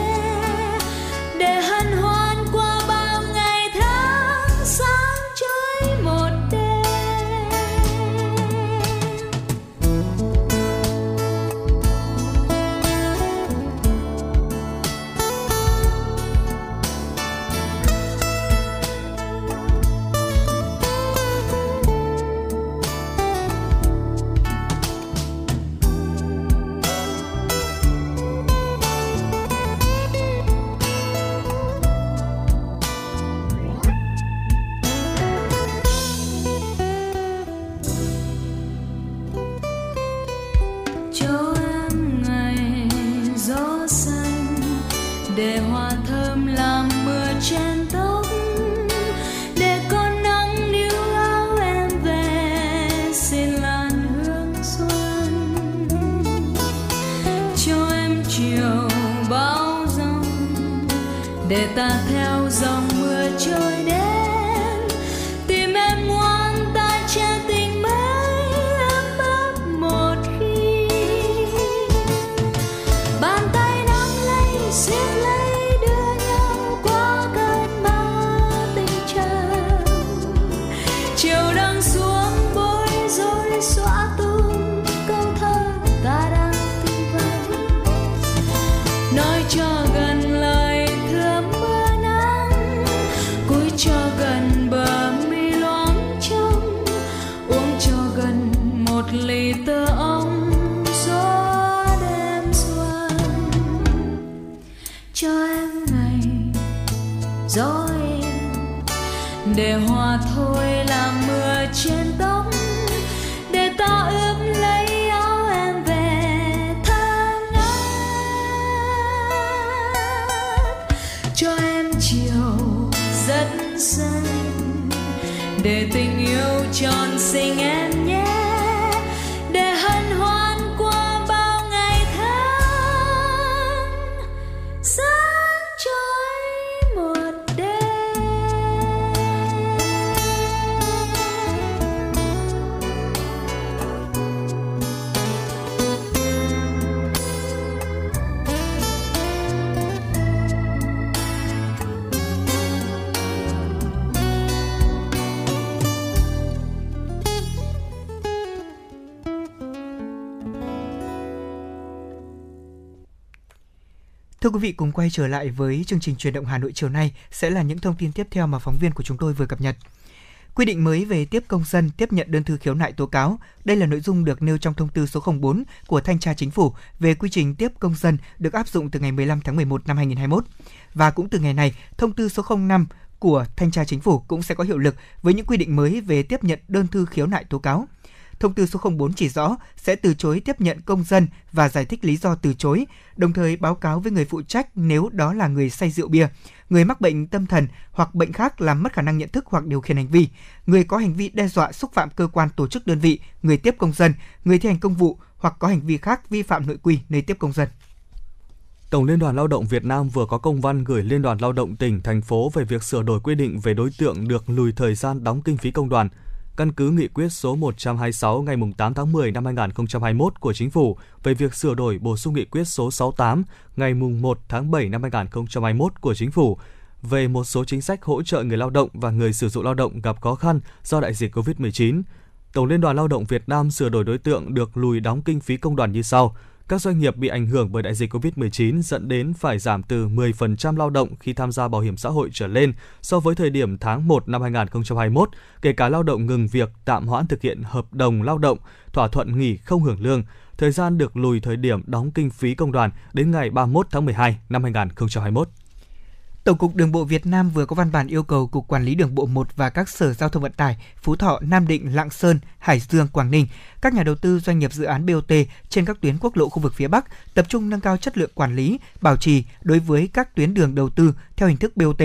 Vị, cùng quay trở lại với chương trình truyền động Hà Nội chiều nay sẽ là những thông tin tiếp theo mà phóng viên của chúng tôi vừa cập nhật. Quy định mới về tiếp công dân tiếp nhận đơn thư khiếu nại tố cáo. Đây là nội dung được nêu trong thông tư số 04 của Thanh tra Chính phủ về quy trình tiếp công dân được áp dụng từ ngày 15 tháng 11 năm 2021. Và cũng từ ngày này, thông tư số 05 của Thanh tra Chính phủ cũng sẽ có hiệu lực với những quy định mới về tiếp nhận đơn thư khiếu nại tố cáo. Thông tư số 04 chỉ rõ sẽ từ chối tiếp nhận công dân và giải thích lý do từ chối, đồng thời báo cáo với người phụ trách nếu đó là người say rượu bia, người mắc bệnh tâm thần hoặc bệnh khác làm mất khả năng nhận thức hoặc điều khiển hành vi, người có hành vi đe dọa xúc phạm cơ quan tổ chức đơn vị, người tiếp công dân, người thi hành công vụ hoặc có hành vi khác vi phạm nội quy nơi tiếp công dân. Tổng Liên đoàn Lao động Việt Nam vừa có công văn gửi Liên đoàn Lao động tỉnh, thành phố về việc sửa đổi quy định về đối tượng được lùi thời gian đóng kinh phí công đoàn. Căn cứ nghị quyết số 126 ngày 8 tháng 10 năm 2021 của Chính phủ về việc sửa đổi bổ sung nghị quyết số 68 ngày 1 tháng 7 năm 2021 của Chính phủ về một số chính sách hỗ trợ người lao động và người sử dụng lao động gặp khó khăn do đại dịch COVID-19. Tổng Liên đoàn Lao động Việt Nam sửa đổi đối tượng được lùi đóng kinh phí công đoàn như sau. Các doanh nghiệp bị ảnh hưởng bởi đại dịch COVID-19 dẫn đến phải giảm từ 10% lao động khi tham gia bảo hiểm xã hội trở lên so với thời điểm tháng 1 năm 2021, kể cả lao động ngừng việc, tạm hoãn thực hiện hợp đồng lao động, thỏa thuận nghỉ không hưởng lương. Thời gian được lùi thời điểm đóng kinh phí công đoàn đến ngày 31 tháng 12 năm 2021. Tổng cục Đường bộ Việt Nam vừa có văn bản yêu cầu Cục Quản lý Đường bộ 1 và các sở giao thông vận tải Phú Thọ, Nam Định, Lạng Sơn, Hải Dương, Quảng Ninh, các nhà đầu tư doanh nghiệp dự án BOT trên các tuyến quốc lộ khu vực phía Bắc tập trung nâng cao chất lượng quản lý, bảo trì đối với các tuyến đường đầu tư theo hình thức BOT.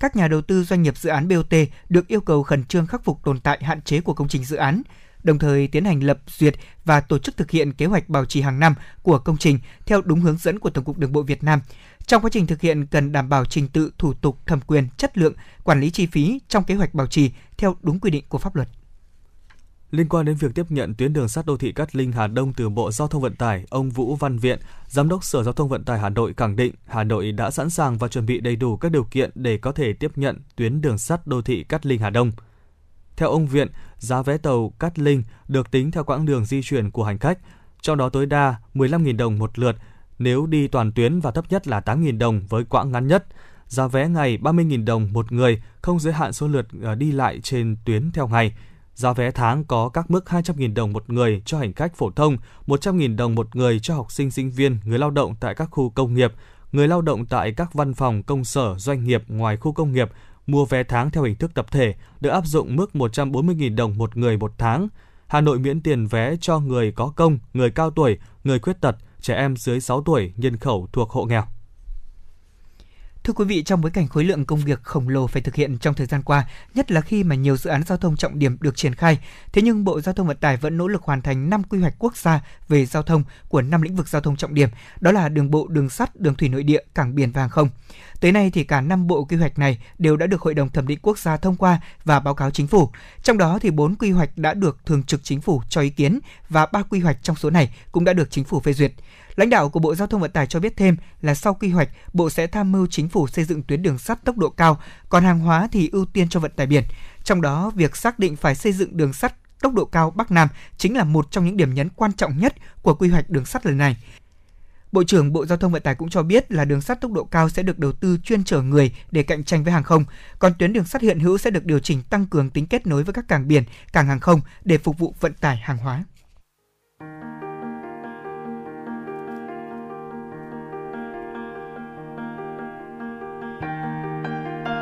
Các nhà đầu tư doanh nghiệp dự án BOT được yêu cầu khẩn trương khắc phục tồn tại hạn chế của công trình dự án, đồng thời tiến hành lập duyệt và tổ chức thực hiện kế hoạch bảo trì hàng năm của công trình theo đúng hướng dẫn của Tổng cục Đường bộ Việt Nam. Trong quá trình thực hiện cần đảm bảo trình tự, thủ tục, thẩm quyền, chất lượng, quản lý chi phí trong kế hoạch bảo trì theo đúng quy định của pháp luật. Liên quan đến việc tiếp nhận tuyến đường sắt đô thị Cát Linh Hà Đông từ Bộ Giao thông Vận tải, ông Vũ Văn Viện, Giám đốc Sở Giao thông Vận tải Hà Nội khẳng định Hà Nội đã sẵn sàng và chuẩn bị đầy đủ các điều kiện để có thể tiếp nhận tuyến đường sắt đô thị Cát Linh Hà Đông. Theo ông Viện, giá vé tàu Cát Linh được tính theo quãng đường di chuyển của hành khách, trong đó tối đa 15.000 đồng một lượt nếu đi toàn tuyến và thấp nhất là 8.000 đồng với quãng ngắn nhất. Giá vé ngày 30.000 đồng một người, không giới hạn số lượt ờ, đi lại trên tuyến theo ngày. Giá vé tháng có các mức 200.000 đồng một người cho hành khách phổ thông, 100.000 đồng một người cho học sinh sinh viên, người lao động tại các khu công nghiệp, người lao động tại các văn phòng công sở doanh nghiệp ngoài khu công nghiệp mua vé tháng theo hình thức tập thể được áp dụng mức 140.000 đồng một người một tháng. Hà Nội miễn tiền vé cho người có công, người cao tuổi, người khuyết tật, trẻ em dưới 6 tuổi, nhân khẩu thuộc hộ nghèo. Thưa quý vị, trong bối cảnh khối lượng công việc khổng lồ phải thực hiện trong thời gian qua, nhất là khi mà nhiều dự án giao thông trọng điểm được triển khai, thế nhưng Bộ Giao thông Vận tải vẫn nỗ lực hoàn thành 5 quy hoạch quốc gia về giao thông của 5 lĩnh vực giao thông trọng điểm, đó là đường bộ, đường sắt, đường thủy nội địa, cảng biển và hàng không. Tới nay thì cả 5 bộ quy hoạch này đều đã được Hội đồng thẩm định quốc gia thông qua và báo cáo chính phủ. Trong đó thì 4 quy hoạch đã được Thường trực Chính phủ cho ý kiến và 3 quy hoạch trong số này cũng đã được Chính phủ phê duyệt. Lãnh đạo của Bộ Giao thông Vận tải cho biết thêm là sau quy hoạch, Bộ sẽ tham mưu chính phủ xây dựng tuyến đường sắt tốc độ cao, còn hàng hóa thì ưu tiên cho vận tải biển. Trong đó, việc xác định phải xây dựng đường sắt tốc độ cao Bắc Nam chính là một trong những điểm nhấn quan trọng nhất của quy hoạch đường sắt lần này. Bộ trưởng Bộ Giao thông Vận tải cũng cho biết là đường sắt tốc độ cao sẽ được đầu tư chuyên chở người để cạnh tranh với hàng không, còn tuyến đường sắt hiện hữu sẽ được điều chỉnh tăng cường tính kết nối với các cảng biển, cảng hàng không để phục vụ vận tải hàng hóa.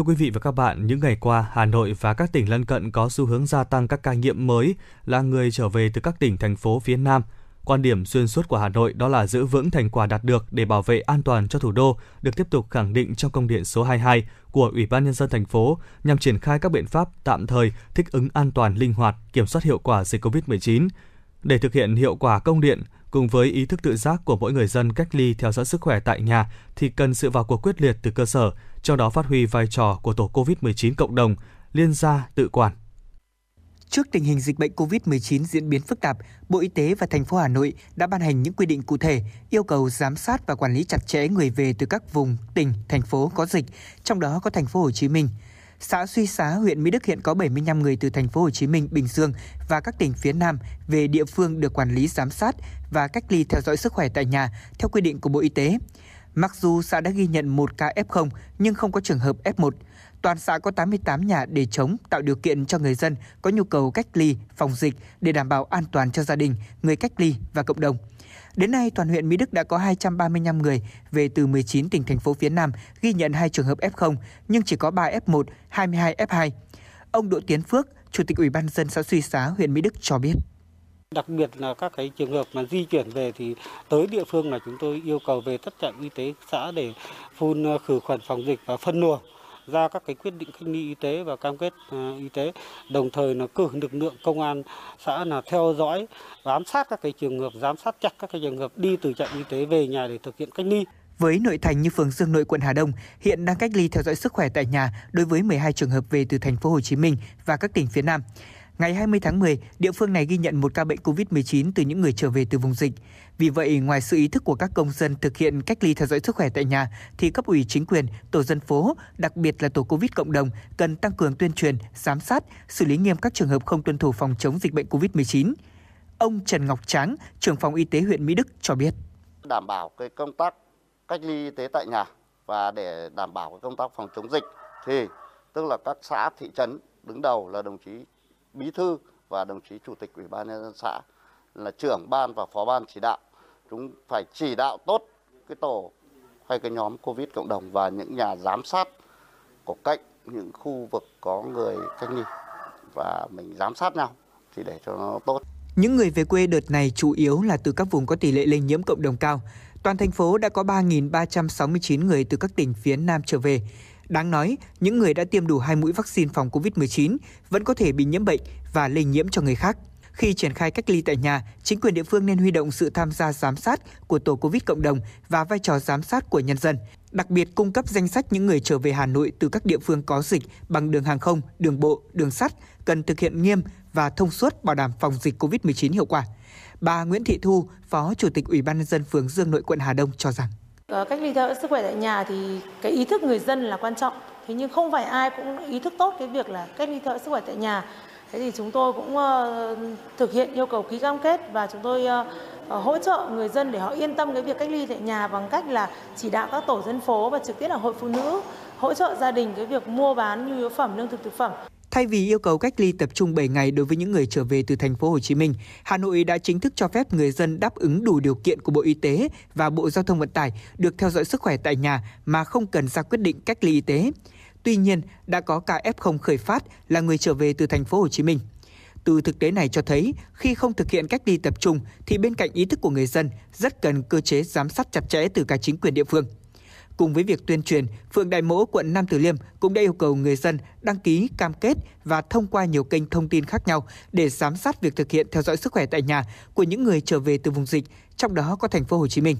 Thưa quý vị và các bạn, những ngày qua, Hà Nội và các tỉnh lân cận có xu hướng gia tăng các ca nhiễm mới là người trở về từ các tỉnh, thành phố phía Nam. Quan điểm xuyên suốt của Hà Nội đó là giữ vững thành quả đạt được để bảo vệ an toàn cho thủ đô được tiếp tục khẳng định trong công điện số 22 của Ủy ban nhân dân thành phố nhằm triển khai các biện pháp tạm thời thích ứng an toàn linh hoạt, kiểm soát hiệu quả dịch COVID-19. Để thực hiện hiệu quả công điện, cùng với ý thức tự giác của mỗi người dân cách ly theo dõi sức khỏe tại nhà thì cần sự vào cuộc quyết liệt từ cơ sở, trong đó phát huy vai trò của tổ COVID-19 cộng đồng, liên gia tự quản. Trước tình hình dịch bệnh COVID-19 diễn biến phức tạp, Bộ Y tế và thành phố Hà Nội đã ban hành những quy định cụ thể yêu cầu giám sát và quản lý chặt chẽ người về từ các vùng, tỉnh, thành phố có dịch, trong đó có thành phố Hồ Chí Minh. Xã Suy Xá, huyện Mỹ Đức hiện có 75 người từ thành phố Hồ Chí Minh, Bình Dương và các tỉnh phía Nam về địa phương được quản lý giám sát và cách ly theo dõi sức khỏe tại nhà theo quy định của Bộ Y tế. Mặc dù xã đã ghi nhận một ca F0 nhưng không có trường hợp F1, toàn xã có 88 nhà để chống tạo điều kiện cho người dân có nhu cầu cách ly, phòng dịch để đảm bảo an toàn cho gia đình, người cách ly và cộng đồng. Đến nay, toàn huyện Mỹ Đức đã có 235 người về từ 19 tỉnh thành phố phía Nam ghi nhận hai trường hợp F0 nhưng chỉ có 3 F1, 22 F2. Ông Đỗ Tiến Phước, Chủ tịch Ủy ban dân xã Suy Xá, huyện Mỹ Đức cho biết. Đặc biệt là các cái trường hợp mà di chuyển về thì tới địa phương là chúng tôi yêu cầu về tất trạm y tế xã để phun ờ, khử khuẩn phòng dịch và phân luồng ra các cái quyết định cách ly y tế và cam kết ờ, y tế đồng thời là cử lực lượng công an xã là theo dõi, giám sát các cái trường hợp, giám sát chặt các cái trường hợp đi từ trạm y tế về nhà để thực hiện cách ly với nội thành như phường Dương Nội, quận Hà Đông, hiện đang cách ly theo dõi sức khỏe tại nhà đối với 12 trường hợp về từ thành phố Hồ Chí Minh và các tỉnh phía Nam. Ngày 20 tháng 10, địa phương này ghi nhận một ca bệnh COVID-19 từ những người trở về từ vùng dịch. Vì vậy, ngoài sự ý thức của các công dân thực hiện cách ly theo dõi sức khỏe tại nhà, thì cấp ủy chính quyền, tổ dân phố, đặc biệt là tổ COVID cộng đồng cần tăng cường tuyên truyền, giám sát, xử lý nghiêm các trường hợp không tuân thủ phòng chống dịch bệnh COVID-19. Ông Trần Ngọc Tráng, trưởng phòng y tế huyện Mỹ Đức cho biết. Đảm bảo cái công tác cách ly y tế tại nhà và để đảm bảo cái công tác phòng chống dịch thì tức là các xã thị trấn đứng đầu là đồng chí bí thư và đồng chí chủ tịch ủy ban nhân dân xã là trưởng ban và phó ban chỉ đạo chúng phải chỉ đạo tốt cái tổ hay cái nhóm covid cộng đồng và những nhà giám sát của cạnh, những khu vực có người cách ly và mình giám sát nhau thì để cho nó tốt Những người về quê đợt này chủ yếu là từ các vùng có tỷ lệ lây nhiễm cộng đồng cao. Toàn thành phố đã có 3.369 người từ các tỉnh phía Nam trở về. Đáng nói, những người đã tiêm đủ hai mũi vaccine phòng COVID-19 vẫn có thể bị nhiễm bệnh và lây nhiễm cho người khác. Khi triển khai cách ly tại nhà, chính quyền địa phương nên huy động sự tham gia giám sát của tổ COVID cộng đồng và vai trò giám sát của nhân dân. Đặc biệt cung cấp danh sách những người trở về Hà Nội từ các địa phương có dịch bằng đường hàng không, đường bộ, đường sắt cần thực hiện nghiêm và thông suốt bảo đảm phòng dịch COVID-19 hiệu quả. Bà Nguyễn Thị Thu, Phó Chủ tịch Ủy ban nhân dân phường Dương Nội quận Hà Đông cho rằng Ờ, cách ly theo dõi sức khỏe tại nhà thì cái ý thức người dân là quan trọng. Thế nhưng không phải ai cũng ý thức tốt cái việc là cách ly theo dõi sức khỏe tại nhà. Thế thì chúng tôi cũng uh, thực hiện yêu cầu ký cam kết và chúng tôi uh, hỗ trợ người dân để họ yên tâm cái việc cách ly tại nhà bằng cách là chỉ đạo các tổ dân phố và trực tiếp là hội phụ nữ hỗ trợ gia đình cái việc mua bán nhu yếu phẩm lương thực thực phẩm. Thay vì yêu cầu cách ly tập trung 7 ngày đối với những người trở về từ thành phố Hồ Chí Minh, Hà Nội đã chính thức cho phép người dân đáp ứng đủ điều kiện của Bộ Y tế và Bộ Giao thông Vận tải được theo dõi sức khỏe tại nhà mà không cần ra quyết định cách ly y tế. Tuy nhiên, đã có ca F0 khởi phát là người trở về từ thành phố Hồ Chí Minh. Từ thực tế này cho thấy, khi không thực hiện cách ly tập trung thì bên cạnh ý thức của người dân rất cần cơ chế giám sát chặt chẽ từ cả chính quyền địa phương. Cùng với việc tuyên truyền, phường Đại Mỗ, quận Nam Từ Liêm cũng đã yêu cầu người dân đăng ký cam kết và thông qua nhiều kênh thông tin khác nhau để giám sát việc thực hiện theo dõi sức khỏe tại nhà của những người trở về từ vùng dịch, trong đó có thành phố Hồ Chí Minh.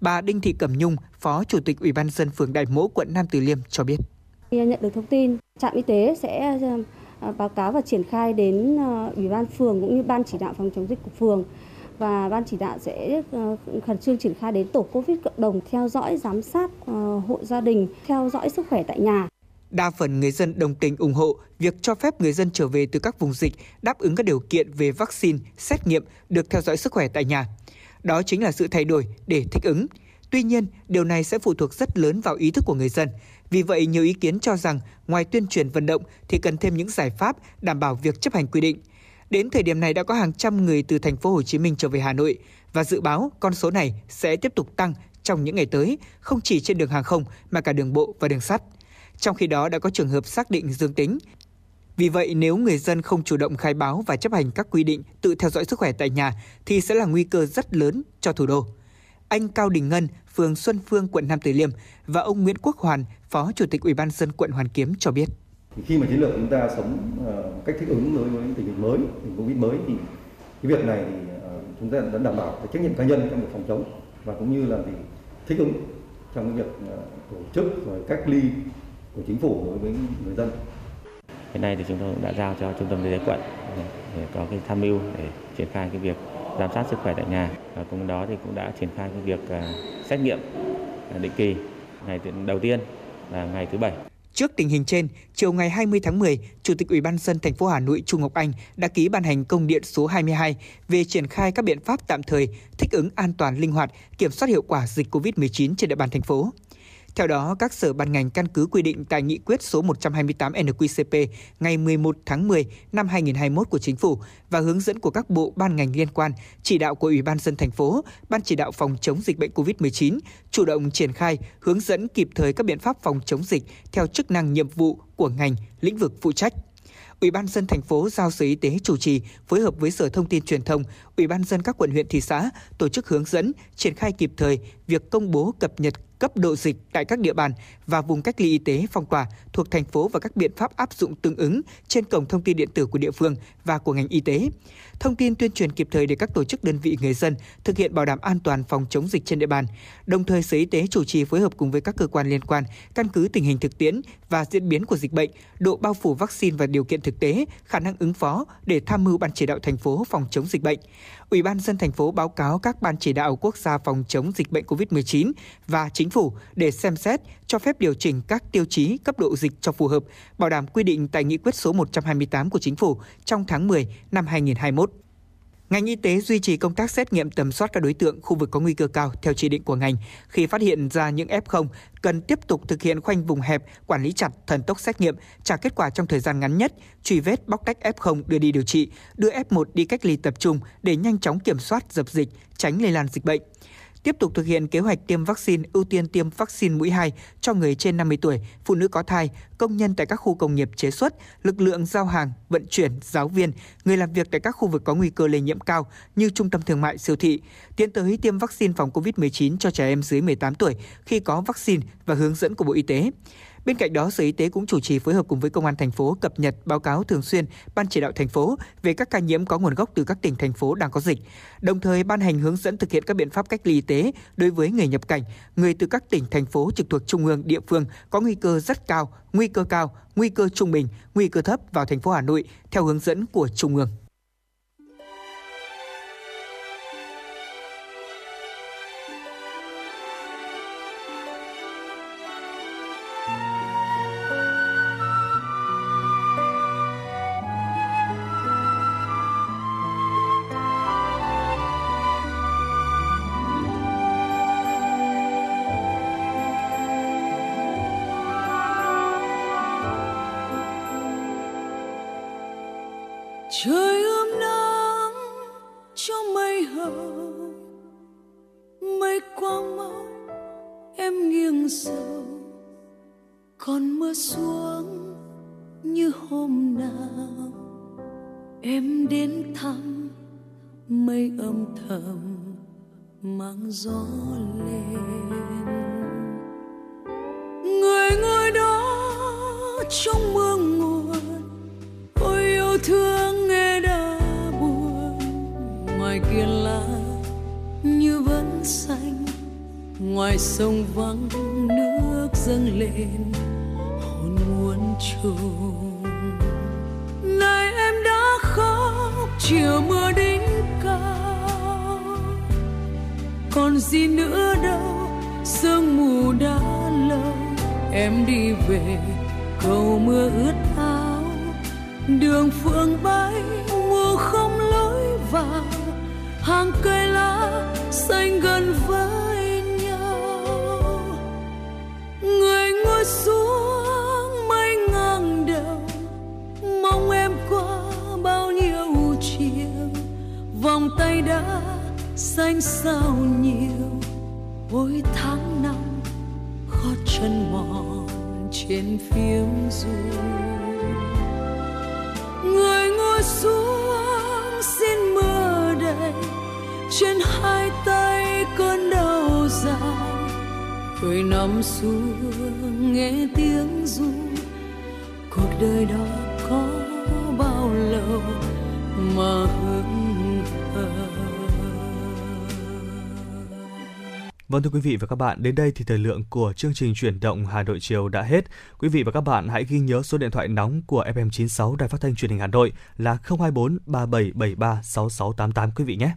Bà Đinh Thị Cẩm Nhung, Phó Chủ tịch Ủy ban dân phường Đại Mỗ, quận Nam Từ Liêm cho biết. Khi nhận được thông tin, trạm y tế sẽ à, báo cáo và triển khai đến à, Ủy ban phường cũng như ban chỉ đạo phòng chống dịch của phường và ban chỉ đạo sẽ ờ, khẩn trương triển khai đến tổ covid cộng đồng theo dõi giám sát ờ, hộ gia đình theo dõi sức khỏe tại nhà Đa phần người dân đồng tình ủng hộ việc cho phép người dân trở về từ các vùng dịch đáp ứng các điều kiện về vaccine, xét nghiệm được theo dõi sức khỏe tại nhà. Đó chính là sự thay đổi để thích ứng. Tuy nhiên, điều này sẽ phụ thuộc rất lớn vào ý thức của người dân. Vì vậy, nhiều ý kiến cho rằng ngoài tuyên truyền vận động thì cần thêm những giải pháp đảm bảo việc chấp hành quy định. Đến thời điểm này đã có hàng trăm người từ thành phố Hồ Chí Minh trở về Hà Nội và dự báo con số này sẽ tiếp tục tăng trong những ngày tới, không chỉ trên đường hàng không mà cả đường bộ và đường sắt. Trong khi đó đã có trường hợp xác định dương tính. Vì vậy, nếu người dân không chủ động khai báo và chấp hành các quy định tự theo dõi sức khỏe tại nhà thì sẽ là nguy cơ rất lớn cho thủ đô. Anh Cao Đình Ngân, phường Xuân Phương, quận Nam Từ Liêm và ông Nguyễn Quốc Hoàn, Phó Chủ tịch Ủy ban dân quận Hoàn Kiếm cho biết. Khi mà chiến lược chúng ta sống ờ, cách thích ứng đối với tình hình mới, tình Covid mới thì cái việc này thì ờ, chúng ta đã đảm bảo cái trách nhiệm cá nhân trong việc phòng chống và cũng như là thì thích ứng trong cái việc ờ, tổ chức rồi cách ly của chính phủ đối với người dân. Hiện nay thì chúng tôi cũng đã giao cho trung tâm y tế quận để có cái tham mưu để triển khai cái việc giám sát sức khỏe tại nhà. Và cùng đó thì cũng đã triển khai cái việc xét nghiệm định kỳ. Ngày đầu tiên là ngày thứ bảy. Trước tình hình trên, chiều ngày 20 tháng 10, Chủ tịch Ủy ban dân thành phố Hà Nội Trung Ngọc Anh đã ký ban hành công điện số 22 về triển khai các biện pháp tạm thời thích ứng an toàn linh hoạt, kiểm soát hiệu quả dịch COVID-19 trên địa bàn thành phố. Theo đó, các sở ban ngành căn cứ quy định tại nghị quyết số 128 NQCP ngày 11 tháng 10 năm 2021 của Chính phủ và hướng dẫn của các bộ ban ngành liên quan, chỉ đạo của Ủy ban dân thành phố, Ban chỉ đạo phòng chống dịch bệnh COVID-19 chủ động triển khai, hướng dẫn kịp thời các biện pháp phòng chống dịch theo chức năng nhiệm vụ của ngành, lĩnh vực phụ trách. Ủy ban dân thành phố giao Sở Y tế chủ trì phối hợp với Sở Thông tin Truyền thông, Ủy ban dân các quận huyện thị xã tổ chức hướng dẫn, triển khai kịp thời việc công bố cập nhật cấp độ dịch tại các địa bàn và vùng cách ly y tế phong tỏa thuộc thành phố và các biện pháp áp dụng tương ứng trên cổng thông tin điện tử của địa phương và của ngành y tế. Thông tin tuyên truyền kịp thời để các tổ chức đơn vị người dân thực hiện bảo đảm an toàn phòng chống dịch trên địa bàn. Đồng thời Sở Y tế chủ trì phối hợp cùng với các cơ quan liên quan căn cứ tình hình thực tiễn và diễn biến của dịch bệnh, độ bao phủ vaccine và điều kiện thực tế, khả năng ứng phó để tham mưu ban chỉ đạo thành phố phòng chống dịch bệnh. Ủy ban dân thành phố báo cáo các ban chỉ đạo quốc gia phòng chống dịch bệnh COVID-19 và chính phủ để xem xét cho phép điều chỉnh các tiêu chí cấp độ dịch cho phù hợp, bảo đảm quy định tại nghị quyết số 128 của chính phủ trong tháng 10 năm 2021. Ngành y tế duy trì công tác xét nghiệm tầm soát các đối tượng khu vực có nguy cơ cao theo chỉ định của ngành. Khi phát hiện ra những F0, cần tiếp tục thực hiện khoanh vùng hẹp, quản lý chặt, thần tốc xét nghiệm, trả kết quả trong thời gian ngắn nhất, truy vết bóc tách F0 đưa đi điều trị, đưa F1 đi cách ly tập trung để nhanh chóng kiểm soát dập dịch, tránh lây lan dịch bệnh tiếp tục thực hiện kế hoạch tiêm vaccine ưu tiên tiêm vaccine mũi 2 cho người trên 50 tuổi, phụ nữ có thai, công nhân tại các khu công nghiệp chế xuất, lực lượng giao hàng, vận chuyển, giáo viên, người làm việc tại các khu vực có nguy cơ lây nhiễm cao như trung tâm thương mại, siêu thị, tiến tới tiêm vaccine phòng COVID-19 cho trẻ em dưới 18 tuổi khi có vaccine và hướng dẫn của Bộ Y tế. Bên cạnh đó, Sở Y tế cũng chủ trì phối hợp cùng với Công an thành phố cập nhật báo cáo thường xuyên Ban chỉ đạo thành phố về các ca nhiễm có nguồn gốc từ các tỉnh thành phố đang có dịch, đồng thời ban hành hướng dẫn thực hiện các biện pháp cách ly y tế đối với người nhập cảnh, người từ các tỉnh thành phố trực thuộc trung ương địa phương có nguy cơ rất cao, nguy cơ cao, nguy cơ trung bình, nguy cơ thấp vào thành phố Hà Nội theo hướng dẫn của trung ương. Gió lên. Vâng thưa quý vị và các bạn, đến đây thì thời lượng của chương trình chuyển động Hà Nội chiều đã hết. Quý vị và các bạn hãy ghi nhớ số điện thoại nóng của FM96 Đài Phát thanh Truyền hình Hà Nội là 024 3773 6688 quý vị nhé.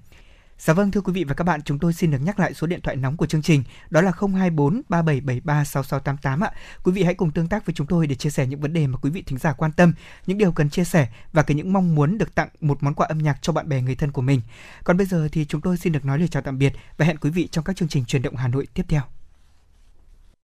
Dạ vâng thưa quý vị và các bạn, chúng tôi xin được nhắc lại số điện thoại nóng của chương trình, đó là 024 3773 6688 ạ. Quý vị hãy cùng tương tác với chúng tôi để chia sẻ những vấn đề mà quý vị thính giả quan tâm, những điều cần chia sẻ và cái những mong muốn được tặng một món quà âm nhạc cho bạn bè người thân của mình. Còn bây giờ thì chúng tôi xin được nói lời chào tạm biệt và hẹn quý vị trong các chương trình truyền động Hà Nội tiếp theo.